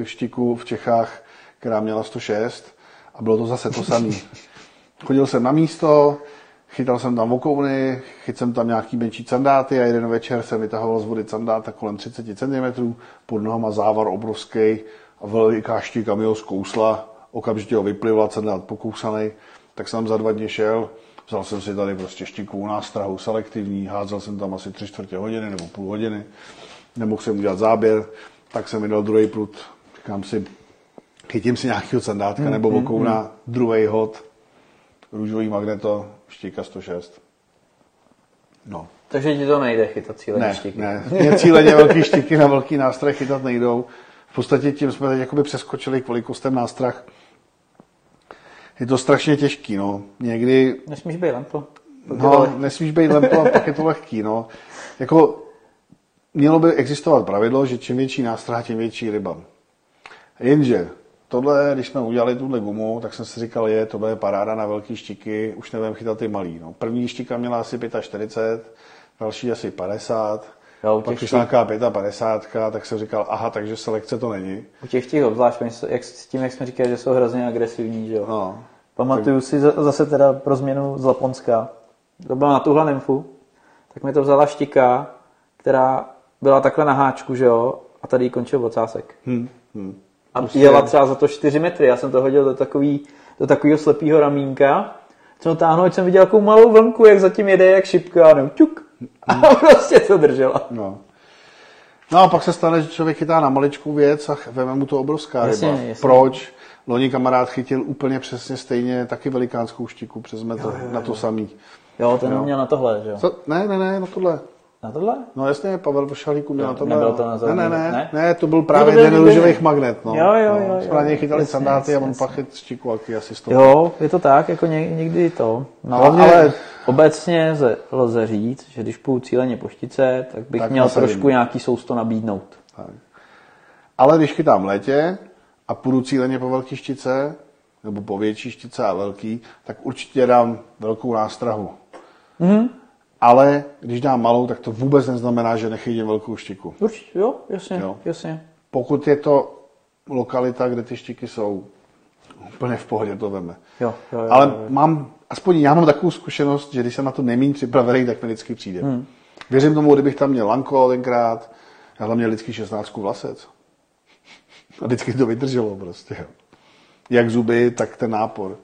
e, štiku v Čechách, která měla 106 a bylo to zase to samé. Chodil jsem na místo, chytal jsem tam vokouny, chytil jsem tam nějaký menší sandáty a jeden večer jsem vytahoval z vody sandáta kolem 30 cm, pod nohama závar obrovský a veliká štika mi ho zkousla, okamžitě ho vyplivla, sandát pokousaný, tak jsem tam za dva dny šel, Vzal jsem si tady prostě štiku nástrahu selektivní, házel jsem tam asi tři čtvrtě hodiny nebo půl hodiny. Nemohl jsem udělat záběr, tak jsem mi dal druhý prut. Říkám si, chytím si nějakého sandátka nebo vokouna, druhý hod, růžový magneto, štika 106. No, Takže ti to nejde chytat cíle ne, štíky. ne. Mě cíleně velký štiky na velký nástroj chytat nejdou. V podstatě tím jsme teď jakoby přeskočili k velikostem nástrah. Je to strašně těžký, no. Někdy Nesmíš být lempo. No, nesmíš být lempo a pak je to lehký, no. Jako, mělo by existovat pravidlo, že čím větší nástrah, tím větší ryba. Jenže, tohle, když jsme udělali tuhle gumu, tak jsem si říkal, je, to bude paráda na velký štiky, už nebudeme chytat ty malý. No. První štika měla asi 45, další asi 50, Jo, pak těch přišla nějaká 55, tak jsem říkal, aha, takže selekce to není. U těch těch obzvlášť, jak, s tím, jak jsme říkali, že jsou hrozně agresivní, že jo. No. Pamatuju si za- zase teda pro změnu z Laponska. To bylo na tuhle nymfu. Tak mi to vzala štika, která byla takhle na háčku, že jo, a tady končil ocásek. Hm, hm. A jela třeba za to 4 metry. Já jsem to hodil do, takový, do takového slepého ramínka. Co táhnu, ať jsem viděl takovou malou vlnku, jak zatím jede, jak šipka, a ťuk. A prostě to držela. No. No a pak se stane, že člověk chytá na maličkou věc a veme mu to obrovská Jasně, ryba. jasně. Proč? Loni kamarád chytil úplně přesně stejně, taky velikánskou štiku přes metr, na to samý. Jo, ten Jo. měl na tohle, že jo. Co? Ne, ne, ne, na tohle. Na tohle? No jasně, Pavel Vošalíku měl Jo, na tohle. nebylo no. to na ne, ne, ne, ne? ne, to byl právě Jo, to byl růžových magnet. No. Jo, jo, no. jo, na jo. něj chytali Jasně, sandáty a on jasně, pak chyt jaký asi sto. Jo, je to tak, jako ně, někdy to. No, Hlavně- ale obecně lze, lze říct, že když půjdu cíleně po štice, tak bych Tak měl trošku nějaký sousto nabídnout. Tak. Ale když chytám v létě a půjdu cíleně po velký štice, nebo po větší štice a velký, tak určitě dám velkou nástrahu. Mhm. Ale když dám malou, tak to vůbec neznamená, že nechytím velkou štiku. Určitě, jo, jasně, Jo. jasně. Pokud je to lokalita, kde ty štiky jsou, úplně v pohodě to veme. Jo, jo, jo, Ale jo, jo. mám, aspoň já mám takovou zkušenost, že když jsem na to nemím připravený, tak mi vždycky přijde. Hmm. Věřím tomu, kdybych tam měl lanko tenkrát, Já hlavně lidský 16 vlasec. A vždycky to vydrželo prostě. jo. Jak zuby, tak ten nápor.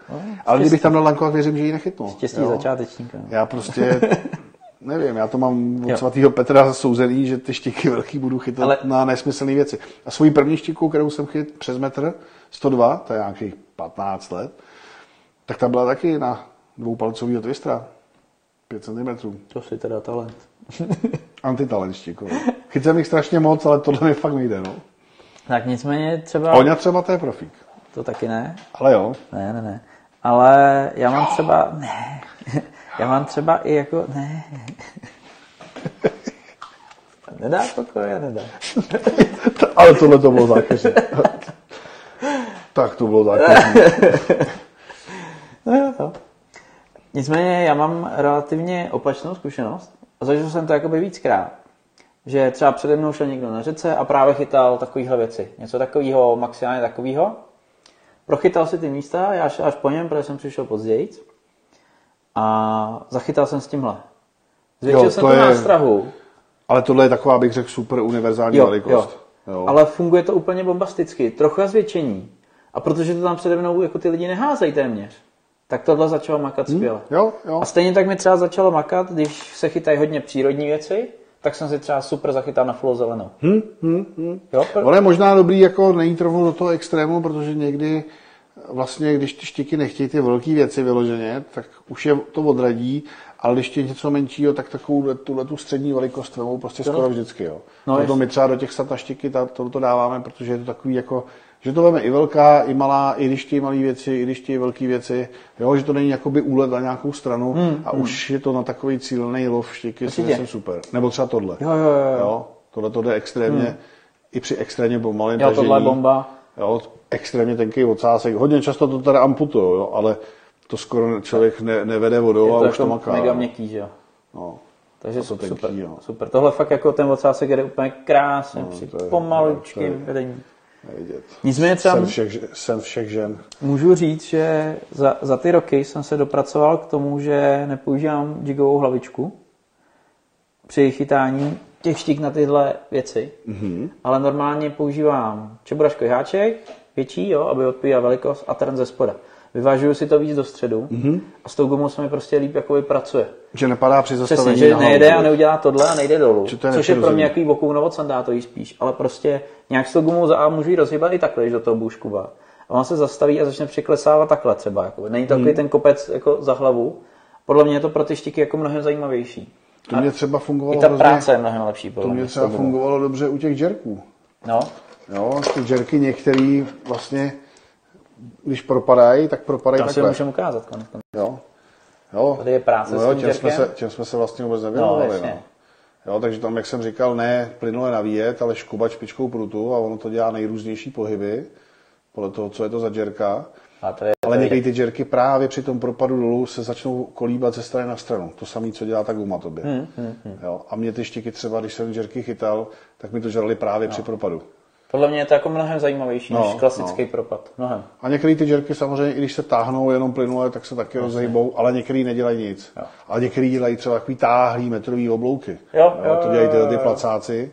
Ale kdybych tam dal lankovat, věřím, že ji nechytnu. Štěstí jo. začátečníka. no. Já prostě, nevím, já to mám od Jo. svatého Petra souzený, že ty štiky velký budu chytat Ale- na nesmyslné věci. A svoji první štiku, kterou jsem chyt přes metr, 102, to je nějakých 15 let, tak ta byla taky na dvoupalcovýho twistra. 5 cm. To si teda talent. Antitalent štiku. Chyt jsem jich strašně moc, ale tohle mi fakt nejde, no. Tak nicméně třeba... Oňa třeba to je profík. To taky ne. Ale jo. Ne, ne, ne. Ale já mám třeba... Ne. Já mám třeba i jako... Ne. Nedá pokoje, nedá. Ale tohle to bylo zákeřné. tak to bylo zákeřné. No jo, jo. Nicméně já mám relativně opačnou zkušenost. A zažil jsem to jakoby víckrát. Že třeba přede mnou šel někdo na řece a právě chytal takovéhle věci. Něco takového, maximálně takového. Prochytal si ty místa, já šel až po něm, protože jsem přišel později. A zachytal jsem s tímhle. Zvětšil Jo, jsem to to je- nástrahu, Ale tohle je taková, bych řekl, super univerzální Jo, velikost. Jo. ale funguje to úplně bombasticky. Trochu zvětšení. A protože to tam přede mnou jako ty lidi neházejí téměř, tak tohle začalo makat skvěle. Jo, jo. A stejně tak mi třeba začalo makat, když se chytají hodně přírodní věci, tak jsem si třeba super zachytal na full zelenou. Hm, hm, hm. Jo, pr- Ono je možná dobrý jako nejít rovnou do toho extrému, protože někdy vlastně, když ty štiky nechtějí ty velké věci vyloženě, tak už je to odradí, ale když je něco menšího, tak takovou tuhle tu střední velikost vemou prostě skoro vždycky. Jo. No, No, Proto my třeba do těch sata štiky ta, to, to dáváme, protože je to takový jako, že to veme i velká, i malá, i když chtějí malé věci, i když chtějí velké věci, jo, že to není jakoby úlet na nějakou stranu hmm, a už je to na takový cílený lov štiky, si myslím super. Nebo třeba tohle. Jo, jo, jo, jo. tohle to jde extrémně, hmm. i při extrémně pomalém jo, tohle tažení. bomba. Jo, extrémně tenký ocásek. Hodně často to teda amputuje, jo, ale to skoro člověk ne, nevede vodou a to už to jako maká. mega měkký, že jo. No. Takže to tenký, super, jo. super. Tohle fakt jako ten ocásek jde úplně krásně, No, při to to je- vedení. Nevidět. Nicméně třeba Sen všech, sen všech žen. můžu říct, že za, za ty roky jsem se dopracoval k tomu, že nepoužívám jigovou hlavičku při chytání těch štík na tyhle věci, mm-hmm. ale normálně používám čeburaškový háček, větší, jo, aby odpovídal velikost a trn ze spoda. Vyvážuju si to víc do středu mm-hmm. a s tou gumou se mi prostě líp jakoby pracuje. Že nepadá při zastavení Přesně, že nejede a neudělá tohle a nejde dolů. Že to je což je pro mě jaký bokoun sandátový spíš, ale prostě nějak s tou gumou za A můžu ji rozhýbat i takhle, když do toho budu škubat. A on se zastaví a začne přiklesávat takhle třeba. Jako. Není to takový Hmm. ten kopec jako za hlavu. Podle mě je to pro ty štiky jako mnohem zajímavější. To mě třeba fungovalo I ta hrozně- práce je mnohem lepší. To mě třeba fungovalo dobře u těch džerků. No, Jo, ty džerky některý vlastně, když propadají, tak propadají to si takhle. můžeme ukázat. konec. Jo. Jo. Tady je práce no s jo, tím těm jsme, se, těm jsme se vlastně vůbec nevěnovali. No, No. Jo, takže tam, jak jsem říkal, ne plynule navíjet, ale škubat špičkou prutu a ono to dělá nejrůznější pohyby, podle toho, co je to za džerka. A to je, Ale některé ty džerky právě při tom propadu dolů se začnou kolíbat ze strany na stranu. To samé, co dělá ta guma tobě. Hmm, hmm, hmm. Jo, a mě ty štiky třeba, když jsem džerky chytal, tak mi to žrali právě no. při propadu. podle mě je to jako mnohem zajímavější No, než klasický no. propad. Mnohem. A některé ty džerky samozřejmě, i když se táhnou jenom plynule, tak se taky rozhejbou, ale některé nedělají nic. Jo. Ale některé dělají třeba takový táhlý metrový oblouky. Jo, jo, to dělají tyhle ty jo, jo. placáci.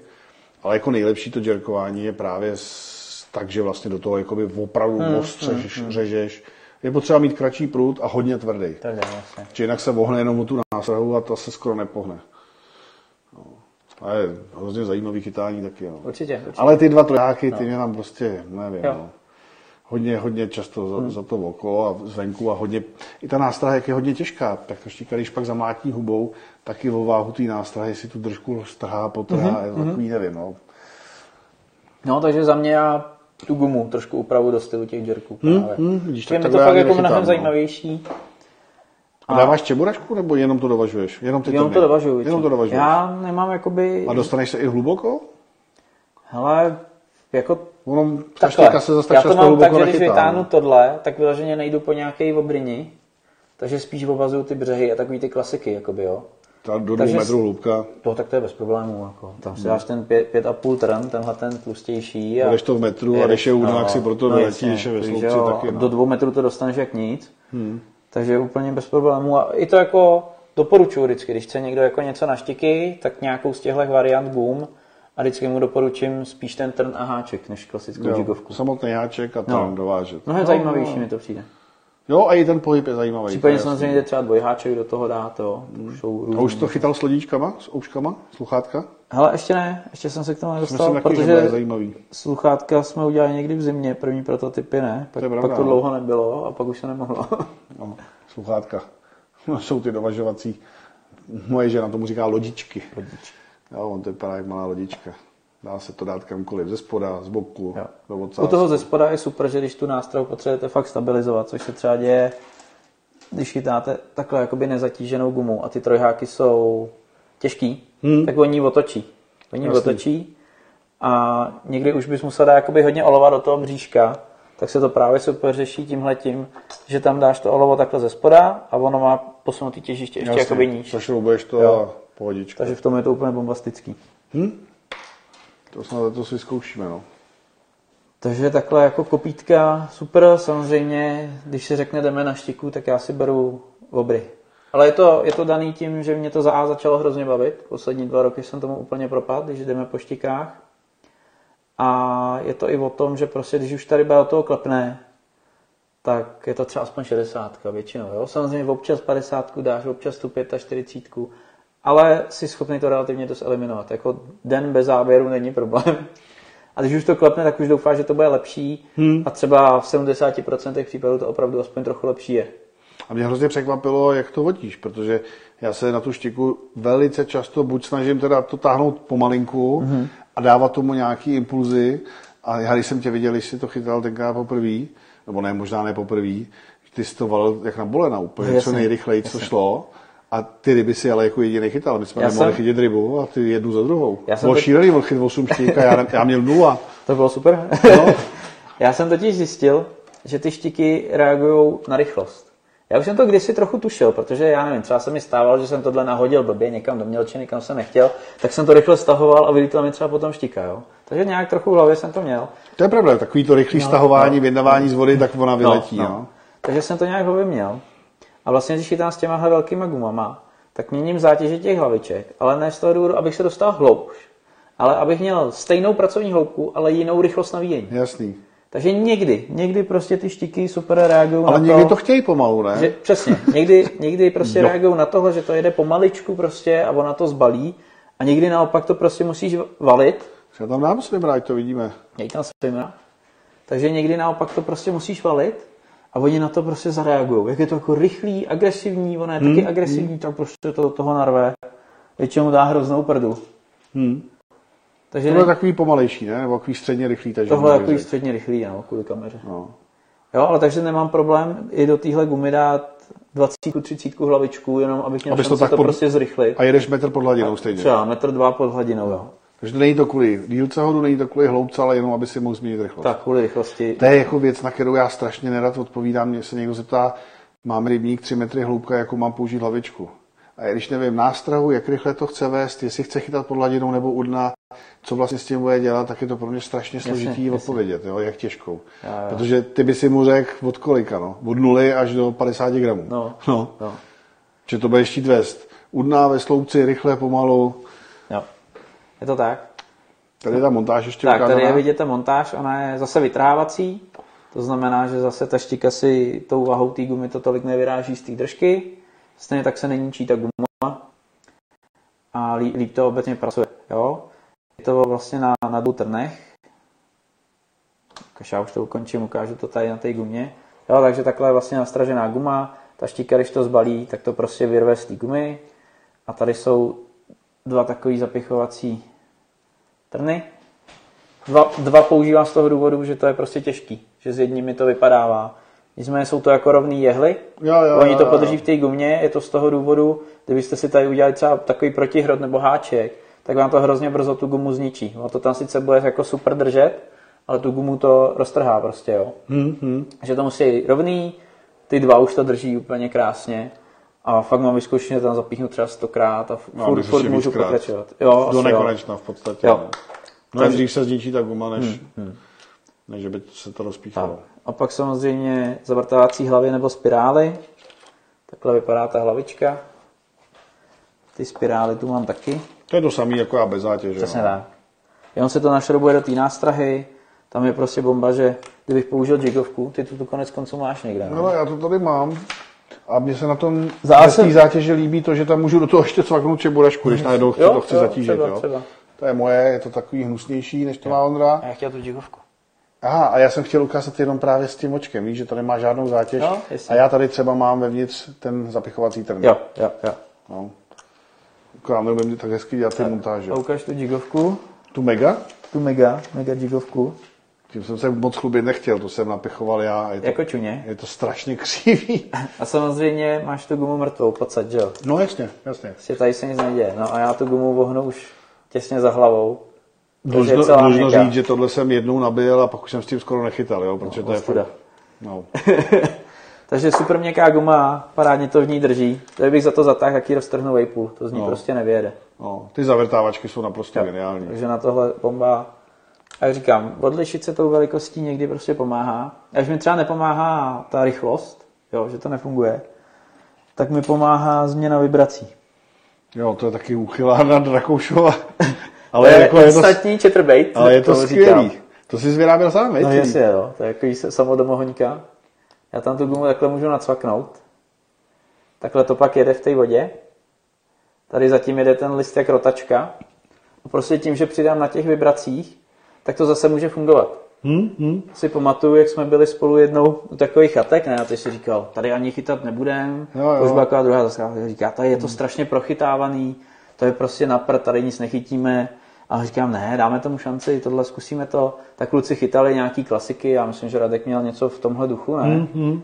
Ale jako nejlepší to džerkování je právě s, tak, že vlastně do toho jakoby opravdu hmm, ostřeš, hmm, řežeš. Je potřeba mít kratší prut a hodně tvrdý. Je, jasně. Či jinak se vohne jenom o tu nástrahu a to se skoro nepohne. No. A je hrozně zajímavý chytání taky. No. Určitě, určitě. Ale ty dva trojáky, ty mě tam prostě, nevím, Jo. no. hodně, hodně často za, hmm. za to oko a zvenku a hodně, i ta nástraha, jak je hodně těžká, tak to štíka, když pak zamátí hubou, taky o váhu té nástrahy si tu držku strhá, potrhá, mm-hmm. je to takový, nevím, no. No, takže za mě já tu gumu trošku upravu do stylu těch jerků. právě. hm, vidíš, tak mi to fakt jako mnohem no. zajímavější. A dáváš čeburašku, nebo jenom to dovažuješ? Jenom ty Jenom to dovažuju. Jenom to dovažuješ. Já nemám jakoby... A dostaneš se i hluboko? Hele, jako Ono, ta štěka se zase tak Já to často mám hluboko tak, že když vytáhnu no. tohle, tak vyloženě nejdu po nějaké obryni, takže spíš obazuju ty břehy a takový ty klasiky, jakoby, jo. Ta do dvou metrů hloubka. To, tak to je bez problémů. Jako. Tam si dáš ten pět, pět a půl trn, tenhle ten tlustější. A Jdeš to v metru a když je údnak, si proto vyletí, když je ve sloupci, jo, taky, no. Do dvou metrů to dostaneš jak nic. Hmm. Takže úplně bez problémů. A i to jako doporučuji vždycky, když chce někdo jako něco na štiky, tak nějakou z těchto variant boom A vždycky mu doporučím spíš ten trn a háček, než klasickou Jo, žigovku. samotný háček a tam No. dovážet. Mnohem No, zajímavější no. mi to přijde. Jo, a i ten pohyb je zajímavý. Případně samozřejmě jde třeba dvojháček do toho dát, to už jsou. A už to chytal s lodíčkama, s ouškama, sluchátka? Hele, ještě ne, ještě jsem se k tomu nedostal, taky, protože zajímavý. sluchátka jsme udělali někdy v zimě, první prototypy ne, pak, To pravda, pak to no. dlouho nebylo a pak už se nemohlo. No, sluchátka. No, jsou ty dovažovací. Moje žena tomu říká lodičky. Lodičky. Jo, on to vypadá jak malá lodička. Dá se to dát kamkoliv, ze spoda, z boku, Jo. do U toho ze spoda je super, že když tu nástroj potřebujete fakt stabilizovat, což se třeba děje, když chytáte takhle jakoby nezatíženou gumu a ty trojháky jsou těžký, hmm. tak oni ji otočí. Oni ji Jasný. otočí a někdy už bys musel dát jakoby hodně olova do toho bříška, tak se to právě super řeší tímhletím, že tam dáš to olovo takhle ze spoda a ono má posunutý těžiště ještě jakoby níž. To Jo. a pohodička. Takže v tom je to úplně bombastický. To snad to si zkoušíme, no. Takže takhle jako kopítka, super, samozřejmě, když se řekne jdeme na štiku, tak já si beru obry. Ale je to, je to daný tím, že mě to za A začalo hrozně bavit. Poslední dva roky jsem tomu úplně propadl, když jdeme po štikách. A je to i o tom, že prostě, když už ta ryba do toho klepne, tak je to třeba aspoň 60 většinou. Jo? Samozřejmě občas 50 dáš, občas tu 45, ale jsi schopný to relativně dost eliminovat. Jako den bez záběru není problém. A když už to klepne, tak už doufáš, že to bude lepší hmm. a třeba v 70% případů to opravdu aspoň trochu lepší je. A mě hrozně překvapilo, jak to vodíš, protože já se na tu štiku velice často buď snažím teda to táhnout pomalinku mm-hmm. a dávat tomu nějaký impulzy. A já, když jsem tě viděl, když jsi to chytal tenkrát poprvé, nebo ne, možná ne poprvé, ty jsi to valil jak na bolena úplně, Jasně, co nejrychleji, co šlo. A ty ryby si ale jako jediný chytal. My jsme Já nemohli jsem- chytit rybu a ty jednu za druhou. Já jsem Bylo teď- šílený, on chyt 8 štík a já, já měl nula. To bylo super. No. Já jsem totiž zjistil, že ty štiky reagují na rychlost. Já už jsem to kdysi trochu tušil, protože já nevím, třeba se mi stávalo, že jsem tohle nahodil blbě někam do mělčiny, kam jsem nechtěl, tak jsem to rychle stahoval a vylítal mi třeba potom štika, jo. Takže nějak trochu v hlavě jsem to měl. To je pravda, takový to rychlý stahování, vyndávání z vody, tak ona vyletí. No, no. Takže jsem to nějak v hlavě měl. A vlastně, když chytám s těma velkýma gumama, tak měním zátěže těch hlaviček, ale ne z toho důvodu, abych se dostal hloubš, ale abych měl stejnou pracovní hloubku, ale jinou rychlost navíjení. Jasný. Takže někdy, někdy prostě ty štiky super reagují Ale na někdy to, to chtějí pomalu, ne? že, přesně, někdy, někdy prostě reagují na tohle, že to jede pomaličku prostě a ona to zbalí a někdy naopak to prostě musíš valit, Já tam dám svým to vidíme. Měj tam svým Takže někdy naopak to prostě musíš valit a oni na to prostě zareagují. Jak je to jako rychlý, agresivní, ono je Hmm, taky agresivní, tak prostě to toho narve. Většinou dá hroznou prdu. Hmm. Takže Tohle je takový pomalejší, ne? Nebo takový středně rychlý tažení. tohle je takový středně rychlý, no, kvůli kameře. No. Jo, ale takže nemám problém i do téhle gumy dát 20, 30 hlavičku, jenom abych měl Abys to tak to, pod- prostě zrychlit. A jedeš metr pod hladinou stejně. Třeba metr dva pod hladinou, jo. Takže není to kvůli dílce hodu, není to kvůli hloubce, ale jenom, aby si mohl změnit rychlost. Tak, kvůli rychlosti. To je jako věc, na kterou já strašně nerad odpovídám. Mě se někdo zeptá, mám rybník 3 metry hloubka, jakou mám použít hlavičku. A když nevím nástrahu, jak rychle to chce vést, jestli chce chytat pod hladinou nebo u dna, co vlastně s tím bude dělat, tak je to pro mě strašně složitý jasně. odpovědět, jo, jak těžkou. Jo, jo. Protože ty by si mu řekl od kolika, no? Od nuly až do 50 gramů. No. no. Jo. Že to bude štít vést. U dna, ve sloupci, rychle, pomalu. Je to tak? Tady je ta montáž ještě Tak, tady ukázaná. je vidět ta montáž, ona je zase vytrávací, to znamená, že zase ta štika si tou vahou té gumy to tolik nevyráží z té držky, stejně tak se neníčí ta guma a líp, líp to obecně pracuje. Jo? Je to vlastně na, na dvou trnech. Já už to ukončím, ukážu to tady na té gumě. Jo, takže takhle je vlastně nastražená guma, ta štika, když to zbalí, tak to prostě vyrve z té gumy a tady jsou dva takový zapichovací trny. Dva, dva používám z toho důvodu, že to je prostě těžký, že s jedním mi to vypadává. Nicméně jsou to jako rovný jehly, Jo, jo, oni to podrží v té gumě, je to z toho důvodu, kdybyste si tady udělali třeba takový protihrot nebo háček, tak vám to hrozně brzo tu gumu zničí. Ono to tam sice bude jako super držet, ale tu gumu to roztrhá prostě, jo. Hmm, hmm. Že to musí rovný, ty dva už to drží úplně krásně. A fakt mám vyzkoušené tam zapíchnout třeba stokrát a No, furt, myslíš, furt můžu víckrát. pokračovat. Jo, Do nekonečna v podstatě. Jo. no. Mnohem dřív se zničí ta guma, než, Hmm, než že by se to rozpíchalo. A pak samozřejmě zavrtávací hlavy nebo spirály. Takhle vypadá ta hlavička. Ty spirály tu mám taky. To je to samé jako já bez zátěže. Přesně no. tak. on se to našrobuje do té nástrahy, tam je prostě bomba, že kdybych použil jigovku, ty tu konec konců máš někde. No? No, já to tady mám. A mně se na tom té zátěže líbí to, že tam můžu do toho ještě cvaknout čeburašku, když najednou chci, to chci zatížit. třeba, jo. třeba. To je moje, je to takový hnusnější, než to má Ondra. A já chtěl tu jigovku. Aha, a já jsem chtěl ukázat jenom právě s tím očkem, víš, že to nemá žádnou zátěž. Jo, a já tady třeba mám vevnitř ten zapichovací trn. Jo, jo, jo. No. Akorát neumím tak hezky dělat ty montáže. A ukáž tu jigovku, Tu mega, tu mega, mega jigovku, tím jsem se moc chlubit nechtěl, to jsem napichoval já. Je to, jako čuně. je to strašně křivý. A samozřejmě máš tu gumu mrtvou, pocať, že jo? No jasně, jasně. Prostě tady se nic neděje. No a já tu gumu vohnu už těsně za hlavou. Dlužno, dlužno říct, že tohle jsem jednou nabil a pak už jsem s tím skoro nechytal, jo, protože to je fakt, no. Takže super měkká guma, parádně to v ní drží. Tady bych za to zatáhl, jak ji roztrhnu vejpůl. To z ní No. prostě nevyjede. no. Ty zavrtávačky jsou naprosto geniální. Takže na tohle bomba. A jak říkám, odlišit se tou velikostí někdy prostě pomáhá. Až mi třeba nepomáhá ta rychlost, jo, že to nefunguje, tak mi pomáhá změna vibrací. Jo, to je taky úchylárna Drakoušova. Ale Ale to je jako je to, chatterbait. ale je to říkám. skvělý. To jsi vyráběl sám? No celý? jasně, jo. To je takový samodomohoňka. Já tam tu gumu takhle můžu nacvaknout. Takhle to pak jede v té vodě. Tady zatím jede ten list jak rotačka. A prostě tím, že přidám na těch vibracích, tak to zase může fungovat. Hm, hm. Si pamatuju, jak jsme byli spolu jednou u takových chatek, ne? A ty si říkal, tady ani chytat nebudem. Taková druhá zase říká, tady je to strašně prochytávaný, to je prostě na tady nic nechytíme. A říkám, ne, dáme tomu šanci, tohle zkusíme to. Tak kluci chytali nějaký klasiky, já myslím, že Radek měl něco v tomhle duchu, ne? hm.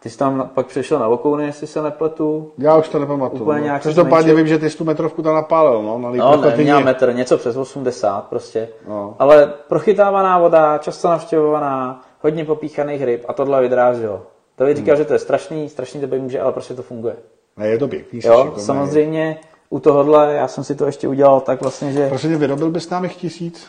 Ty jsi tam pak přešel na okouny, jestli se nepletu. Já už to nepamatuju. Úplně no. nějak Každopádně vím, že ty jsi tu metrovku tam napálil, no, na No, ne, ty měla metr, něco přes 80 prostě. No. Ale prochytávaná voda, často navštěvovaná, hodně popíchaných ryb a tohle vydráždilo. To bych Hmm. říkal, že to je strašný, strašný to může, ale prostě to funguje. Ne, je to pěkný. Jo, šikovnej. samozřejmě u tohohle, já jsem si to ještě udělal tak vlastně, že Prosím tě, vyrobil bys nám jich tisíc?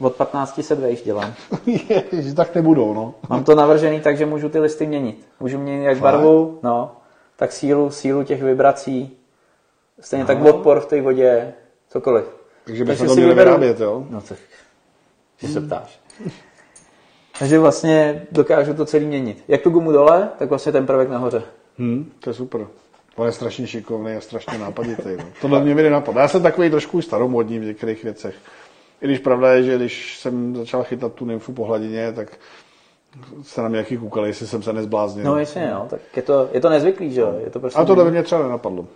Od 15 se vejš dělám. Ježiš, tak nebudou, no. Mám to navržený tak, že můžu ty listy měnit. Můžu měnit jak barvu, no, tak sílu, sílu těch vibrací, stejně tak odpor v té vodě, cokoliv. Takže bychom Takže to měli vyberu- vyrábět, jo? No tak, že se ptáš. Takže vlastně dokážu to celý měnit. Jak tu gumu dole, tak vlastně ten prvek nahoře. Hm, to je super. On je strašně šikovný a strašně nápaditý. No. Tohle mě mi nenapadlo. Já jsem takový trošku staromodní v některých věcech. I když pravda je, že když jsem začal chytat tu nymfu po hladině, tak se na mě jaký koukali, jestli jsem se nezbláznil. No jasně, no, tak je to, je to nezvyklý, že jo? Je to prostě, a tohle by mě třeba nenapadlo.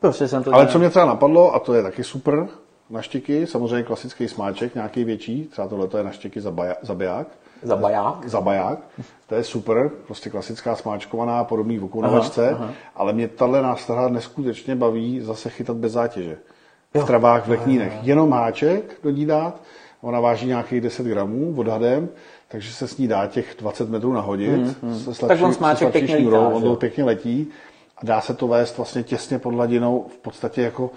prostě jsem to Ale co mě třeba napadlo, a to je taky super, na štěky, samozřejmě klasický smáček, nějaký větší, třeba tohle je na štěky zabaja- zabiják. Za baják. zabaják. To je super, prostě klasická smáčkovaná, podobný v ale mě tahle nástraha neskutečně baví zase chytat bez zátěže. V travách, v leknínech. Jenom háček do ní dát, ona váží nějakých 10 gramů odhadem, takže se s ní dá těch 20 metrů nahodit. Se slabší, Tak on smáček pěkně lítá, on jo? to pěkně letí a dá se to vést vlastně těsně pod hladinou, v podstatě jako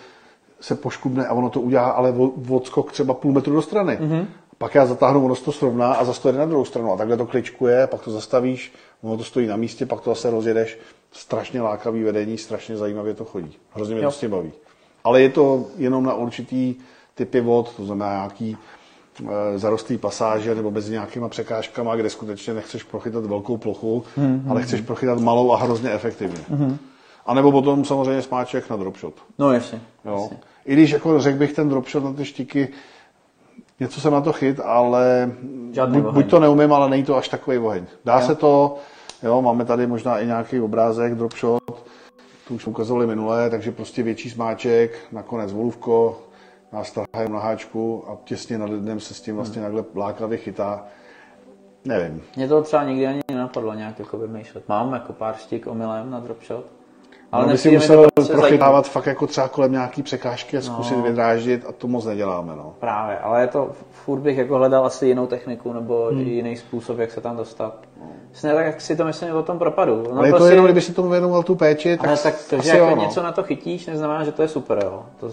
se poškubne a ono to udělá ale odskok třeba půl metru do strany. Mm-hmm. Pak já zatáhnu, ono to srovná a zase to jde na druhou stranu. A takhle to kličkuje, pak to zastavíš, ono to stojí na místě, pak to zase rozjedeš. Strašně lákavý vedení, strašně zajímavě to chodí. Hrozně mě Jo. to s tím baví. Ale je to jenom na určitý typy vod, to znamená nějaký e, zarostlý pasáže nebo mezi nějakýma překážkama, kde skutečně nechceš prochytat velkou plochu, hmm, ale chceš prochytat malou a hrozně efektivně. Hmm. A nebo potom samozřejmě smáček na dropshot. No jasně. Jo. jasně. I když jako řekl bych ten dropshot na ty štiky, něco jsem na to chyt, ale Žádný buď, buď, to neumím, ale není to až takový oheň. Dá se to, jo, máme tady možná i nějaký obrázek, dropshot, to už jsme ukazovali minule, takže prostě větší smáček, nakonec volůvko, nástrahem na háčku a těsně nad ledem se s tím vlastně Hmm. takhle lákavě chytá. Nevím. Mě to třeba nikdy ani nenapadlo nějak jako vymýšlet. Mám jako pár štik omylem na dropshot. Ale Ale my si musel prostě prochytávat fakt jako třeba kolem nějaký překážky a zkusit No. vydráždit a to moc neděláme. No. Právě, ale je to, furt bych jako hledal asi jinou techniku nebo Hmm. jiný způsob, jak se tam dostat. Vlastně tak, jak si to myslím o tom propadu. No, Ale je to prostě- jenom, kdyby si tomu věnoval tu péči, tak, ale tak to, že jako něco na to chytíš, neznamená, že to je super, jo. To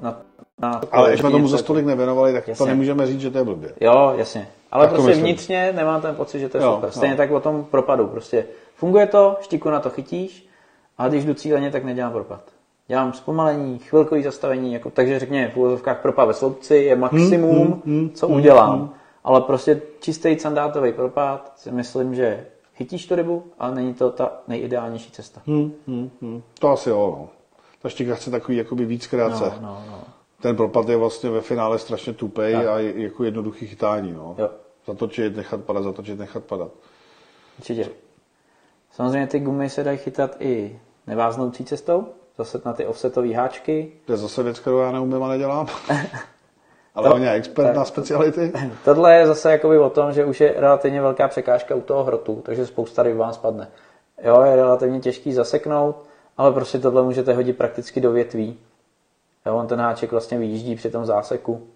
na, na, Ale když jsme tomu za stolik nevěnovali, tak to Jasně. nemůžeme říct, že to je blbě. Jo, jasně. Ale Tak to prostě vnitřně nemám ten pocit, že to je Jo, super. Stejně jo. tak o tom propadu. Prostě funguje to, štiku na to chytíš, a když jdu cíleně, tak nedělám propad. dělám zpomalení, chvilkový zastavení, jako, takže řekněme v úvozovkách propad ve sloupci je maximum, Hmm, hmm, hmm, co hmm, udělám. hmm. Ale prostě čistý sandátový propad si myslím, že chytíš tu rybu, ale není to ta nejideálnější cesta. Hmm, hmm, hmm. To asi jo, no. Ta štika chce takový jakoby víc krátce. No, no, no. Ten propad je vlastně ve finále strašně tupej a je jako jednoduchý chytání, no. Jo. Zatočit, nechat padat, zatočit, nechat padat. Určitě. Samozřejmě ty gumy se dají chytat i neváznoucí cestou, zase na ty offsetové háčky. To je zase věc, kterou já neumím a nedělám. Ale on je expert na speciality. Tohle je zase jakoby o tom, že už je relativně velká překážka u toho hrotu, takže spousta ryb vám spadne. Jo, je relativně těžký zaseknout, ale prostě tohle můžete hodit prakticky do větví. Jo, on ten háček vlastně vyjíždí při tom záseku.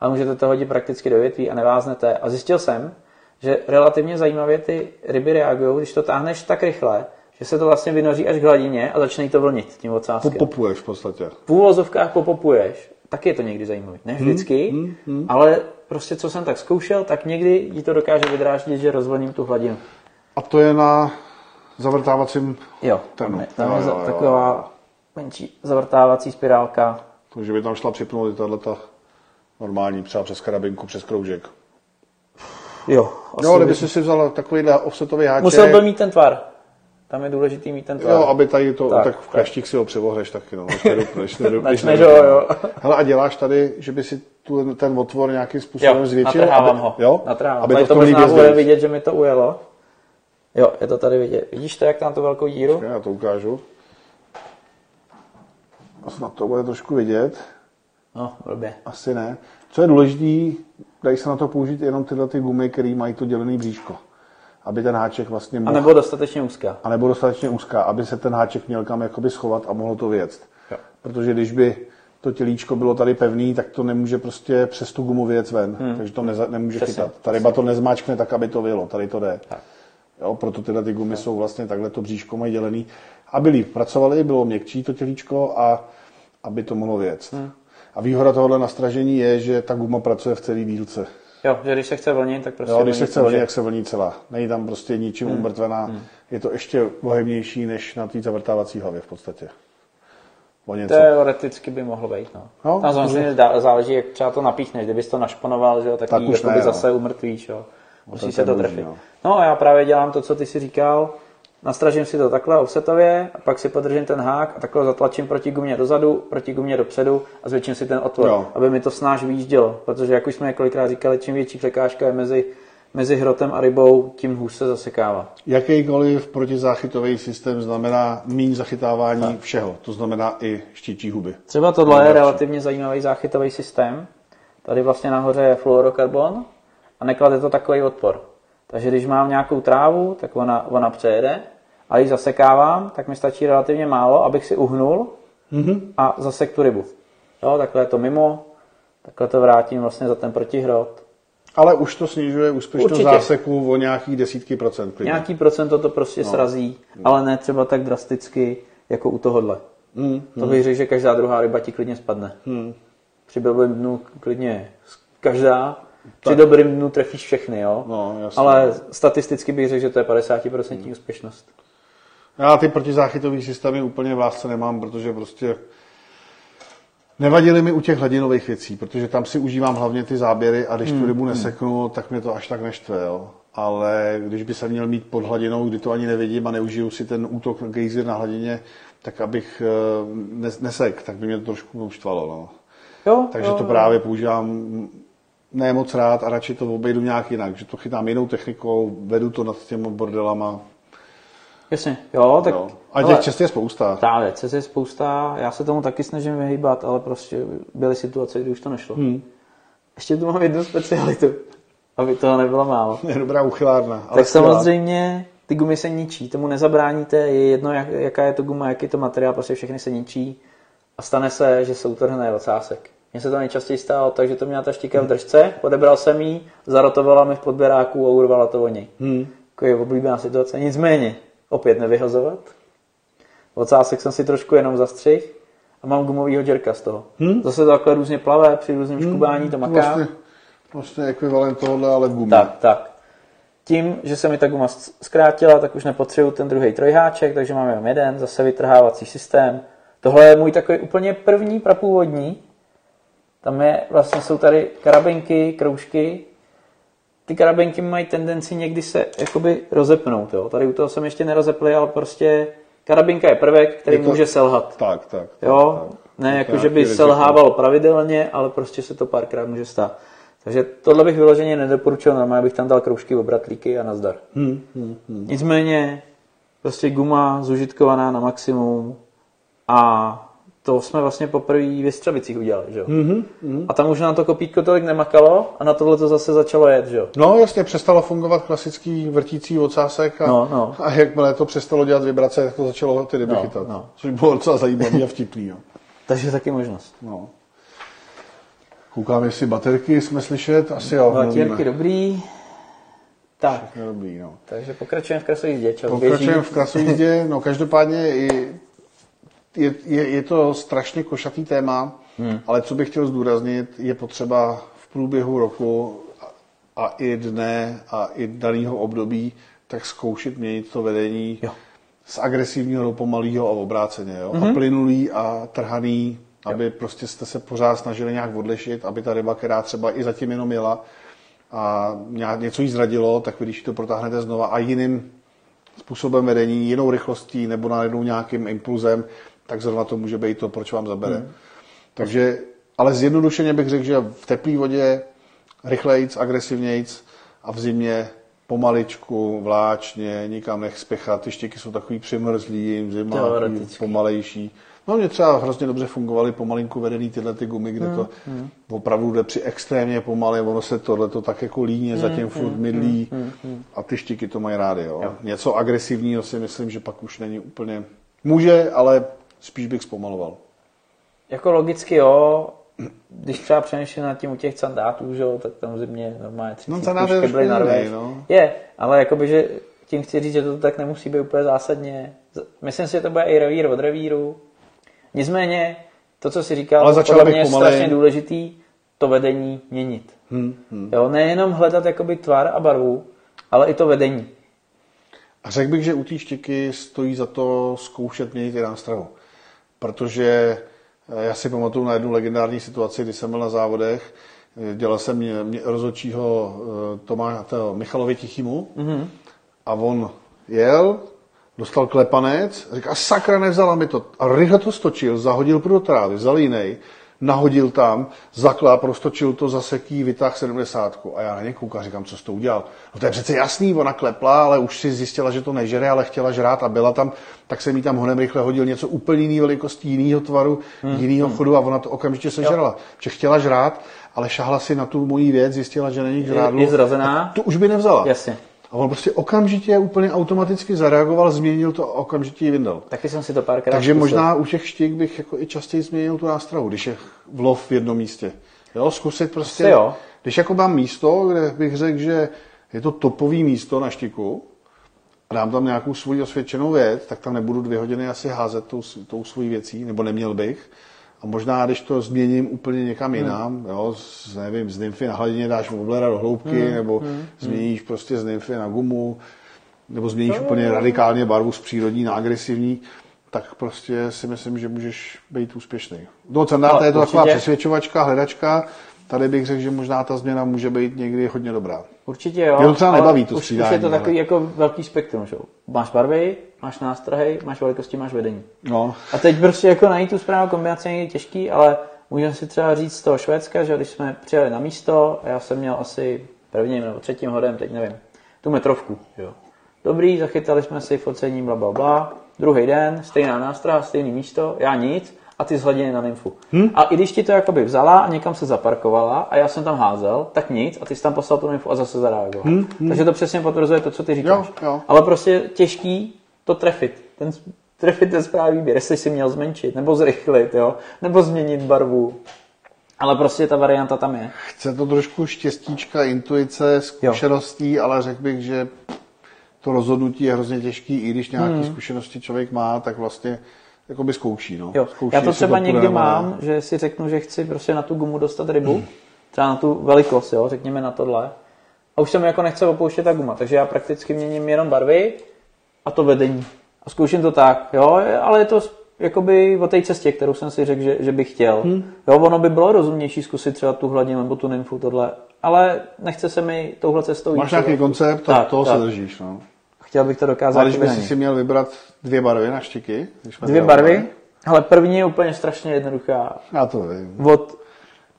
Ale můžete to hodit prakticky do větví a neváznete. A zjistil jsem, že relativně zajímavě ty ryby reagují, když to táhneš tak rychle, že se to vlastně vynoří až k hladině a začne to vlnit tím ocáskem. Popuješ v podstatě. v úvozovkách popopuješ, tak je to někdy zajímavý. Ne vždycky, hmm, hmm, ale prostě co jsem tak zkoušel, tak někdy jí to dokáže vydráždit, že rozvlním tu hladinu. A to je na zavrtávacím Jo, tam je, jo, tam je jo, za- jo, taková menší zavrtávací spirálka. To, že by tam šla připnout i tato normální, třeba přes karabinku, přes kroužek. Jo, asi Jo, by- kdyby si si vzal takovýhle offsetový háček, Musel by mít ten tvar. Tam je důležitý mít ten tvar. jo, aby tady to, Tak, tak, tak v kleštík si ho převohreš taky, no, než nedu, než nedu, než Načneš nedu- ho, jo. Hele, a děláš tady, že by si tu, ten otvor nějakým způsobem Jo, zvětšil? natrhávám aby, ho. Jo? Natrhávám. Aby to, to možná bude vidět. že mi to ujelo. Jo, je to tady vidět. Vidíš to, jak tam tu velkou díru? Já to ukážu. A snad to bude trošku vidět. No, blbě. Asi ne. Co je důležité, dají se na to použít jenom tyhle ty gumy, které mají to dělený bříško. Aby ten háček vlastně A mohl, nebo dostatečně úzká. a nebo dostatečně úzká, aby se ten háček měl kam jakoby schovat a mohlo to věct. Jo. Protože když by to tělíčko bylo tady pevný, tak to nemůže prostě přes tu gumu věc ven. Hmm. Takže to neza, nemůže Přesně. chytat. Ta ryba to nezmáčkne tak, aby to vyjelo. Tady to jde. Tak. Jo, proto tyhle ty gumy jsou vlastně takhle to bříško mají dělený. Aby líp pracovali, bylo měkčí to tělíčko a aby to mohlo věct. Hmm. A výhoda tohohle nastražení je, že ta guma pracuje v celé dílce. Jo, že když se chce vlnit, tak prostě Jo, když se chce může. vlnit, jak se vlní celá. Není tam prostě ničím hmm. umrtvená. Hmm. Je to ještě bohemnější než na té zavrtávací hlavě v podstatě. O něco. Teoreticky by mohlo být, no. No, Tam samozřejmě dá- záleží, jak třeba to napíchneš. Kdybys to našponoval, že jo, tak, Tak tak už ne, no. zase umrtvíš, jo. Musí tak se to trefit. no. No a já právě dělám to, co ty si říkal. Nastražím si to takhle offsetově, a pak si podržím ten hák a takhle zatlačím proti gumě dozadu, proti gumě dopředu a zvětším si ten otvor, Jo. aby mi to snáš vyjíždělo. Protože jak už jsme několikrát říkali, čím větší překážka je mezi, mezi hrotem a rybou, tím hůř se zasekává. Jakýkoliv protizáchytový systém znamená méně zachytávání tak. všeho. To znamená i štíčí huby. Třeba tohle je relativně zajímavý záchytový systém. Tady vlastně nahoře je fluorokarbon a neklade to takový odpor. Takže když mám nějakou trávu, tak ona, ona přejede a když zasekávám, tak mi stačí relativně málo, abych si uhnul Mm-hmm. a zasek tu rybu. Jo, takhle je to mimo, takhle to vrátím vlastně za ten protihrot. Ale už to snižuje úspěšnost Určitě. záseku o nějaký desítky procent. Klidně. Nějaký procento to prostě no. srazí, ale ne třeba tak drasticky jako u tohohle. Mm, To bych řekl, že každá druhá ryba ti klidně spadne. mm. Při blbém dnu klidně každá, při dobrým dnu trefíš všechny, jo? No, jasně. Ale statisticky bych řekl, že to je 50% úspěšnost. Já ty protizáchytové systémy úplně v lásce nemám, protože prostě nevadily mi u těch hladinových věcí, protože tam si užívám hlavně ty záběry a když tu rybu neseknu, tak mě to až tak neštve. Jo. Ale když by se měl mít pod hladinou, kdy to ani nevidím a neužiju si ten útok na gejzir na hladině, tak abych eh, nes- nesek, tak by mě to trošku uštvalo. No. Jo, Takže jo, to jo. právě používám ne moc rád a radši to obejdu nějak jinak, že to chytám jinou technikou, vedu to nad těmi bordelama. Jasně, jo, tak... Jo. A těch cest je spousta. Ta věc je spousta, já se tomu taky snažím vyhýbat, ale prostě byly situace, kdy už to nešlo. Hmm. Ještě tu mám jednu specialitu, aby toho nebylo málo. Je dobrá uchylárna. Ale tak skvělá. samozřejmě ty gumy se ničí, tomu nezabráníte, je jedno, jak, jaká je to guma, jaký je to materiál, prostě všechny se ničí a stane se, že se utrhne ocásek. Mně se to nejčastěji stalo tak, že to měla ta štika v držce, odebral jsem jí, zarotovala mi v podběráku a urvala to o něj. Hmm. Jako je oblíbená situace. Nicméně, opět nevyhazovat. Ocásek jsem si trošku jenom zastřih a mám gumovýho džerka z toho. Hmm. Zase to takhle různě plave, při různém škubání to maká. Vlastně, vlastně ekvivalent tohohle, ale v gumě. Tak, tak. Tím, že se mi ta guma zkrátila, tak už nepotřebuji ten druhý trojháček, takže mám jenom jeden, zase vytrhávací systém, Tohle je můj takový úplně první prapůvodní. Tam je, vlastně jsou tady karabinky, kroužky. Ty karabinky mají tendenci někdy se jakoby rozepnout. Jo? Tady u toho jsem ještě nerozepli, ale prostě karabinka je prvek, který Je to- může selhat. Tak, tak. tak, Jo, tak. ne jako, že by selhával pravidelně, ale prostě se to párkrát může stát. Takže tohle bych vyloženě nedoporučil, normálně bych tam dal kroužky, obratlíky a nazdar. Hmm, hmm, hmm. Nicméně, prostě guma zužitkovaná na maximum a to jsme vlastně poprvé v Střebicích udělali, že jo? Mhm, mhm. A tam už nám to kopítko tolik nemakalo a na tohle to zase začalo jet, že jo? No jasně, přestalo fungovat klasický vrtící ocásek a, No, no. a jakmile to přestalo dělat vibrace, tak to začalo ty ryby No, chytat. no. Což bylo docela zajímavý a vtipný. No. Takže taky možnost. No. Koukám, jestli baterky jsme slyšet, asi jo. Nevíme. dobrý. Tak, Dobrý, no. takže pokračujeme v krasojízdě. Čau, Pokračujeme v krasojízdě, no každopádně je, je, je, je to strašně košatý téma, hmm. ale co bych chtěl zdůraznit, je potřeba v průběhu roku a, a i dne a i daného období tak zkoušet měnit to vedení Jo. z agresivního do pomalého a obráceně. Jo? Mm-hmm. A plynulý a trhaný, aby prostě jste se pořád snažili nějak odlišit, aby ta ryba, která třeba i zatím jenom jela a něco jí zradilo, tak když ji to protáhnete znova a jiným způsobem vedení, jinou rychlostí nebo najednou nějakým impulzem, tak zrovna to může být to, proč vám zabere. Hmm. Takže, ale zjednodušeně bych řekl, že v teplé vodě rychlejc, agresivnějc a v zimě pomaličku, vláčně, nikam nech spěchat. Ty štěky jsou takový přimrzlý, jim zima pomalejší. No mě třeba hrozně dobře fungovaly pomalinku vedený tyhle ty gumy, kde to opravdu jde při extrémně pomalě, ono se tohle to tak jako líně zatím furt mydlí a ty štíky to mají rády. Jo. Jo. Něco agresivního si myslím, že pak už není úplně... Může, ale spíš bych zpomaloval. Jako logicky jo, když třeba přemýšlím nad tím u těch sandátů, že jo, tak tam zimě normálně 30 No, sandát je jiný, no. Je, ale jakoby, že tím chci říct, že to tak nemusí být úplně zásadně. Myslím si, že to bude i revír od revíru. Nicméně, to, co si říkal, Ale podle mě je pomalej. strašně důležitý to vedení měnit. Hmm, hmm. Jo, nejenom hledat jakoby tvar a barvu, ale i to vedení. A řekl bych, že u té štěky stojí za to zkoušet měnit i nástrahu. Protože eh, já si pamatuju na jednu legendární situaci, kdy jsem byl na závodech, eh, dělal jsem mě, mě rozhodčího eh, Tomá, toho Michalovi Tichýmu mm-hmm. a on jel, dostal klepanec, říká, sakra, nevzala mi to. A rychle to stočil, zahodil pro do trávy, vzal jiný, nahodil tam, zakláp, roztočil to, zaseký, vytáhl 70. A já na ně koukám, říkám, co jsi to udělal? No to je přece jasný, ona klepla, ale už si zjistila, že to nežere, ale chtěla žrát a byla tam, tak jsem jí tam honem rychle hodil něco úplně jiný velikosti, jinýho tvaru, hmm. jinýho chodu a ona to okamžitě sežrala. Že chtěla žrát, ale šahla si na tu moji věc, zjistila, že není k žrádlu. je zrazená. Tu už by nevzala. Jasně. A on prostě okamžitě úplně automaticky zareagoval, změnil to a okamžitě ji vyndal. Taky jsem si to párkrát Takže zkusil. možná u těch štik bych jako i častěji změnil tu nástrahu, když je vlov v jednom místě. Jo, zkusit prostě, Asi jo. když jako mám místo, kde bych řekl, že je to topový místo na štiku, a dám tam nějakou svou osvědčenou věc, tak tam nebudu dvě hodiny asi házet tou, tou svojí věcí, nebo neměl bych. A možná, když to změním úplně někam jinam, hmm. jo, z, nevím, z nymfy na hladině dáš oblera do hloubky, hmm. nebo hmm. změníš prostě z nymfy na gumu, nebo změníš úplně radikálně barvu z přírodní na agresivní, tak prostě si myslím, že můžeš být úspěšný. Do Candáta Ale je to taková určitě. přesvědčovačka, hledačka, tady bych řekl, že možná ta změna může být někdy hodně dobrá. Určitě jo. Mě to třeba ale nebaví, to už, už střídání, je to ale- takový jako velký spektrum, že? jo. Máš barvy, máš nástrahy, máš velikosti, máš vedení. No, A teď prostě jako najít tu správnou kombinaci je těžký, ale můžeme si třeba říct z toho Švédska, že když jsme přijeli na místo, a já jsem měl asi prvním nebo třetím hodem, teď nevím, tu metrovku, jo. Dobrý, zachytali jsme si focení, bla, bla, bla. Druhý den, stejná nástraha, stejný místo, já nic a ty z hladiny na nymfu. Hmm? A i když ti to jakoby vzala a někam se zaparkovala a já jsem tam házel, tak nic a ty jsi tam poslal tu nymfu a zase zareagoval. Hmm? Takže to přesně potvrzuje to, co ty říkáš. Jo, jo. Ale prostě těžký to trefit. Ten, trefit ten správný výběr, jestli si měl zmenšit, nebo zrychlit, jo? nebo změnit barvu. Ale prostě ta varianta tam je. chce to trošku štěstíčka, intuice, zkušeností, ale řekl bych, že to rozhodnutí je hrozně těžký, i když nějaké hmm. zkušenosti člověk má, tak vlastně jako by zkouší. No. Jo. Zkouší, Já to třeba půjde někdy ne. mám, že si řeknu, že chci prostě na tu gumu dostat rybu, třeba na tu velikost, jo, řekněme na tohle. A už se mi jako nechce opouštět ta guma, takže já prakticky měním jenom barvy a to vedení. A zkouším to tak, jo, ale je to jakoby o té cestě, kterou jsem si řekl, že, že bych chtěl. Hmm. Jo, ono by bylo rozumnější zkusit třeba tu hladinu nebo tu nymfu, tohle, ale nechce se mi touhle cestou Máš nějaký koncept, tak, tak toho tak. se držíš. No. Chtěl bych to dokázat. Ale když bys si měl vybrat dvě barvy na štiky? Dvě barvy? Ale první je úplně strašně jednoduchá. Já to vím. Od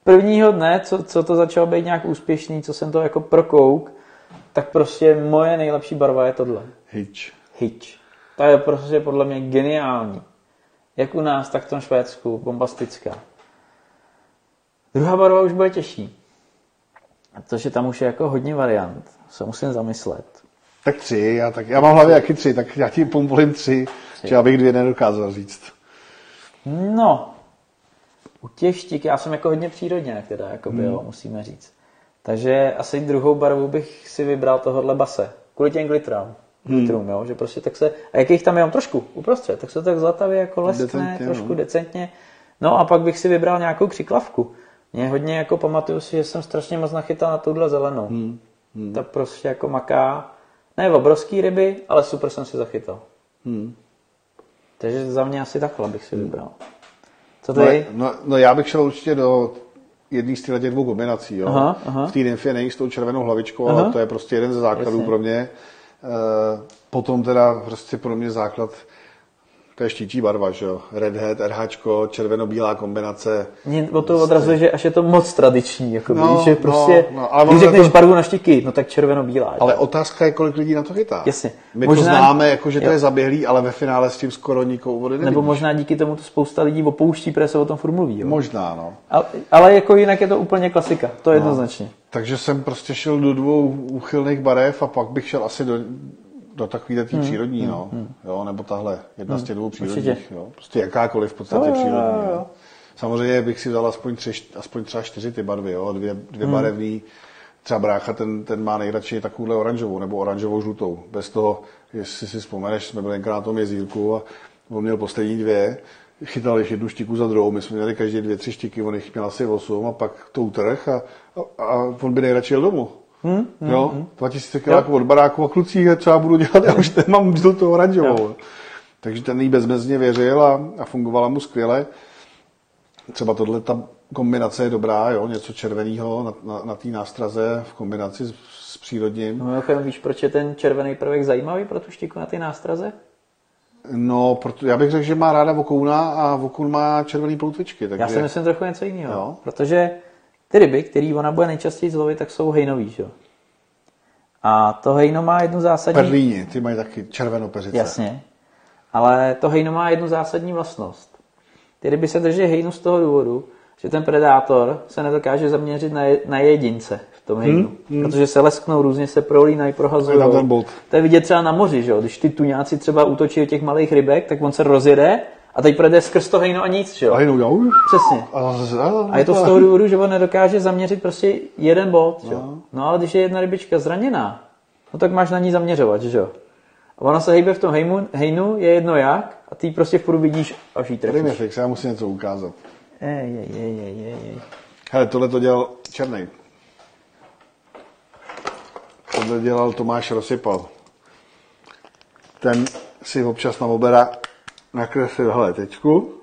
prvního dne, co, co to začalo být nějak úspěšný, co jsem to jako prokouk, tak prostě moje nejlepší barva je tohle. Hitch. Hitch. Ta je prostě podle mě geniální. Jak u nás, tak v tom Švédsku. Bombastická. Druhá barva už bude těžší. Protože tam už je jako hodně variant. Se musím zamyslet. Tak tři, já, tak, já mám hlavě jaký tři, tak já ti pomvolím tři, tři. že abych dvě nedokázal říct. No, u těch štik, já jsem jako hodně přírodně, teda, jako by, hmm. jo, musíme říct. Takže asi druhou barvu bych si vybral tohohle base. Kvůli těm glitrám. Hmm. jo, že prostě tak se, a jak jich tam mám trošku uprostřed, tak se tak zlatavě jako leskne, decentně, trošku no. decentně. No a pak bych si vybral nějakou křiklavku. Mě hodně jako pamatuju si, že jsem strašně moc nachytal na tuhle zelenou. Hmm. Hmm. Ta prostě jako maká, ne obrovský ryby, ale super jsem si zachytal. Hmm. Takže za mě asi takhle bych si hmm. vybral. Co no, je? No, no, já bych šel určitě do jedný z těch dvou kombinací. Jo. Aha, aha. V té nymfě není s tou červenou hlavičkou, aha. ale to je prostě jeden ze základů Jasně. pro mě. E, potom teda prostě pro mě základ to je štítí barva, že jo? Redhead, RH, červeno-bílá kombinace. Mě o to odrazuje, že až je to moc tradiční, jako no, že prostě, no, no, ale když řekneš to... barvu na štíky, no tak červeno-bílá. Ale že? otázka je, kolik lidí na to chytá. Jasně. My možná... to známe, jako že to jo. je zaběhlý, ale ve finále s tím skoro nikoho vody Nebo možná díky tomu to spousta lidí opouští, protože se o tom furt mluví. Jo? Možná, no. Ale, ale, jako jinak je to úplně klasika, to je no. jednoznačně. Takže jsem prostě šel do dvou úchylných barev a pak bych šel asi do do takové té hmm, přírodní, hmm, no. Hmm. Jo, nebo tahle, jedna hmm, z těch dvou přírodních, jo. Prostě jakákoliv v podstatě jo, přírodní, jo, jo. jo. Samozřejmě bych si vzal aspoň, tři, aspoň třeba čtyři ty barvy, jo, dvě, dvě hmm. barevný, třeba brácha, ten, ten má nejradši takovouhle oranžovou nebo oranžovou žlutou. Bez toho, jestli si vzpomeneš, jsme byli na tom jezírku a on měl poslední dvě, chytal jich jednu štiku za druhou, my jsme měli každý dvě, tři štiky, on jich měl asi osm a pak to utrh a, a, a on by nejradši jel domů. Hmm, hmm, jo, hmm. 2000 kg od baráku a klucích třeba budu dělat, já už nemám žlutou oranžovou. Jo. Takže ten jí bezmezně věřil a, a fungovala mu skvěle. Třeba tohle ta kombinace je dobrá, jo, něco červeného na, na, na té nástraze v kombinaci s, s přírodním. No, jako víš, proč je ten červený prvek zajímavý pro tu štiku na té nástraze? No, proto, já bych řekl, že má ráda vokouna a vokoun má červený ploutvičky. Takže... Já si myslím trochu něco jiného, jo. protože ty ryby, které ona bude nejčastěji zlovit, tak jsou hejnový, že? A to hejno má jednu zásadní... Perlíni, ty mají taky červenopeřice. Jasně. Ale to hejno má jednu zásadní vlastnost. Ty ryby se drží hejnu z toho důvodu, že ten predátor se nedokáže zaměřit na, je, na jedince v tom hejnu. Hmm, hmm. Protože se lesknou, různě se prolínají, prohazují. To je vidět třeba na moři, že? když ty tuňáci třeba útočí těch malých rybek, tak on se rozjede a teď projde skrz to hejno a nic, že jo? A hejno, jo. Přesně. A, je to z toho důvodu, že on nedokáže zaměřit prostě jeden bod, že jo? No. no ale když je jedna rybička zraněná, no tak máš na ní zaměřovat, že jo? A ona se hejbe v tom hejmu, hejnu, je jedno jak, a ty prostě v průběhu vidíš, až jí trefíš. fix, já musím něco ukázat. Ej, ej, ej, ej, ej. Hele, tohle to dělal Černý. Tohle dělal Tomáš Rozsypal. Ten si občas na obera nakreslil, hele, tečku,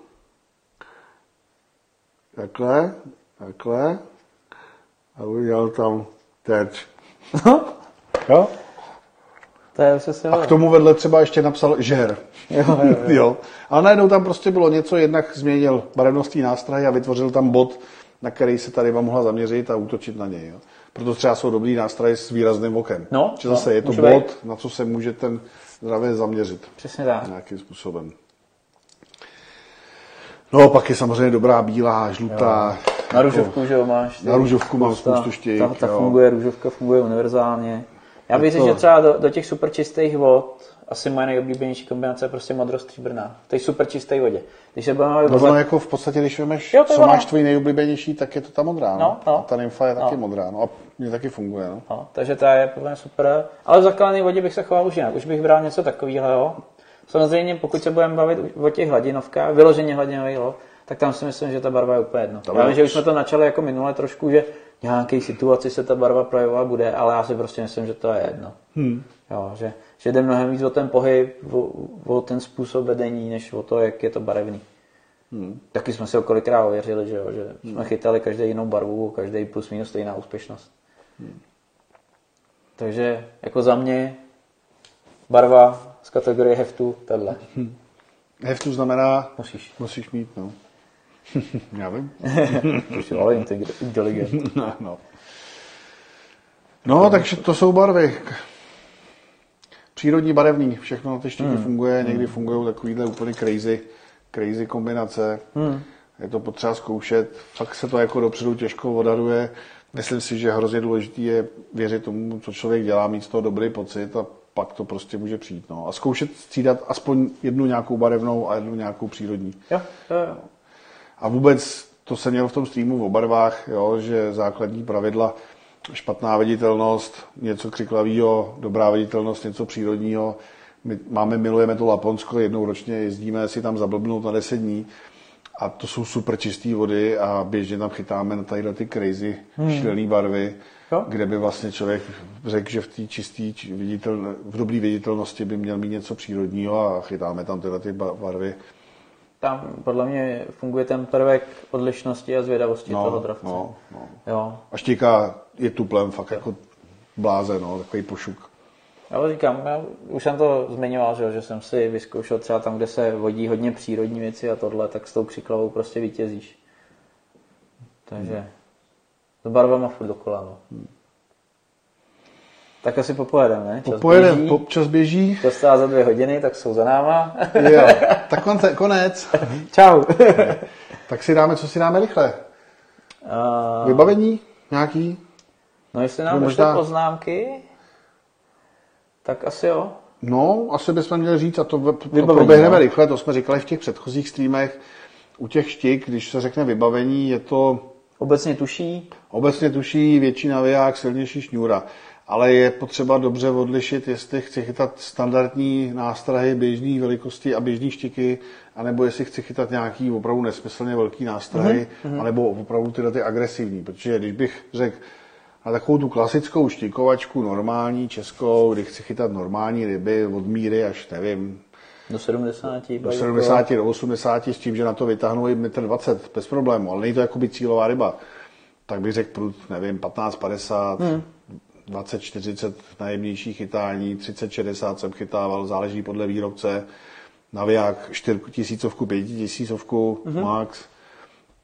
takhle, takhle, a udělal tam terč. jo? To je přesně A k tomu vedle třeba ještě napsal žer. Jo, jo, jo. jo. Ale najednou tam prostě bylo něco, jednak změnil barevnostní nástroj a vytvořil tam bod, na který se tady mohla zaměřit a útočit na něj. Jo. Proto třeba jsou dobrý nástroje s výrazným okem. No, Že zase no, je to bod, být. na co se může ten zdravě zaměřit. Přesně tak. Nějakým způsobem. No, pak je samozřejmě dobrá bílá, žlutá. Jo. Na růžovku, jako, že jo, máš. Na růžovku mám spoustu štějk. Ta, ta funguje, růžovka funguje univerzálně. Já bych řekl, že třeba do, do, těch super čistých vod asi moje nejoblíbenější kombinace je prostě modrostříbrná. V té super čisté vodě. Když se budeme no, no, jako v podstatě, když vemeš, jo, co máš tvojí nejoblíbenější, tak je to ta modrá. No? No, no. A ta nymfa je no. taky modrá. No a mě taky funguje. No. No, takže ta je podle mě super. Ale v zakalené vodě bych se choval už jinak. Už bych bral něco takového. Samozřejmě, pokud se budeme bavit o těch hladinovkách, vyloženě hladinových, tak tam si myslím, že ta barva je úplně jedno. Já vím, že už jsme to načali jako minule trošku, že v nějaké situaci se ta barva projevovat bude, ale já si prostě myslím, že to je jedno. Hmm. Jo, že, že jde mnohem víc o ten pohyb, o, o ten způsob vedení, než o to, jak je to barevný. Hmm. Taky jsme si ho kolikrát ověřili, že, jo, že hmm. jsme chytali každý jinou barvu, každý plus minus stejná úspěšnost. Hmm. Takže jako za mě barva z kategorie heftu, tahle. Heftu znamená, Musíš. musíš mít, no. Já vím. To jsi ale inteligent. No, no. no, takže to jsou barvy. Přírodní barevný, všechno na ty štíky Hmm. funguje, někdy fungují takovýhle úplně crazy, crazy kombinace. Hmm. Je to potřeba zkoušet, fakt se to jako dopředu těžko odhaduje. Myslím si, že hrozně důležité je věřit tomu, co člověk dělá, mít z toho dobrý pocit a pak to prostě může přijít. No. A zkoušet střídat aspoň jednu nějakou barevnou a jednu nějakou přírodní. Jo, jo, jo. A vůbec to jsem měl v tom streamu o barvách, jo, že základní pravidla, špatná viditelnost, něco křiklavého, dobrá viditelnost, něco přírodního. My máme, milujeme to Laponsko, jednou ročně jezdíme si tam zablbnout na 10 dní a to jsou super čisté vody a běžně tam chytáme na tadyhle ty crazy hmm. šílené barvy, Jo. kde by vlastně člověk řekl, že v té čisté, viditel, v dobré viditelnosti by měl mít něco přírodního a chytáme tam tyhle ty ba- barvy. Tam podle mě funguje ten prvek odlišnosti a zvědavosti toho dravce. no, no. Jo. A štíka je tuplem, fakt jako bláze, no, takový pošuk. Já říkám, já už jsem to zmiňoval, že, jo, že jsem si vyzkoušel třeba tam, kde se vodí hodně přírodní věci a tohle, tak s tou křiklavou prostě vítězíš. Takže hmm. S barvama furt dokola, no. Hmm. Tak asi popojedeme, ne? Čas Pojedem, běží. po, čas běží. To stává za dvě hodiny, tak jsou za náma. Jo, tak konce, konec. Čau. Tak si dáme, co si dáme rychle. Uh, Vybavení nějaký? no jestli nám No, možná- poznámky, tak asi jo. No, asi bychom měli říct, a to, to Vybavení, proběhneme no. rychle, to jsme říkali v těch předchozích streamech. U těch štik, když se řekne vybavení, je to Obecně tuší, obecně tuší větší naviják, silnější šňůra. Ale je potřeba dobře odlišit, jestli chci chytat standardní nástrahy běžné velikosti a běžné štiky, anebo jestli chci chytat nějaký opravdu nesmyslně velký nástrahy, mm-hmm. anebo opravdu tyhle ty agresivní. Protože když bych řekl na takovou tu klasickou štikovačku, normální českou, kdy chci chytat normální ryby od míry až, nevím, do 70. do 70, do 80 s tím, že na to vytáhnu i 1,20 m bez problému, ale není to jakoby cílová ryba. Tak bych řekl prut, nevím, 15, 50, hmm. 20, 40 najjemnější chytání, 30, 60 jsem chytával, záleží podle výrobce. Naviják 4 tisícovku, 5 tisícovku, hmm. max.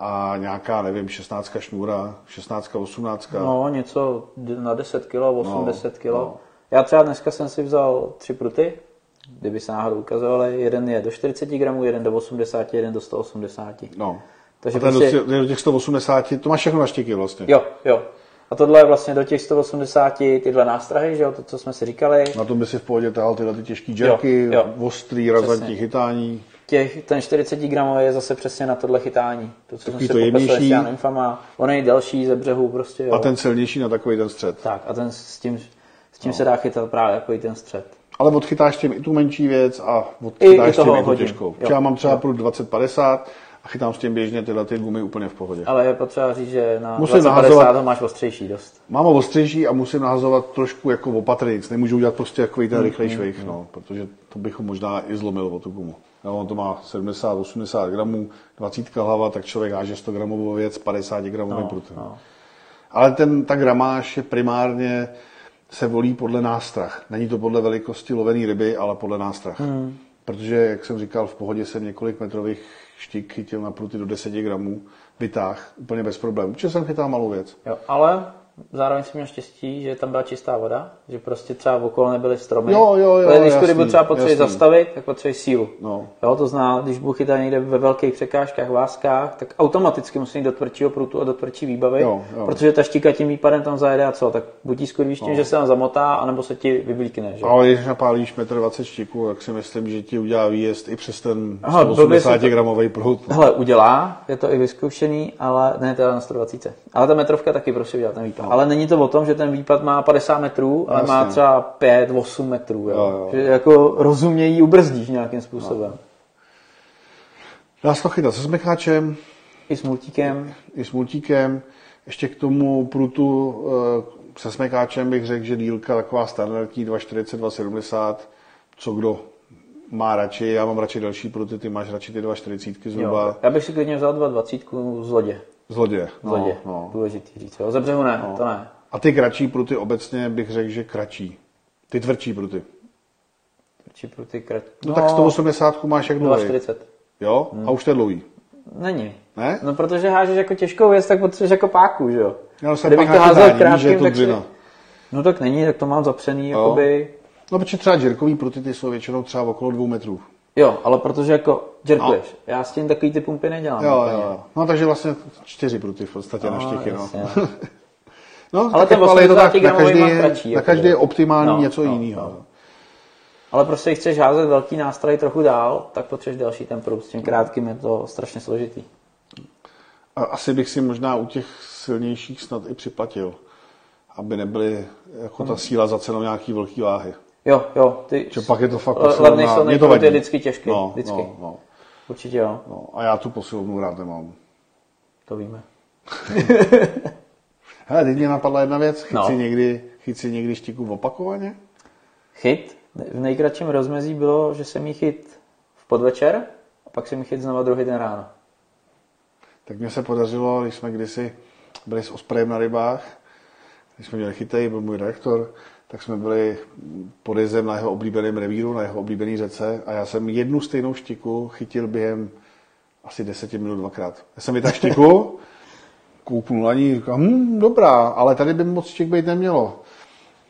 A nějaká, nevím, 16 šňůra, 16, 18. No, něco na 10 kg, 80 kg. no. Já třeba dneska jsem si vzal tři pruty, kdyby se náhodou ukazovaly. Jeden je do 40 gramů, jeden do 80, jeden do 180. No. Takže a ten prostě- do, těch- do těch 180, to máš všechno na štěky vlastně. Jo, jo. A tohle je vlastně do těch 180 tyhle nástrahy, že jo, to, co jsme si říkali. Na tom by si v pohodě tahal tyhle ty těžké jerky, Jo, jo. ostrý, razantní chytání. Těch, ten 40 gramový je zase přesně na tohle chytání. To, co Takový jsme to si s jemnější. nymfama. On je delší ze břehu prostě, jo. A ten silnější na takový ten střed. Tak, a ten s tím, s tím no. se dá chytat právě jako i ten střed. Ale odchytáš tím i tu menší věc a I- odchytáš i toho tím i tu těžkou. Jo. Já mám třeba prut 20-50 a chytám s tím běžně tyhle ty gumy úplně v pohodě. Ale je potřeba říct, že na Musím 2050 nahazovat- ho máš ostřejší dost. Mám ho ostřejší a musím nahazovat trošku jako opatrnějc. Nemůžu udělat prostě takový Mm, ten rychlej švejch, no, protože to bych ho možná i zlomil o tu gumu. No, on to má 70-80 gramů, 20 hlava, tak člověk háže 100 gramovou věc 50 gramovým No, prutem. no. Ale ten, ta gramáž je primárně se volí podle nástrah. Není to podle velikosti lovené ryby, ale podle nástrah. Hmm. Protože, jak jsem říkal, v pohodě jsem několik metrových štik chytil na pruty do 10 gramů, vytáh, úplně bez problémů. Protože jsem chytal malou věc. Jo, ale zároveň jsem měl štěstí, že tam byla čistá voda, že prostě třeba okolo nebyly stromy. Jo, jo, jo, Ale když tu rybu třeba potřebuješ zastavit, tak potřebuješ sílu. No. Jo, to zná, když budu chytat někde ve velkých překážkách, váskách, tak automaticky musím jít do tvrdšího prutu a do tvrdší výbavy, Jo, jo. protože ta štika tím výpadem tam zajede a co, tak buď jí skurvíš tím, že se tam zamotá, anebo se ti vyblíkne, že? Ale když napálíš 1,20 m štiku, tak si myslím, že ti udělá výjezd i přes ten Aha, blbě 180 si to- gramový prut. No. Hele, udělá, je to i vyzkoušený, ale ne teda na 120. Ale ta metrovka taky prostě udělá ten výpad. Ale není to o tom, že ten výpad má 50 metrů, ale má Jasně. třeba 5-8 metrů. Jo? Jo, jo. Že jako rozumějí ubrzdíš nějakým způsobem. Dá se to chytat se smekáčem, I s multíkem. i s multíkem. Ještě k tomu prutu eh, se smekáčem bych řekl, že dílka taková standardní 240, 270, co kdo má radši. Já mám radši další pruty, ty máš radši ty 240 zhruba Jo. Já bych si klidně vzal 220 z lodě. Z lodě. Z lodě. No, no. Důležitý říct. Jo. Ze břehu ne, to ne. A ty kratší pruty obecně bych řekl, že kratší. Ty tvrdší pruty. Či pro ty krat... No, tak 180 máš jak dlouhý. 240. Jo? A už to je dlouhý. Není. Ne? No protože hážeš jako těžkou věc, tak potřebuješ jako páku, že jo? Já jsem Kdybych to házel je krátkým, to tak si... No tak není, tak to mám zapřený, jakoby... No, protože třeba džirkový pruty ty jsou většinou třeba okolo dvou metrů. Jo, ale protože jako jerkuješ. Já s tím takový ty pumpy nedělám. Jo, úplně. jo. No, takže vlastně čtyři pruty v podstatě na No, štěky, no. jasně. no Ale tak, ale je to tak, 80 na každý, je, kratší, na jako, každý je optimální No, něco no, jiného. no. Ale prostě, když chceš házet velký nástroj trochu dál, tak potřebuješ další ten prut. S tím krátkým je to strašně složitý. A asi bych si možná u těch silnějších snad i připlatil, aby nebyly jako ta síla za cenou nějaký velký váhy. Jo, jo, ty Že pak je to fakt le- levný posilovna, silný to je vždycky těžký. No, vždycky. no, no, Určitě jo, no. A já tu posilovnu rád nemám. to víme. Hele, teď mě napadla jedna věc. Chyť, No. si, někdy, chyť si někdy štiku opakovaně? Chyt v nejkratším rozmezí bylo, že jsem jí chyt v podvečer a pak jsem jí chyt znova druhý den ráno. Tak mně se podařilo, když jsme kdysi byli s Osprejem na rybách, když jsme měli chytej, byl můj redaktor, tak jsme byli pod jezem na jeho oblíbeném revíru, na jeho oblíbené řece a já jsem jednu stejnou štiku chytil během asi 10 minut dvakrát. Já jsem vytáhl štiku, kouknul na ní, říkám, hm, dobrá, ale tady by moc štik být nemělo.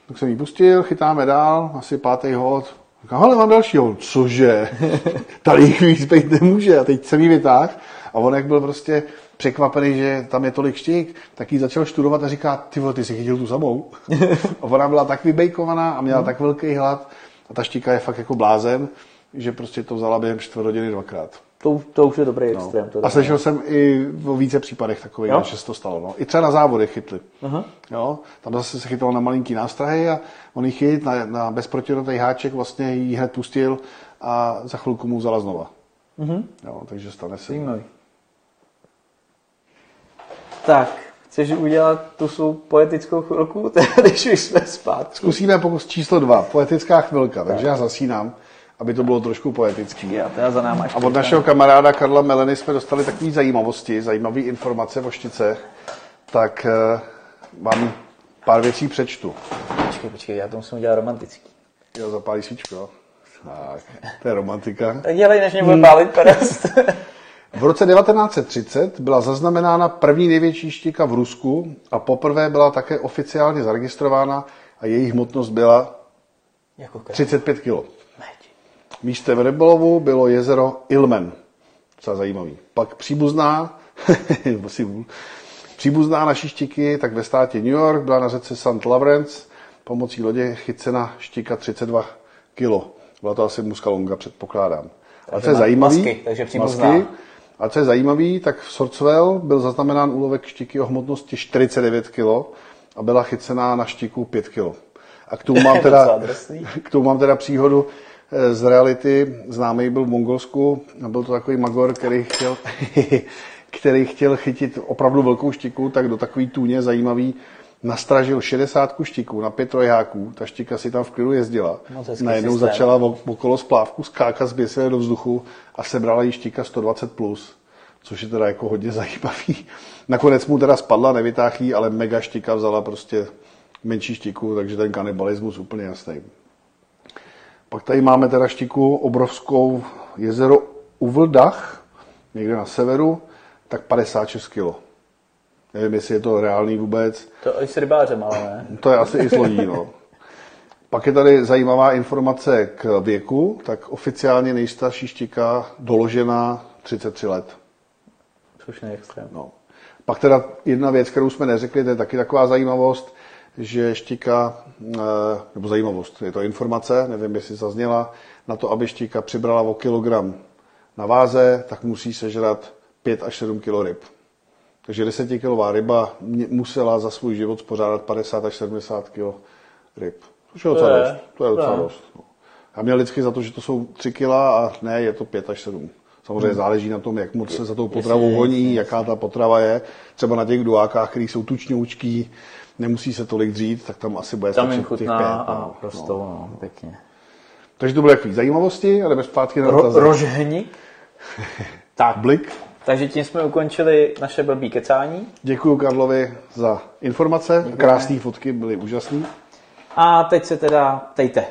Tak jsem ji pustil, chytáme dál, asi pátý hod. Říkám, ale mám další hod. Cože? Tady jich víc být nemůže. A teď jsem ji vytáhl a on jak byl prostě překvapený, že tam je tolik štik, tak ji začal studovat a říká, ty vole, ty jsi chytil tu samou. a ona byla tak vybejkovaná a měla tak velký hlad a ta štika je fakt jako blázen, že prostě to vzala během čtvrt hodiny dvakrát. To, to už je dobrý extrém. To No. A slyšel jsem i o více případech takových, že se to stalo. No. I třeba na závodech chytli. Aha. Jo? Tam zase se chytalo na malinký nástrahy a on ji chyt na, na bezprotirový háček, vlastně ji hned pustil a za chvilku mu vzala znova. Mhm. Jo, takže stane se. Zajímavý. Tak, chceš udělat tu svou poetickou chvilku, když už jsme zpátky? Zkusíme pokus číslo dva, poetická chvilka, takže já zasínám, aby to bylo trošku poetický. Já teda za náma A od našeho kamaráda Karla Meleny jsme dostali takové zajímavosti, zajímavé informace o šticech, tak eh, vám pár věcí přečtu. Počkej, počkej, já to musím udělat romantický. Jo, zapálí svíčku, jo. Tak, to je romantika. Tak dělej, než mě bude pálit perast. V roce 1930 byla zaznamenána první největší štika v Rusku a poprvé byla také oficiálně zaregistrována a její hmotnost byla jako krát. 35 kg. Místem rybolovu bylo jezero Ilmen. Docela zajímavý. Pak příbuzná, příbuzná naší štiky, tak ve státě New York byla na řece St. Lawrence pomocí lodě chycena štika 32 kg. Byla to asi muska longa, předpokládám. A co je masky, takže příbuzná. A co je zajímavý, tak v Sorcwell byl zaznamenán úlovek štiky o hmotnosti 49 kg a byla chycená na štiku 5 kg. A k tomu mám teda, k tomu mám teda příhodu eh, z reality. Známý byl v Mongolsku a byl to takový magor, který chtěl, který chtěl chytit opravdu velkou štiku, tak do takový tůně zajímavý nastražil 60 štiků na pět trojháků, ta štika si tam v klidu jezdila. Hezký Najednou systém. začala okolo splávku skákat zběsile do vzduchu a sebrala jí štika 120+, plus, což je teda jako hodně zajímavý. Nakonec mu teda spadla, nevytáhl jí, ale mega štika vzala prostě menší štiku, takže ten kanibalismus úplně jasný. Pak tady máme teda štiku obrovskou jezero Uvldach, někde na severu, tak 56 kg. Nevím, jestli je to reálný vůbec. To i s rybářem, ale ne. To je asi i s lodí, no. Pak je tady zajímavá informace k věku, tak oficiálně nejstarší štika doložená 33 let. Slušný extrém. No. Pak teda jedna věc, kterou jsme neřekli, to je taky taková zajímavost, že štika, eh, nebo zajímavost, je to informace, nevím, jestli zazněla, na to, aby štika přibrala o kilogram na váze, tak musí sežrat 5 až 7 kg ryb. Takže 10 kilová ryba musela za svůj život spořádat 50 až 70 kg ryb. Což je docela je- dost. To je docela to je. dost. no. Já měl vždycky za to, že to jsou 3 kg a ne, je to 5 až 7. Samozřejmě záleží na tom, jak moc se za tou potravou honí, jaká ta potrava je. Třeba na těch duákách, který jsou tučňoučký, nemusí se tolik dřít, tak tam asi bude Tam jim stačit těch pět, a no. prostou, no, pěkně. Takže to byly takové zajímavosti, ale bez zpátky na Ro- rožhni. tak, Blik. Takže tím jsme ukončili naše blbý kecání. Děkuji Karlovi za informace. Krásné fotky byly úžasné. A teď se teda ptejte,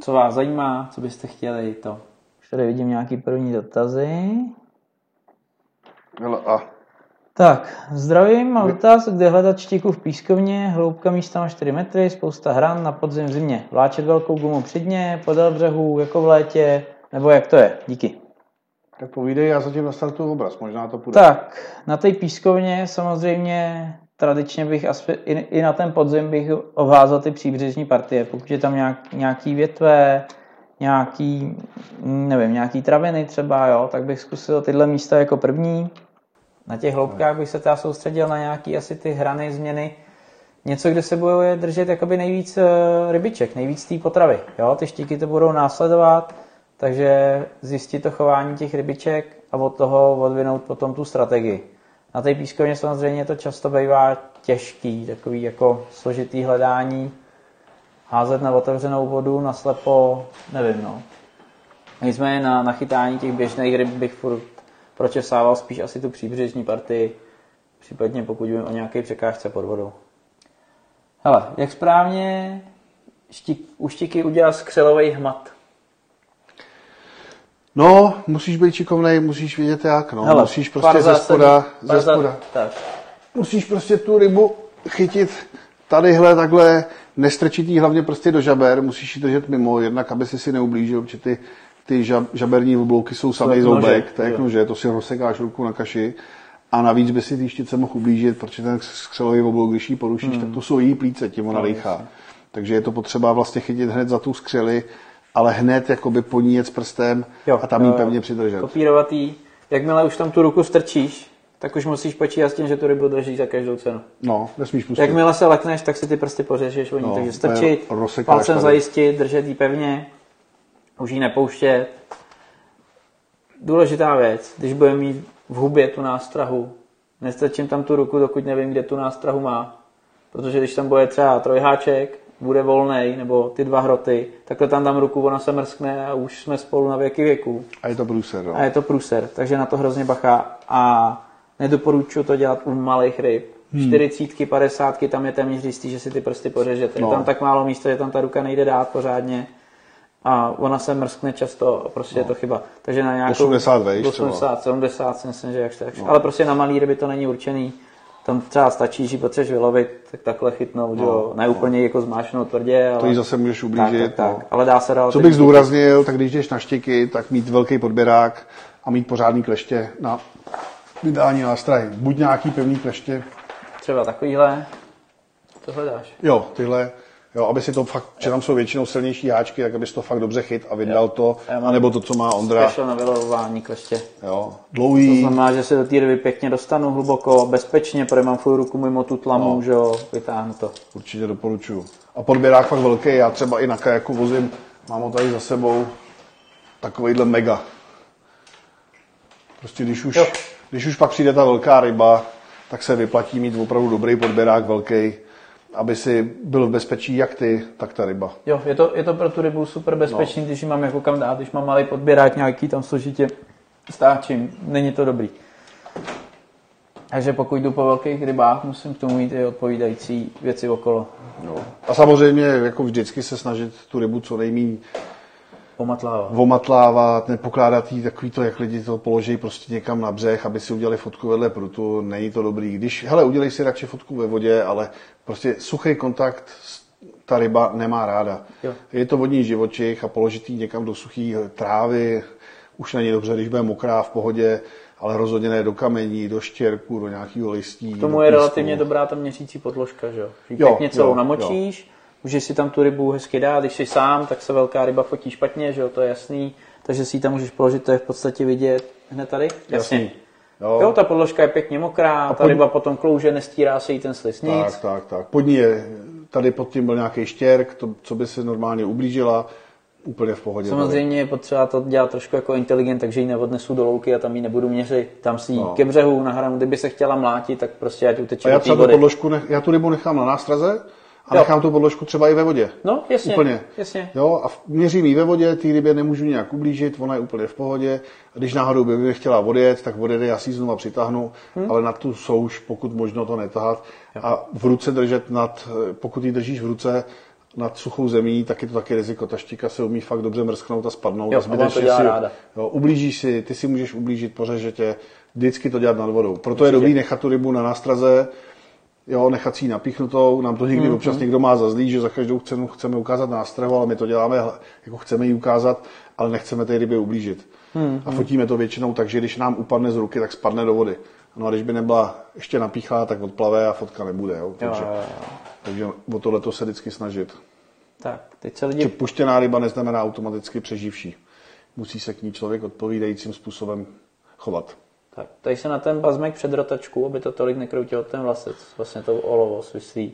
co vás zajímá, co byste chtěli, to. Už tady vidím nějaký první dotazy. Hele, a Tak, zdravím, mám dotaz, kde hledat štíku v pískovně, hloubka místa má 4 metry, spousta hran na podzim v zimě. Vláčet velkou gumu při dně, podél břehu, jako v létě, nebo jak to je? Díky. Tak povídej, já zatím nastartuju obraz, možná to půjde. Tak, na té pískovně samozřejmě tradičně bych aspe, i, i na ten podzim bych ovázal ty příbřežní partie, pokud je tam nějak, nějaký větve, nějaký, nevím, nějaký traviny třeba, jo, tak bych zkusil tyhle místa jako první. Na těch hloubkách bych se teda soustředil na nějaký asi ty hrany, změny, něco, kde se bude držet jakoby nejvíc eh, rybiček, nejvíc té potravy. Jo? Ty štíky to budou následovat, takže zjistit to chování těch rybiček a od toho odvinout potom tu strategii. Na té pískovně samozřejmě to často bývá těžký, takový jako složitý hledání, házet na otevřenou vodu, na slepo, nevím no. Nicméně na nachytání těch běžných ryb bych furt pročesával spíš asi tu příbřežní partii, případně pokud vím o nějaké překážce pod vodou. Hele, jak správně štík, u štíky udělat skřelový hmat? No, musíš být šikovnej, musíš vědět jak, no. Hele, musíš prostě ze spoda, ze spoda. Tak, Musíš prostě tu rybu chytit tadyhle takhle, nestrčit jí hlavně prostě do žaber, musíš ji držet mimo, jednak aby si si neublížil, protože ty, ty žab, žaberní oblouky jsou samý zoubek, to je jak nože, to si rozsekáš ruku na kaši. A navíc by si ty štice mohl ublížit, protože ten skřelový oblouk, když ji porušíš, Hmm. tak to jsou její plíce, tím ona No. Takže je to potřeba vlastně chytit hned za tu skřeli, ale hned jakoby po ní jet s prstem Jo, a tam ji jo, pevně přidržet. kopírovatý. Jakmile už tam tu ruku strčíš, tak už musíš počítat s tím, že tu rybu drží za každou cenu. No, nesmíš pustit. Jakmile se lekneš, tak si ty prsty pořežeš o ní, No, takže strčit, palcem tady. zajistit, držet ji pevně, už ji nepouštět. Důležitá věc, když budeme mít v hubě tu nástrahu, nestrčím tam tu ruku, dokud nevím, kde tu nástrahu má. Protože když tam bude třeba trojháček, bude volnej, nebo ty dva hroty, takhle tam dám ruku, ona se mrskne a už jsme spolu na věky věků. A je to průser, no. A je to průser, takže na to hrozně bacha a nedoporučuji to dělat u malých ryb. Hmm. 40, 50, tam je téměř jistý, že si ty prsty pořežete. No. Je tam tak málo místa, že tam ta ruka nejde dát pořádně a ona se mrskne často a prostě je to chyba. Takže na nějakou 80 vejš třeba. 80, 70 si myslím, že jak tak. Ale prostě na malý ryby to není určený. Tam třeba stačí, že potřebuješ vylovit, tak takhle chytnout, no, jo. Ne úplně jako zmášnout tvrdě, ale... To jí zase můžeš ublížit. Tak, tak, tak. no. Ale dá se dál. Co bych zdůraznil, tak když jdeš na štěky, tak mít velký podběrák a mít pořádný kleště na vydání nástrahy. Buď nějaký pevný kleště, Třeba takovýhle. To hledáš. jo, tyhle, jo, aby si to fakt, že tam jsou většinou silnější háčky, tak abys to fakt dobře chyt a vydal to, anebo to, co má Ondra, Special na vylovování kleště. jo, To dlouhý, znamená, že se do té ryby pěkně dostanu hluboko, bezpečně, protože mám furt ruku mimo tu tlamu, No. že jo, vytáhnu to. určitě doporučuju. A podběrák fakt velký, já třeba i na kajaku vozím, mám ho tady za sebou, takovýhle mega. Prostě když už, Jo. když už pak přijde ta velká ryba, tak se vyplatí mít opravdu dobrý podběrák velký, aby si byl v bezpečí jak ty, tak ta ryba. Jo, je to, je to pro tu rybu super bezpečný, no. když ji mám jako kam dát, když mám malý podběrák nějaký tam složitě stáčím, není to dobrý. Takže pokud jdu po velkých rybách, musím k tomu mít i odpovídající věci okolo. No. A samozřejmě jako vždycky se snažit tu rybu co nejméně Pomatláva. omatlávat, nepokládat jí takový to, jak lidi to položí prostě někam na břeh, aby si udělali fotku vedle prutu, není to dobrý. Když, hele, udělej si radši fotku ve vodě, ale prostě suchý kontakt ta ryba nemá ráda. Jo. Je to vodní živočich a položit ji někam do suché trávy už není dobře, když bude mokrá v pohodě, ale rozhodně ne do kamení, do štěrku, do nějakého listí. K tomu je písku. relativně dobrá ta měřící podložka, že jo? Jo, Pěkně celou jo, namočíš, můžeš si tam tu rybu hezky dát, když jsi sám, tak se velká ryba fotí špatně, že jo, to je jasný, takže si ji tam můžeš položit, to je v podstatě vidět hned tady. Jasný. Jo. jo, ta podložka je pěkně mokrá, ta pod- ryba potom klouže, nestírá se jí ten slis, nic. Tak, tak, tak. Pod ní je, tady pod tím byl nějaký štěrk, to, co by se normálně ublížila. úplně v pohodě. Samozřejmě je potřeba to dělat trošku jako inteligent, takže ji neodnesu do louky a tam ji nebudu měřit. Tam si ji No. ke břehu nahranu, kdyby se chtěla mlátit, tak prostě ať uteče A já třeba tu vody. podložku, nech, já tu rybu nechám na nástraze a Jo. nechám tu podložku třeba i ve vodě. No, jasně, Úplně. jasně. Jo, a v- měřím ji ve vodě, té rybě nemůžu nějak ublížit, ona je úplně v pohodě. A když náhodou by mě chtěla odjet, tak odjede, já si ji znova přitáhnu, Hm. ale na tu souš, pokud možno to netahat. A v ruce držet nad, pokud ji držíš v ruce, nad suchou zemí, tak je to taky riziko. Ta štika se umí fakt dobře mrsknout a spadnout. Jo, a zbytečně si, ráda. Jo, ublížíš si, ty si můžeš ublížit, pořeže tě, vždycky to dělat nad vodou. Proto je dobrý nechat tu rybu na nástraze, jo, nechat si ji napíchnutou, nám to někdy Mhm. občas někdo má za zlý, že za každou cenu chceme ukázat nástrahu, ale my to děláme, jako chceme ji ukázat, ale nechceme té rybě ublížit. Mhm. A fotíme to většinou tak, že když nám upadne z ruky, tak spadne do vody. No a když by nebyla ještě napíchlá, tak odplave a fotka nebude. Jo? Jo, Takže, jo, jo. takže o tohle se vždycky snažit. Tak, teď se lidi... puštěná ryba neznamená automaticky přeživší. Musí se k ní člověk odpovídajícím způsobem chovat. Tak, tady se na ten bazmek před rotačku, aby to tolik nekroutilo ten vlasec. Vlastně to olovo svislí.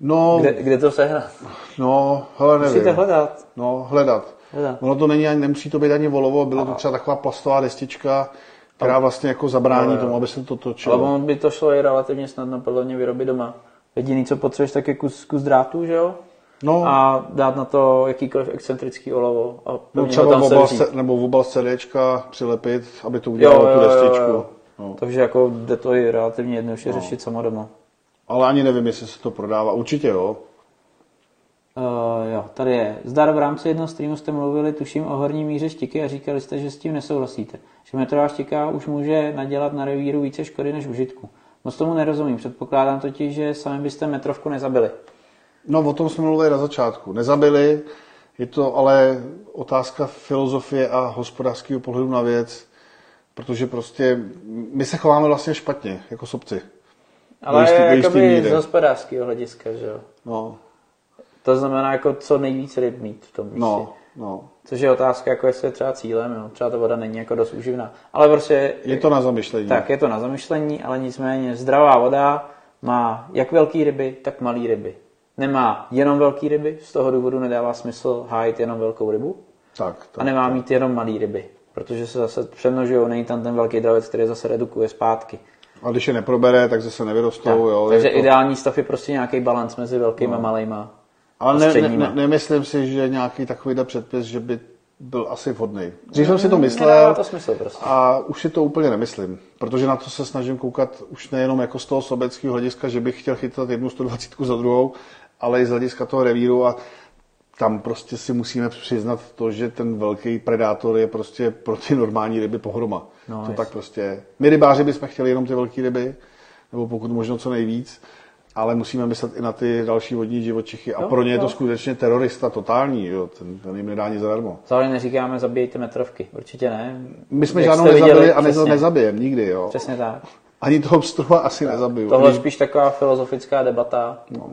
No, Kde, kde to sehnat? no, hele, nevím. Musíte hledat. No, hledat. Hledat. Ono to není ani, nemusí to být ani volovo, bylo to třeba taková plastová destička, která vlastně jako zabrání Jo, jo. tomu, aby se to Ale točilo. on by to šlo i relativně snadno podle mě vyrobit doma. Jediný, co potřebuješ, tak je kus, kus drátu, že jo? No, A dát na to jakýkoliv excentrický olovo. A nebo pevně třeba v obal, se, nebo v obal CDčka přilepit, aby to Jo, udělalo jo, tu jo, destičku. jo. No. Takže jako jde to i relativně jednoduše řešit sama doma. Ale ani nevím, jestli se to prodává. Určitě jo. Uh, jo, tady je. Zdar v rámci jednoho streamu jste mluvili, tuším, o horní míře štiky a říkali jste, že s tím nesouhlasíte. Že metrová štika už může nadělat na revíru více škody než užitku. Moc tomu nerozumím. Předpokládám totiž, že sami byste metrovku nezabili. No, o tom jsme mluvili na začátku. Nezabili, je to ale otázka filozofie a hospodářského pohledu na věc, protože prostě my se chováme vlastně špatně, jako sobci. Ale jistý- jakoby z hospodářského hlediska, že jo. No, To znamená jako co nejvíc ryb mít v tom místě. no, no. Což je otázka, jako jestli je třeba cílem, jo. třeba ta voda není jako dost uživná. Ale prostě Je to na zamyšlení. Tak, je to na zamyšlení, ale nicméně zdravá voda má jak velké ryby, tak malé ryby. Nemá jenom velké ryby, z toho důvodu nedává smysl hájit jenom velkou rybu. tak, tak. A nemá mít jenom malé ryby, protože se zase přemnožují, není tam ten velký dravec, který zase redukuje zpátky. A když je neprobere, tak zase nevyrostou. Tak, jo, takže je to... ideální stav je prostě nějaký balans mezi velkýma no. a malejma. Ale ne, ne, ne, nemyslím si, že nějaký takovýhle předpis, že by byl asi vhodný. Dřív jsem si to Nedává myslel to smysl prostě. a už si to úplně nemyslím, protože na to se snažím koukat už nejenom jako z toho sobeckého hlediska, že bych chtěl chytat jednu 120 za druhou, ale i z hlediska toho revíru a tam prostě si musíme přiznat to, že ten velký predátor je prostě pro ty normální ryby pohroma. No, to jasně. tak prostě je. My rybáři bychom chtěli jenom ty velké ryby, nebo pokud možno co nejvíc, ale musíme myslet i na ty další vodní živočichy a Jo, pro ně je to jo. skutečně terorista totální, jo? Ten, ten jim nedá nic zadarmo. Zároveň neříkáme zabijte metrovky, určitě ne. My jsme Jak žádnou nezabili viděli, a přesně, nezabijeme nikdy, jo. Přesně tak. Ani toho pstrova asi nezabiju. Tohle je spíš taková filozofická debata. No.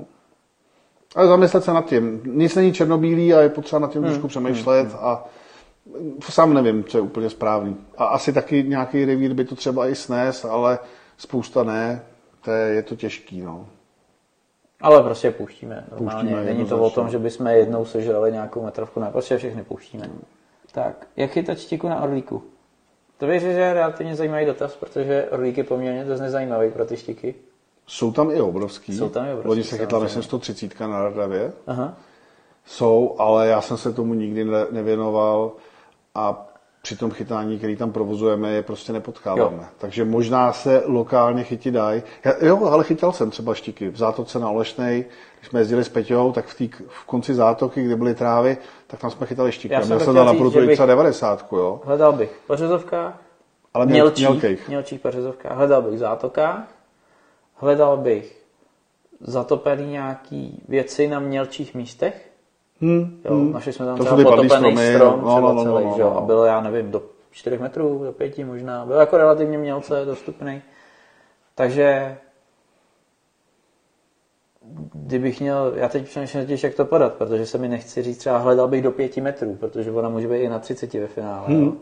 Ale zamyslet se nad tím. Nic není černobílý a je potřeba nad tím Hmm. trošku přemýšlet a sám nevím, co je úplně správný. A asi taky nějaký revír by to třeba i snes, ale spousta ne. To je, je to těžký, no. Ale prostě pouštíme. Normálně. Pouštíme Není to o tom, že bychom jednou sežrali nějakou metrovku. Ne, prostě všechny pouštíme. Tak, jak chytat štíku na orlíku? To věřím, že je relativně zajímavý dotaz, protože orlík je poměrně dost nezajímavý pro ty štiky. Jsou tam i obrovský. Jsou tam i obrovský, Oni se chytla, myslím, 130 na Radavě. Aha. Jsou, ale já jsem se tomu nikdy ne- nevěnoval a při tom chytání, který tam provozujeme, je prostě nepotkáváme. Jo. Takže možná se lokálně chytit dají. Jo, ale chytal jsem třeba štiky v zátoce na Olešnej, když jsme jezdili s Peťou, tak v, tý, v konci zátoky, kde byly trávy, tak tam jsme chytali štiky. Já jsem jsem tam na prutu bych- třeba 90, jo. Hledal bych v pařezovkách, Ale měl, mělčích, mělkých. mělčích pařezovkách, hledal bych v zátokách, hledal bych zatopený nějaký věci na mělčích místech, Hmm, Jo, hmm. našli jsme tam To třeba potopený stromy, strom, no, třeba no, no, celý, no, že jo, no. a byl, já nevím, do 4 metrů, do 5 možná, byl jako relativně mělce dostupný. Takže kdybych měl, já teď přemýšlím těž, jak to podat, protože se mi nechci říct, třeba hledal bych do 5 metrů, protože ona může být i na 30 ve finále. Hmm. Jo.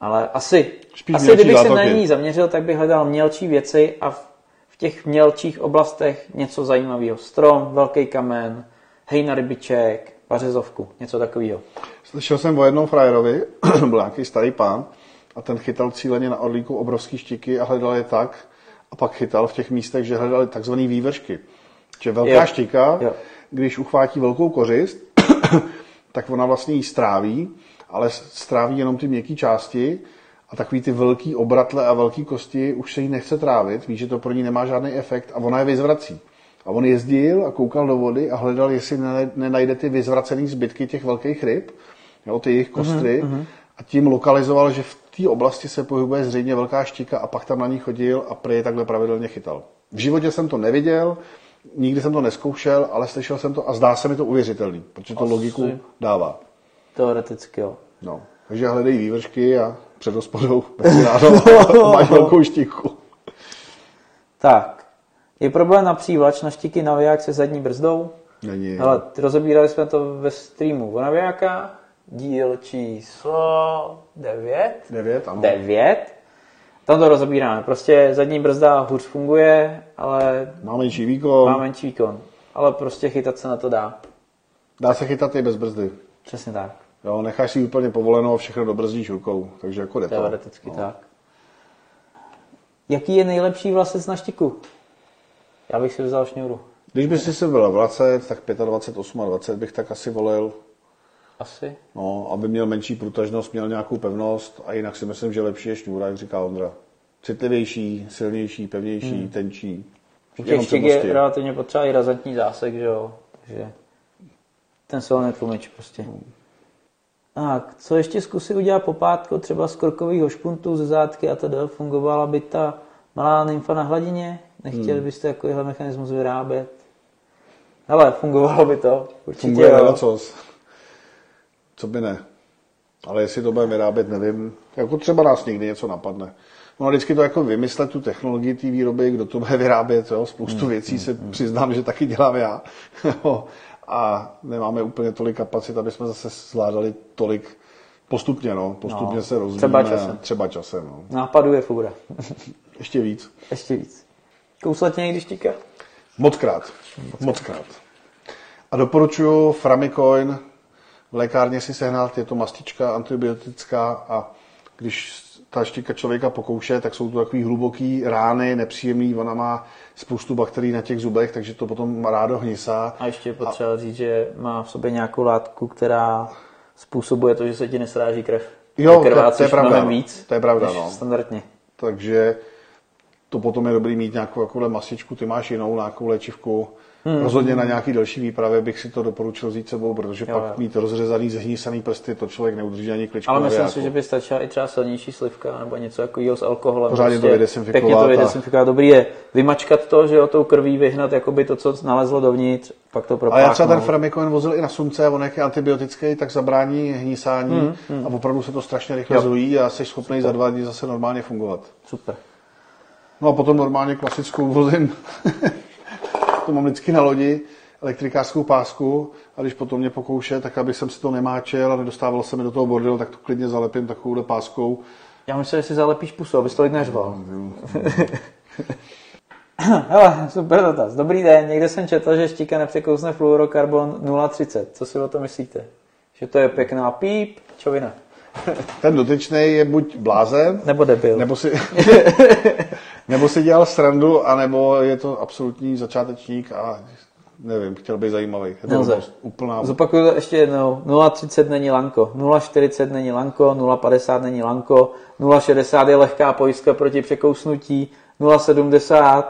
Ale asi, Spíš asi kdybych se na zátoky. ní zaměřil, tak bych hledal mělčí věci a v těch mělčích oblastech něco zajímavého. Strom, velký kamen, hejna rybiček, pařezovku, něco takového. Slyšel jsem o jednom frajerovi, byl nějaký starý pán, a ten chytal cíleně na orlíku obrovský štiky a hledal je tak, a pak chytal v těch místech, že hledali takzvané vývršky. Že velká Jo. štika, Jo. když uchvátí velkou kořist, tak ona vlastně ji stráví, ale stráví jenom ty měkké části a takový ty velký obratle a velký kosti už se jí nechce trávit, ví, že to pro ní nemá žádný efekt a ona je vyzvrací. A on jezdil a koukal do vody a hledal, jestli ne- nenajde ty vyzvracený zbytky těch velkých ryb, jo, ty jejich kostry, a tím lokalizoval, že v té oblasti se pohybuje zřejmě velká štika a pak tam na ní chodil a prý je takhle pravidelně chytal. V životě jsem to neviděl, nikdy jsem to neskoušel, ale slyšel jsem to a zdá se mi to uvěřitelný, protože to Asi. logiku dává. Teoreticky, jo. No. Takže hledej vývršky a před hospodou ráno máš velkou štiku. Tak, je problém na přívlač na štiky naviják se zadní brzdou? Není. Ale rozebírali jsme to ve streamu o navijákách, díl číslo 9. Devět, ano. 9. Tam to rozebíráme. Prostě zadní brzda hůř funguje, ale Má menší výkon, má menší výkon. Ale prostě chytat se na to dá. dá se chytat i bez brzdy. Přesně tak. Jo, necháš si úplně povoleno a všechno dobrzdíš rukou, takže jako jde to. Teoreticky tak. Jaký je nejlepší vlasec na štiku? Já bych si vzal šňůru. Když bys si se byl vracet, tak 25, 28 bych tak asi volil, Asi. no, aby měl menší průtažnost, měl nějakou pevnost a jinak si myslím, že lepší je šňůra, jak říká Ondra. Citlivější, silnější, pevnější, hmm. tenčí. U těch štik je relativně potřeba i razantní zásek, že jo. Takže ten se ho netlumič prostě. Tak, co ještě zkusit udělat popátko, třeba z korkového špuntu, ze zátky a tedy fungovala by ta malá nymfa na hladině? Nechtěli Hmm. byste takovýhle mechanismus vyrábět? Hele, fungovalo by to. Určitě Funguje jo. ledacos. Co by ne. Ale jestli to bude vyrábět, nevím. Jako třeba nás někdy něco napadne. No a vždycky to jako vymyslet tu technologii té výroby, kdo to bude vyrábět, jo. Spoustu Hmm, věcí se přiznám, že taky dělám já. A nemáme úplně tolik kapacit, aby jsme zase zvládali tolik postupně, no. Postupně No, se rozvíjíme. třeba časem. Třeba časem, no. Nápadů je fůra. Ještě víc. Ještě víc. Kousla tě někdy štika? Mockrát. Mockrát. A doporučuji Framicoin. V lékárně si sehnat, je to mastička antibiotická a když ta štika člověka pokouše, tak jsou to takový hluboký rány, nepříjemný, ona má spoustu bakterií na těch zubech, takže to potom rádo hnisá. A ještě je potřeba říct, že má v sobě nějakou látku, která způsobuje to, že se ti nesráží krev. Jo, to- to je pravda, no. víc, To je pravda, no. standardně. Takže to potom je dobrý mít nějakou mastičku, ty máš jinou nějakou léčivku. Hmm. Rozhodně na nějaký další výpravě bych si to doporučil vzít sebou, protože Jo, pak jo. mít rozřezaný, zhnísaný prsty, to člověk neudrží ani kličku Ale myslím si, že by stačila i třeba silnější slivka nebo něco jako s alkoholem. prostě Pořádně to vydezinfikovat Pěkně to a- vydezinfikovat. Dobrý je vymačkat to, že jo, tou krví vyhnat jakoby to, co nalezlo dovnitř, pak to propáchnout. já třeba ten Framicoin vozil i na sumce, on jak je antibiotický, tak zabrání hnísání a opravdu se to strašně rychle Hmm, Jo. zrují a jsi schopný za dva dny zase normálně fungovat. Super. No a potom normálně klasickou vozím, to mám vždycky na lodi, elektrikářskou pásku a když potom mě pokouše, tak aby jsem si to nemáčel a nedostával se mi do toho bordelu, tak to klidně zalepím takovouhle páskou. Já myslím, že si zalepíš pusu, abys tolik neřval. Hele, super dotaz. Dobrý den, někde jsem četl, že štika nepřekousne fluorokarbon 0,30. Co si o to myslíte? Že to je pěkná píp, čovina. Ten dotyčný je buď blázen, Nebo debil. nebo si, nebo si dělal srandu, anebo je to absolutní začátečník a nevím, chtěl být zajímavý. Je to Nelze. Úplná Zopakuju to ještě jednou. 0,30 není lanko, 0,40 není lanko, 0,50 není lanko, 0,60 je lehká pojistka proti překousnutí, 0,70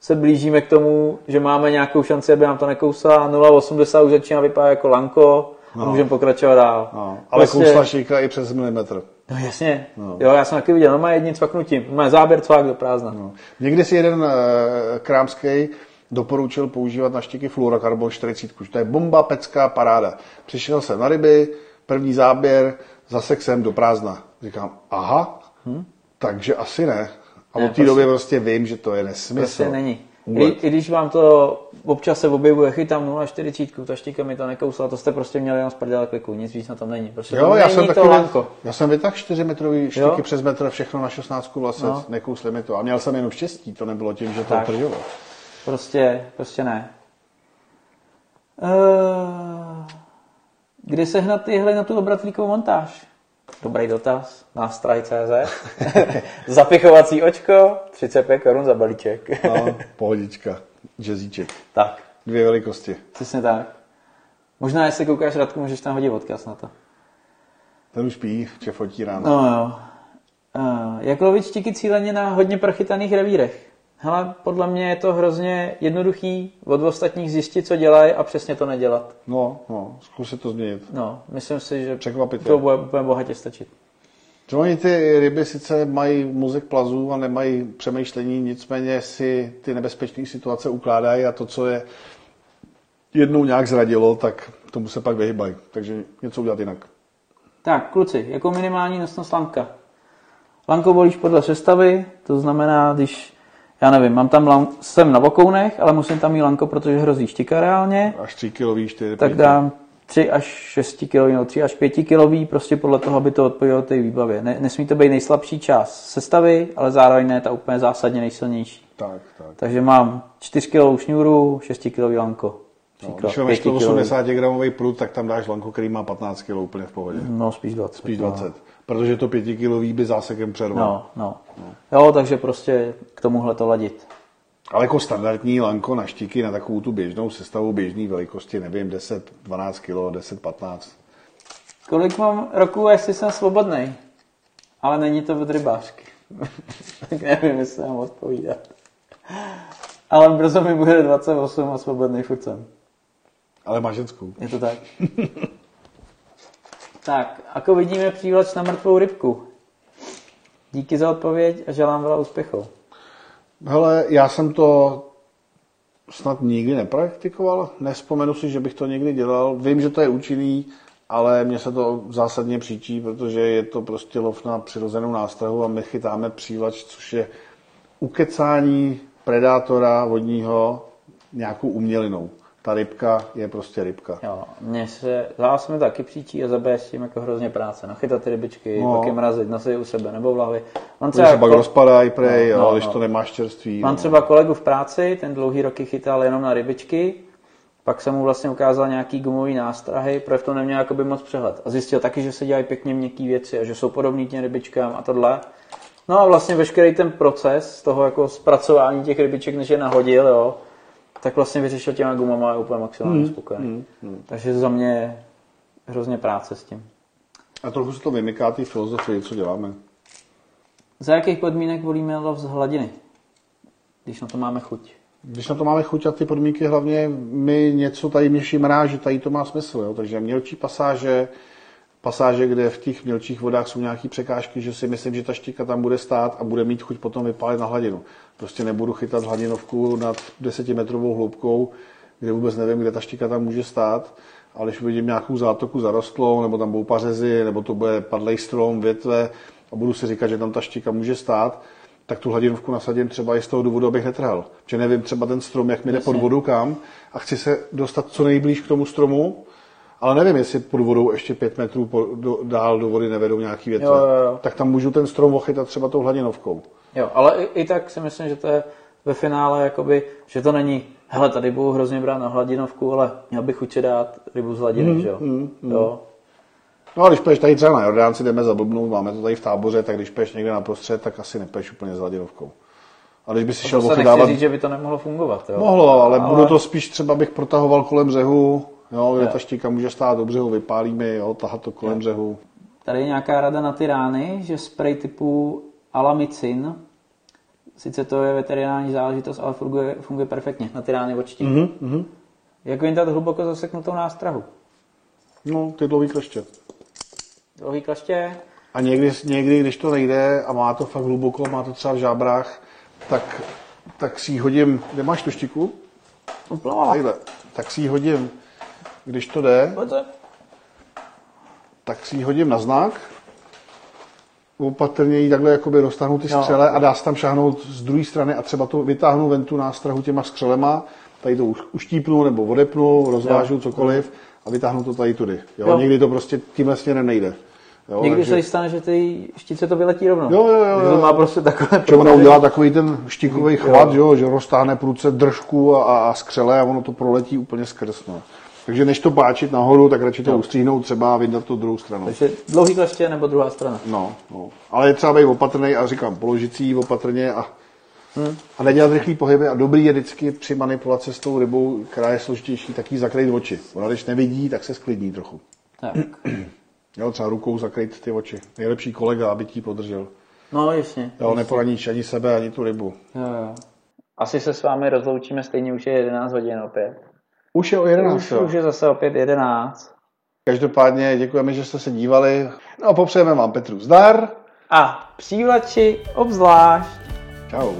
se blížíme k tomu, že máme nějakou šanci, aby nám to nekousala, 0,80 už začíná vypadat jako lanko a můžeme pokračovat dál. No, ale prostě... kousla šika i přes milimetr. No jasně, no. jo, já jsem taky viděl, no má jedním cvaknutím, má záběr cvak do prázdna. No. Někdy si jeden e, krámský doporučil používat na štiky fluorokarbon 40. To je bomba, pecka, paráda. Přišel jsem na ryby, první záběr, zase jsem do prázdna. Říkám, aha, hmm? takže asi ne. A Ne, od té doby prostě vím, že to je nesmysl. Prostě není. I. I, když vám to občas se objevuje, chytám 0,40, ta štíka mi to nekousla, to jste prostě měli jenom z prdele kliku, nic víc na tom není. Prostě Jo, to já není jsem to taky, lanko. já jsem vytáhl 4 metrový štiky Jo. přes metr, všechno na 16 vlasec, No. nekousli mi to. A měl jsem jenom štěstí, to nebylo tím, že to Tak. tržilo. Prostě, prostě ne. Uh, Kdy sehnat tyhle na tu obratlíkovou montáž? Dobrý dotaz. Nástroj.cz Zapichovací očko, 35 korun za balíček. No, pohodička, jazzíček. tak, Dvě velikosti. přesně tak. Možná, jestli koukáš Radku, můžeš tam hodit odkaz na to. Ten už pí, že fotí ráno. No jo. Uh, jak lovit štíky cíleně na hodně prochytaných revírech? Hele, podle mě je to hrozně jednoduchý od ostatních zjistit, co dělají a přesně to nedělat. No, no, zkusit to změnit. No, myslím si, že Překvapit to bude úplně bohatě stačit. Že oni ty ryby sice mají mozek plazů a nemají přemýšlení, nicméně si ty nebezpečné situace ukládají a to, co je jednou nějak zradilo, tak tomu se pak vyhybají. Takže něco udělat jinak. Tak, kluci, jako minimální nosnost lanka. Lanko volíš podle sestavy, to znamená, když, já nevím, mám tam lan, jsem na vokounech, ale musím tam mít lanko, protože hrozí štika reálně, Až 3 kilový, 4, tak dám 3 až 6 kg nebo 3 až 5 kg, prostě podle toho, aby to odpovídalo té výbavě. Ne, nesmí to být nejslabší část sestavy, ale zároveň ne ta úplně zásadně nejsilnější. Tak, tak. Takže mám 4 kg šňůru, 6 kg lanko. No, Příklad, když máš 5 kg. 180 gramový prut, tak tam dáš lanku, který má 15 kg úplně v pohodě. No, spíš 20. Spíš no. 20. Protože to 5 kilový by zásekem přerval. No, no. Jo, takže prostě k tomuhle to ladit. Ale jako standardní lanko na štíky na takovou tu běžnou sestavu běžné velikosti, nevím, 10, 12 kg, 10, 15. Kolik mám roku, jestli jsem svobodný? Ale není to od rybářky. tak nevím, jestli mám odpovídat. Ale brzo mi bude 28 a svobodný furt jsem. Ale má ženskou. Je to tak? tak, ako vidíme přívlač na mrtvou rybku. Díky za odpověď a želám veľa úspěchů. Hele, já jsem to snad nikdy nepraktikoval. Nespomenu si, že bych to někdy dělal. Vím, že to je účinný, ale mně se to zásadně příčí, protože je to prostě lov na přirozenou nástrahu a my chytáme přívlač, což je ukecání predátora vodního nějakou umělinou. Ta rybka je prostě rybka. Jo, mně se, zás mi taky příčí a zabije s tím jako hrozně práce. Nachytat ty rybičky, No. pak je mrazit, nosit u sebe nebo v hlavě. Mám Oni se pak rozpadají prej, No, jo, no, když no. to nemáš čerstvý. Mám no. třeba kolegu v práci, ten dlouhý roky chytal jenom na rybičky, pak jsem mu vlastně ukázal nějaký gumový nástrahy, protože v tom neměl jakoby moc přehled. A zjistil taky, že se dělají pěkně měkké věci a že jsou podobné těm rybičkám a tohle. No a vlastně veškerý ten proces toho jako zpracování těch rybiček, než je nahodil, jo, tak vlastně vyřešil těma gumama a je úplně maximálně Hmm, spokojený. Takže za mě je hrozně práce s tím. A trochu se to vymyká té filozofii, co děláme. Za jakých podmínek volíme lov z hladiny? Když na to máme chuť. Když na to máme chuť a ty podmínky, hlavně my něco tady mě šimrá, že tady to má smysl. Jo? Takže mělčí pasáže, pasáže, kde v těch mělčích vodách jsou nějaké překážky, že si myslím, že ta štika tam bude stát a bude mít chuť potom vypálit na hladinu. Prostě nebudu chytat hladinovku nad desetimetrovou hloubkou, kde vůbec nevím, kde ta štika tam může stát. Ale když vidím nějakou zátoku zarostlou, nebo tam budou pařezy, nebo to bude padlej strom, větve a budu si říkat, že tam ta štika může stát, tak tu hladinovku nasadím třeba i z toho důvodu, abych netrhal. Že nevím třeba ten strom, jak mi jde pod vodu kam a chci se dostat co nejblíž k tomu stromu, ale nevím, jestli pod vodou ještě pět metrů po, do, dál do vody nevedou nějaký větve. Jo, jo, jo. Tak tam můžu ten strom ochytat třeba tou hladinovkou. Jo, ale i, i tak si myslím, že to je ve finále, jakoby, že to není, hele, tady budu hrozně brát na hladinovku, ale měl bych chuť dát rybu z hladiny, Mm, že jo? jo. No a když peš tady třeba na Jordánci, jdeme zablbnout, máme to tady v táboře, tak když peš někde na prostřed, tak asi nepeš úplně s hladinovkou. A když by si šel To nechci ochytávat... říct, že by to nemohlo fungovat, jo? Mohlo, ale, ale budu to spíš třeba bych protahoval kolem břehu, jo, kde Jo. ta štika může stát do břehu, vypálíme, jo, tahat to kolem břehu. Tady je nějaká rada na ty rány, že spray typu alamicin, sice to je veterinární záležitost, ale funguje, funguje perfektně na ty rány očtí. Mm-hmm. Mhm. Jak vyndat hluboko zaseknutou nástrahu? No, ty dlouhý kleště. Dlouhý klaště, A někdy, někdy, když to nejde a má to fakt hluboko, má to třeba v žábrách, tak, tak si ji hodím, kde máš tu štiku? Tak si ji hodím, když to jde, Pojďte. tak si ji hodím na znak, opatrně jí takhle jakoby roztáhnu ty Jo. skřele a dá se tam šáhnout z druhé strany a třeba to vytáhnu ven tu nástrahu těma skřelema, tady to uštípnu nebo odepnu, rozvážu Jo. cokoliv a vytáhnu to tady tudy. Jo? Jo. Někdy to prostě tímhle směrem nejde. Jo, Někdy takže- se stane, že ty štice to vyletí rovnou. Jo, jo, jo, Že jo. to má prostě takové Že ona udělá takový ten štikový chvat, jo. že roztáhne průce držku a, a skřele a ono to proletí úplně skrz. No. Takže než to páčit nahoru, tak radši to ustříhnout třeba a vydat tu druhou stranu. Takže dlouhý kleště nebo druhá strana. No, no. Ale je třeba být opatrný a říkám, položit si ji opatrně a, hmm. a nedělat rychlý pohyby. A dobrý je vždycky při manipulaci s tou rybou, která je složitější, tak jí zakrýt oči. Ona když nevidí, tak se sklidní trochu. Tak. Jo, třeba rukou zakrýt ty oči. Nejlepší kolega, aby ti podržel. No, jasně. Jo, neporaníš ani sebe, ani tu rybu. Jo, jo. Asi se s vámi rozloučíme, stejně už je 11 hodin opět. Už je o 11. Už, jo. už je zase opět 11. Každopádně děkujeme, že jste se dívali. No a popřejeme vám Petru zdar. A přívlači obzvlášť. Čau.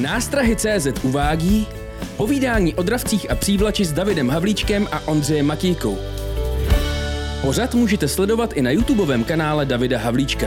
Nástrahy.cz uvádí povídání o dravcích a přívlači s Davidem Havlíčkem a Ondřejem Matíkou. Pořad můžete sledovat i na YouTubeovém kanále Davida Havlíčka.